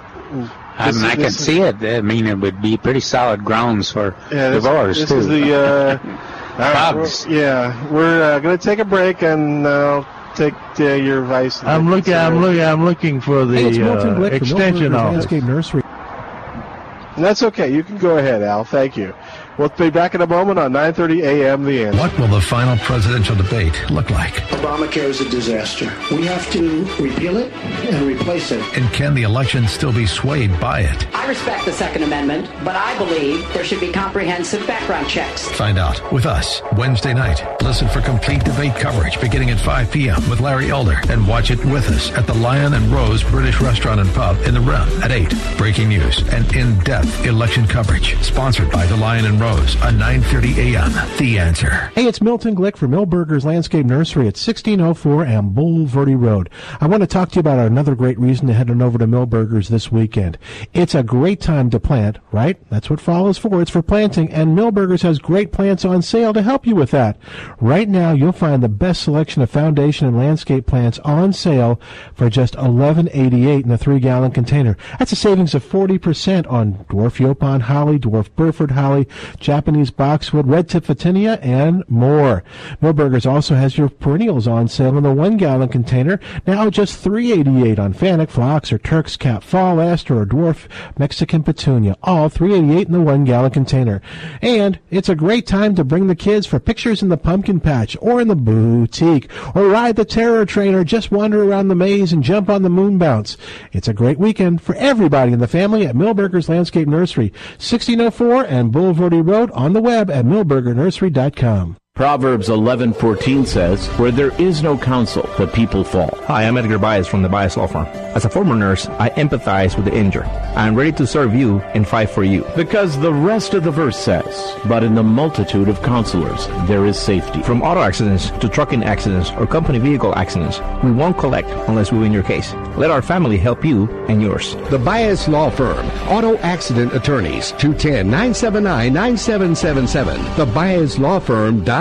S6: I, mean, I can see it. I mean, it would be pretty solid grounds for
S3: Yeah, this,
S6: divorce
S3: this
S6: too.
S3: is the. Uh, all right,
S6: Bugs.
S3: we're- yeah, we're uh, going to take a break and uh, take uh, your advice.
S4: I'm looking. I'm looking. I'm looking for the
S7: Hey,
S4: uh,
S7: Glick
S4: extension
S7: Milberger's
S4: office.
S7: Landscape Nursery.
S3: And that's okay. You can go ahead, Al. Thank you. We'll be back in a moment on 9:30 a.m. The end.
S13: What will the final presidential debate look like?
S28: Obamacare is a disaster. We have to repeal it and replace it.
S13: And can the election still be swayed by it?
S15: I respect the Second Amendment, but I believe there should be comprehensive background checks.
S13: Find out with us Wednesday night. Listen for complete debate coverage beginning at 5 p.m. with Larry Elder and watch it with us at the Lion and Rose British Restaurant and Pub in the Rim at 8. Breaking news and in-depth election coverage sponsored by the Lion and Rose on 9:30 a.m. The Answer.
S7: Hey, it's Milton Glick from Milberger's Landscape Nursery at 1604 and Bulverde Road. I want to talk to you about another great reason to head on over to Milberger's this weekend. It's a great time to plant, right? That's what fall is for. It's for planting, and Milberger's has great plants on sale to help you with that. Right now, you'll find the best selection of foundation and landscape plants on sale for just $11.88 in a three-gallon container. That's a savings of 40% on dwarf Yaupon holly, dwarf Burford holly, Japanese boxwood, red tip Photinia, and more. Milberger's also has your perennials on sale in the one gallon container, now just $3.88 on Fanick, Phlox, or Turk's Cap, Fall Aster, or Dwarf Mexican Petunia, all $3.88 in the one gallon container. And it's a great time to bring the kids for pictures in the pumpkin patch, or in the boutique, or ride the terror train, or just wander around the maze and jump on the moon bounce. It's a great weekend for everybody in the family at Milberger's Landscape Nursery, 1604 and Road on the web at milbergernursery.com.
S10: Proverbs 11:14 says, "Where there is no counsel, the people fall."
S9: Hi, I'm Edgar Baez from the Baez Law Firm. As a former nurse, I empathize with the injured. I am ready to serve you and fight for you.
S10: Because the rest of the verse says, "But in the multitude of counselors there is safety."
S9: From auto accidents to trucking accidents or company vehicle accidents, we won't collect unless we win your case. Let our family help you and yours.
S29: The Baez Law Firm, Auto Accident Attorneys, 210-979-9777,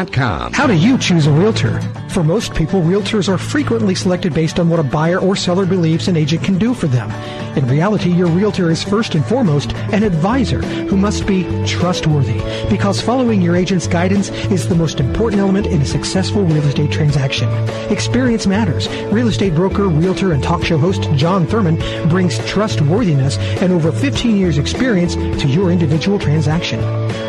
S29: thebaezlawfirm.com.
S25: How do you choose a realtor? For most people, realtors are frequently selected based on what a buyer or seller believes an agent can do for them. In reality, your realtor is first and foremost an advisor who must be trustworthy because following your agent's guidance is the most important element in a successful real estate transaction. Experience matters. Real estate broker, realtor, and talk show host John Thurman brings trustworthiness and over 15 years experience to your individual transaction.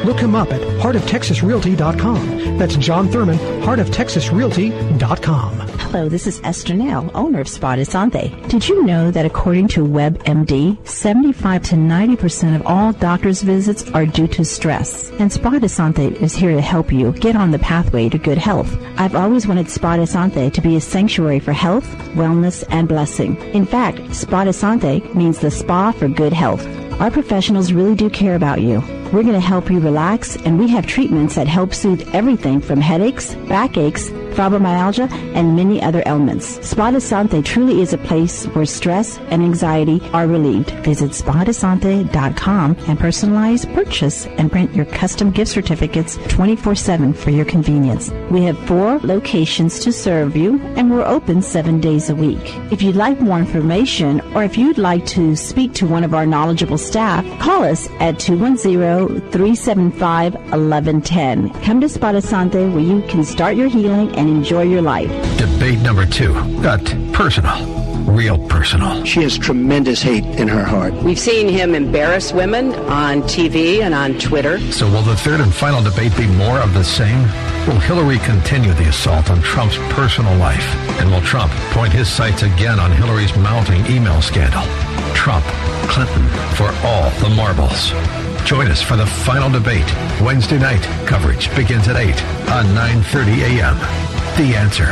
S25: Look him up at heartoftexasrealty.com. That's John Thurman, heartoftexasrealty.com.
S8: Hello, this is Esther Nail, owner of Spa de Sante. Did you know that according to WebMD, 75 to 90% of all doctor's visits are due to stress? And Spa de Sante is here to help you get on the pathway to good health. I've always wanted Spa de Sante to be a sanctuary for health, wellness, and blessing. In fact, Spa de Sante means the spa for good health. Our professionals really do care about you. We're going to help you relax, and we have treatments that help soothe everything from headaches, backaches, fibromyalgia, and many other ailments. Spa de Sante truly is a place where stress and anxiety are relieved. Visit spadesante.com and personalize, purchase, and print your custom gift certificates 24-7 for your convenience. We have four locations to serve you, and we're open seven days a week. If you'd like more information, or if you'd like to speak to one of our knowledgeable staff, call us at 210-375-1110. Come to Spa de Sante where you can start your healing and enjoy your life.
S13: Debate number two got personal. real personal.
S14: She has tremendous hate in her heart.
S15: We've seen him embarrass women on TV and on Twitter.
S13: So will the third and final debate be more of the same? Will Hillary continue the assault on Trump's personal life? And will Trump point his sights again on Hillary's mounting email scandal? Trump, Clinton, for all the marbles. Join us for the final debate. Wednesday night coverage begins at 8 on 9:30 a.m. The answer.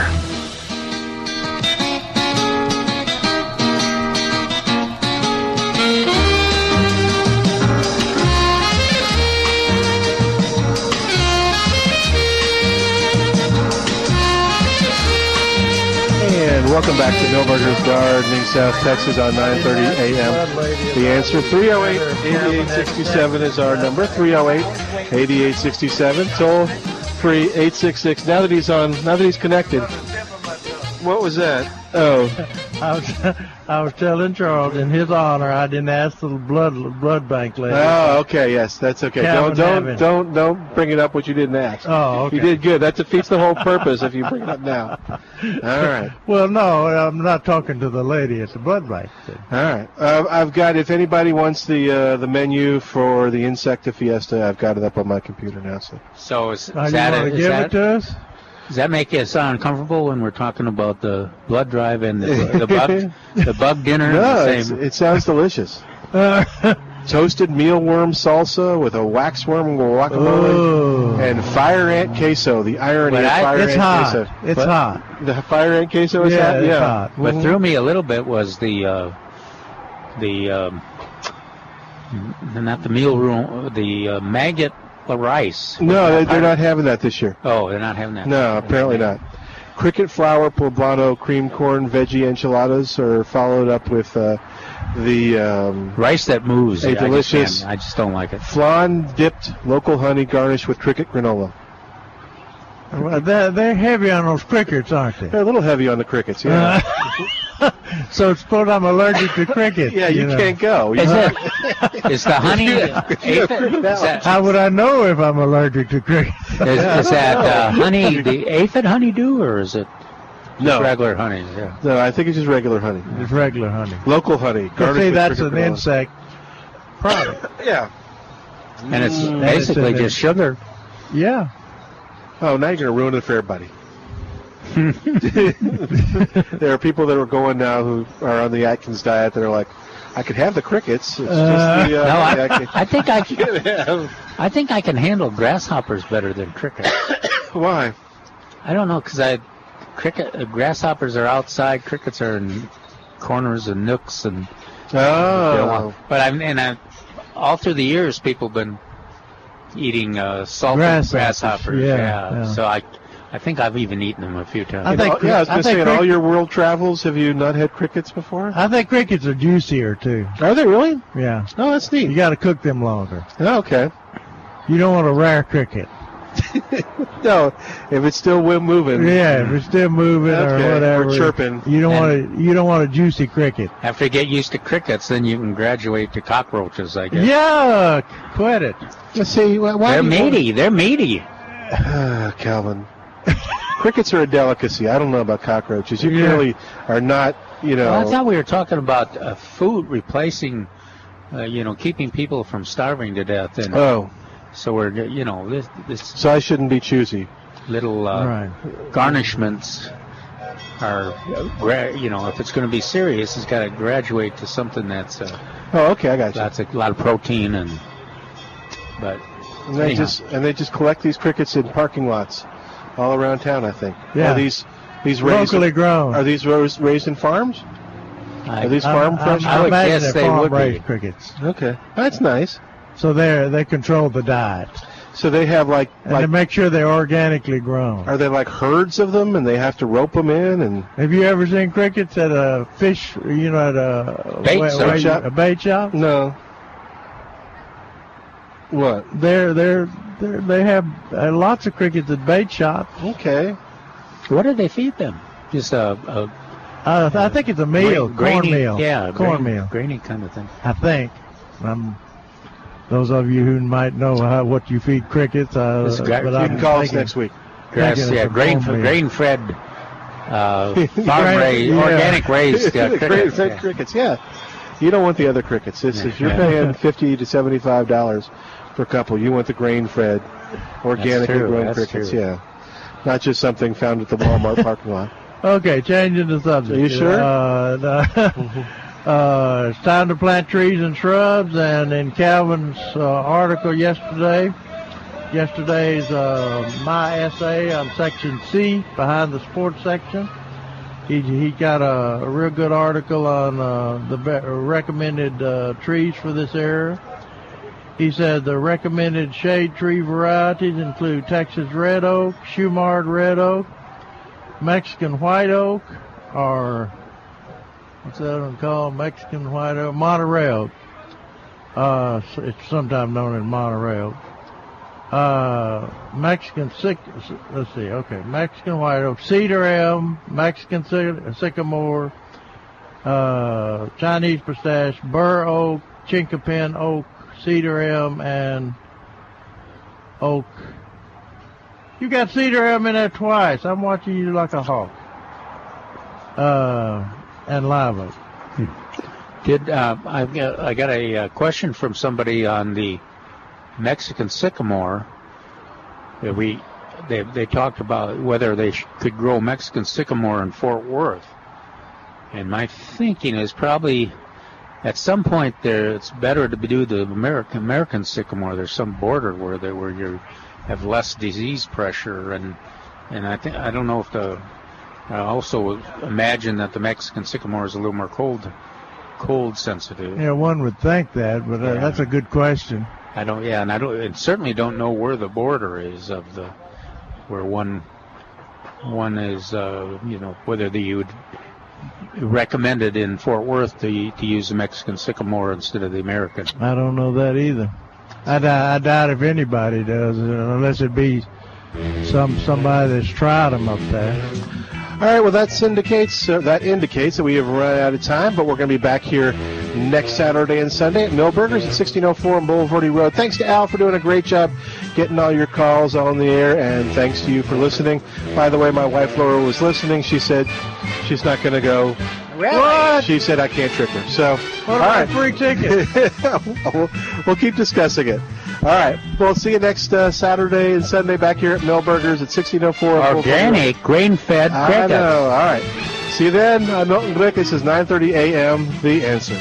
S3: And welcome back to Milberger's Gardening, South Texas on 9:30 a.m. The answer 308-8867 is our number. 308-8867. Toll 866. Now that he's on, now that he's connected. What was that? Oh,
S4: I was, I was telling Charles in his honor I didn't ask the blood blood bank lady.
S3: oh, okay. Yes, that's okay.
S4: Calvin
S3: don't don't don't don't bring it up what you didn't ask.
S4: Oh, okay.
S3: You did good. That defeats the whole purpose if you bring it up now. All right.
S4: Well, no, I'm not talking to the lady at the blood bank.
S3: All right. Uh, I've got. If anybody wants the uh, the menu for the Insecta Fiesta, I've got it up on my computer now. So.
S6: So is,
S4: Now,
S6: is
S4: you
S6: that
S4: want to give
S6: that-
S4: it to us?
S6: Does that make you sound uncomfortable when we're talking about the blood drive and the, the bug the bug dinner?
S3: No,
S6: the same?
S3: it sounds delicious. Toasted mealworm salsa with a waxworm guacamole
S4: Oh.
S3: and fire ant queso. The irony
S6: But
S3: of
S6: I-
S3: fire
S4: It's
S3: ant
S4: hot.
S3: queso.
S4: It's
S6: But-
S4: hot.
S3: The fire ant queso is
S4: Yeah,
S3: hot. yeah.
S4: hot.
S6: What
S4: Mhm.
S6: threw me a little bit was the uh, the um, not the meal room, the uh, maggot rice.
S3: No, they, they're not having that this year.
S6: Oh, they're not having that.
S3: No, apparently not. Cricket flour poblano cream corn veggie enchiladas are followed up with uh, the um,
S6: Rice that moves.
S3: A
S6: I just
S3: delicious-
S6: can't- I just don't like it.
S3: flan dipped local honey garnished with cricket granola.
S4: Well, they're, they're heavy on those crickets, aren't they?
S3: They're a little heavy on the crickets, yeah.
S4: so suppose I'm allergic to crickets.
S3: yeah, you,
S4: know.
S3: can't go.
S6: Is it? Is the honey? Aphid? Is that,
S4: How would I know if I'm allergic to crickets?
S6: is, is that uh, honey the aphid honeydew or is it just
S3: No.
S6: regular honey? Yeah.
S3: No, I think it's just regular honey.
S4: It's regular honey.
S3: Local honey.
S4: But
S3: garnished
S4: see, that's an
S3: granola.
S4: insect product.
S3: Yeah.
S6: And it's
S4: Mm.
S6: basically
S4: And it's
S6: just sugar.
S4: Yeah.
S3: Oh, now you're going to ruin it for everybody. there are people that are going now who are on the Atkins diet that are like, I could have the crickets. It's
S4: Uh,
S3: the. Uh,
S6: no, I,
S3: Atkins-
S6: I think I can, I think I can handle grasshoppers better than crickets.
S3: Why?
S6: I don't know because I cricket uh, grasshoppers are outside, crickets are in corners and nooks and.
S3: Oh.
S6: they don't want- But I'm and I, all through the years, people have been eating uh, salted
S4: Grasshoppers,
S6: grasshoppers.
S4: yeah,
S6: Yeah,
S4: yeah.
S6: So I, I think I've even eaten them a few times.
S4: I
S3: In
S4: think
S3: all- yeah, I was going to
S4: think
S3: say, in all your world travels, have you not had crickets before?
S4: I think crickets are juicier too.
S3: Are they really?
S4: Yeah.
S3: Oh, that's neat.
S4: You got to cook them longer.
S3: Oh, okay.
S4: You don't want a rare cricket.
S3: No, if it's still wi- moving.
S4: Yeah, if it's still moving
S3: Okay,
S4: or whatever.
S3: or chirping.
S4: You don't want a you don't want a juicy cricket.
S6: After you get used to crickets, then you can graduate to cockroaches. I guess.
S4: Yeah, Quit it.
S3: Let's see. Why, why
S6: They're
S3: do want-
S6: meaty. They're meaty.
S3: Calvin. Crickets are a delicacy. I don't know about cockroaches. You
S4: Yeah.
S3: clearly are not, you know.
S6: Well, I thought we were talking about uh, food replacing, uh, you know, keeping people from starving to death. And
S3: oh,
S6: so we're, you know, this, this
S3: so I shouldn't be choosy.
S6: little uh,
S4: Right.
S6: garnishments are, gra- you know, if it's going to be serious, it's got to graduate to something that's uh,
S3: Oh, okay, I got you.
S6: lots of, a lot of protein and. But
S3: And they
S6: anyhow.
S3: just and they just collect these crickets in parking lots all around town. I think.
S4: Yeah.
S3: Are these these raised?
S4: Locally grown.
S3: Are these raised, raised in farms?
S6: I,
S3: Are these
S4: I'm-
S3: farm
S4: I'm-
S3: fresh?
S6: I would
S4: imagine
S6: guess
S4: they're
S6: they would
S4: farm-raised
S6: be.
S4: crickets.
S3: Okay, that's nice.
S4: So they they control the diet
S3: So they have like
S4: and
S3: like
S4: they make sure they're organically grown.
S3: are they like herds of them and they have to rope them in and
S4: Have you ever seen crickets at a fish? You know, at a
S6: Bait
S4: where-
S6: shop.
S4: A bait shop.
S3: no. What?
S4: They're they're, they're they have uh, lots of crickets at bait shops.
S3: Okay.
S6: what do they feed them? Just a, a
S4: Uh, I think it's a meal,
S6: gra- grainy,
S4: cornmeal.
S6: yeah,
S4: cornmeal.
S6: grainy, grainy kind of thing.
S4: I think. Um, those of you who might know how, what you feed crickets, uh,
S6: It's gra-
S4: but
S6: you
S4: I'm
S3: can call us next week.
S6: Grass, yeah, grain,
S4: cornmeal.
S6: grain fed uh, farm raised,
S3: Yeah.
S6: organic raised uh, crickets. Yeah.
S3: crickets, yeah. You don't want the other crickets. This is you're paying fifty to seventy-five dollars for a couple. You want the grain-fed, organically
S6: true,
S3: grown
S6: that's
S3: crickets,
S6: true.
S3: yeah. Not just something found at the Walmart parking lot.
S4: Okay, changing the subject.
S3: Are you sure?
S4: Uh, the- uh, it's time to plant trees and shrubs, and in Calvin's uh, article yesterday, yesterday's uh, my essay on section C behind the sports section. He he got a, a real good article on uh, the be- recommended uh, trees for this area. He said the recommended shade tree varieties include Texas red oak, Shumard red oak, Mexican white oak, or what's that one called? Mexican white oak, Monterey oak. Uh, it's sometimes known as Monterey oak. Uh, Mexican sic, let's see, okay, Mexican white oak, cedar elm, Mexican sy- sycamore, uh, Chinese pistache, bur oak, chinkapin oak, cedar elm, and oak. You got cedar elm in there twice. I'm watching you like a hawk. Uh, and live oak.
S6: Did uh, I've got, I got a uh, question from somebody on the Mexican sycamore. That we they they talked about whether they sh- could grow Mexican sycamore in Fort Worth, and my thinking is probably at some point there it's better to do the American American sycamore. There's some border where they where you have less disease pressure and and I think I don't know if the I also imagine that the Mexican sycamore is a little more cold cold sensitive.
S4: Yeah, one would think that, but uh,
S6: Yeah.
S4: that's a good question.
S6: I don't. Yeah, and I don't. And certainly don't know where the border is of the where one one is. Uh, you know whether the you would recommend it in Fort Worth to to use the Mexican sycamore instead of the American.
S4: I don't know that either. I, doubt- I doubt if anybody does, unless it be some somebody that's tried them up there.
S3: All right, well, that indicates uh, that indicates that we have run out of time, but we're going to be back here next Saturday and Sunday at Milberger's at 1604 on Bulverde Road. Thanks to Al for doing a great job getting all your calls on the air, and thanks to you for listening. By the way, my wife Laura was listening. She said she's not going to go.
S4: Really?
S3: She said I can't trick her. So,
S4: What
S3: all
S4: about
S3: right.
S4: a free ticket?
S3: we'll, we'll keep discussing it. All right. We'll see you next uh, Saturday and Sunday back here at Milberger's at 1604. on Bulverde
S6: Organic, grain-fed
S3: I know. All right. See you then. I'm Milton Glick. This is 9:30 a.m. The Answer.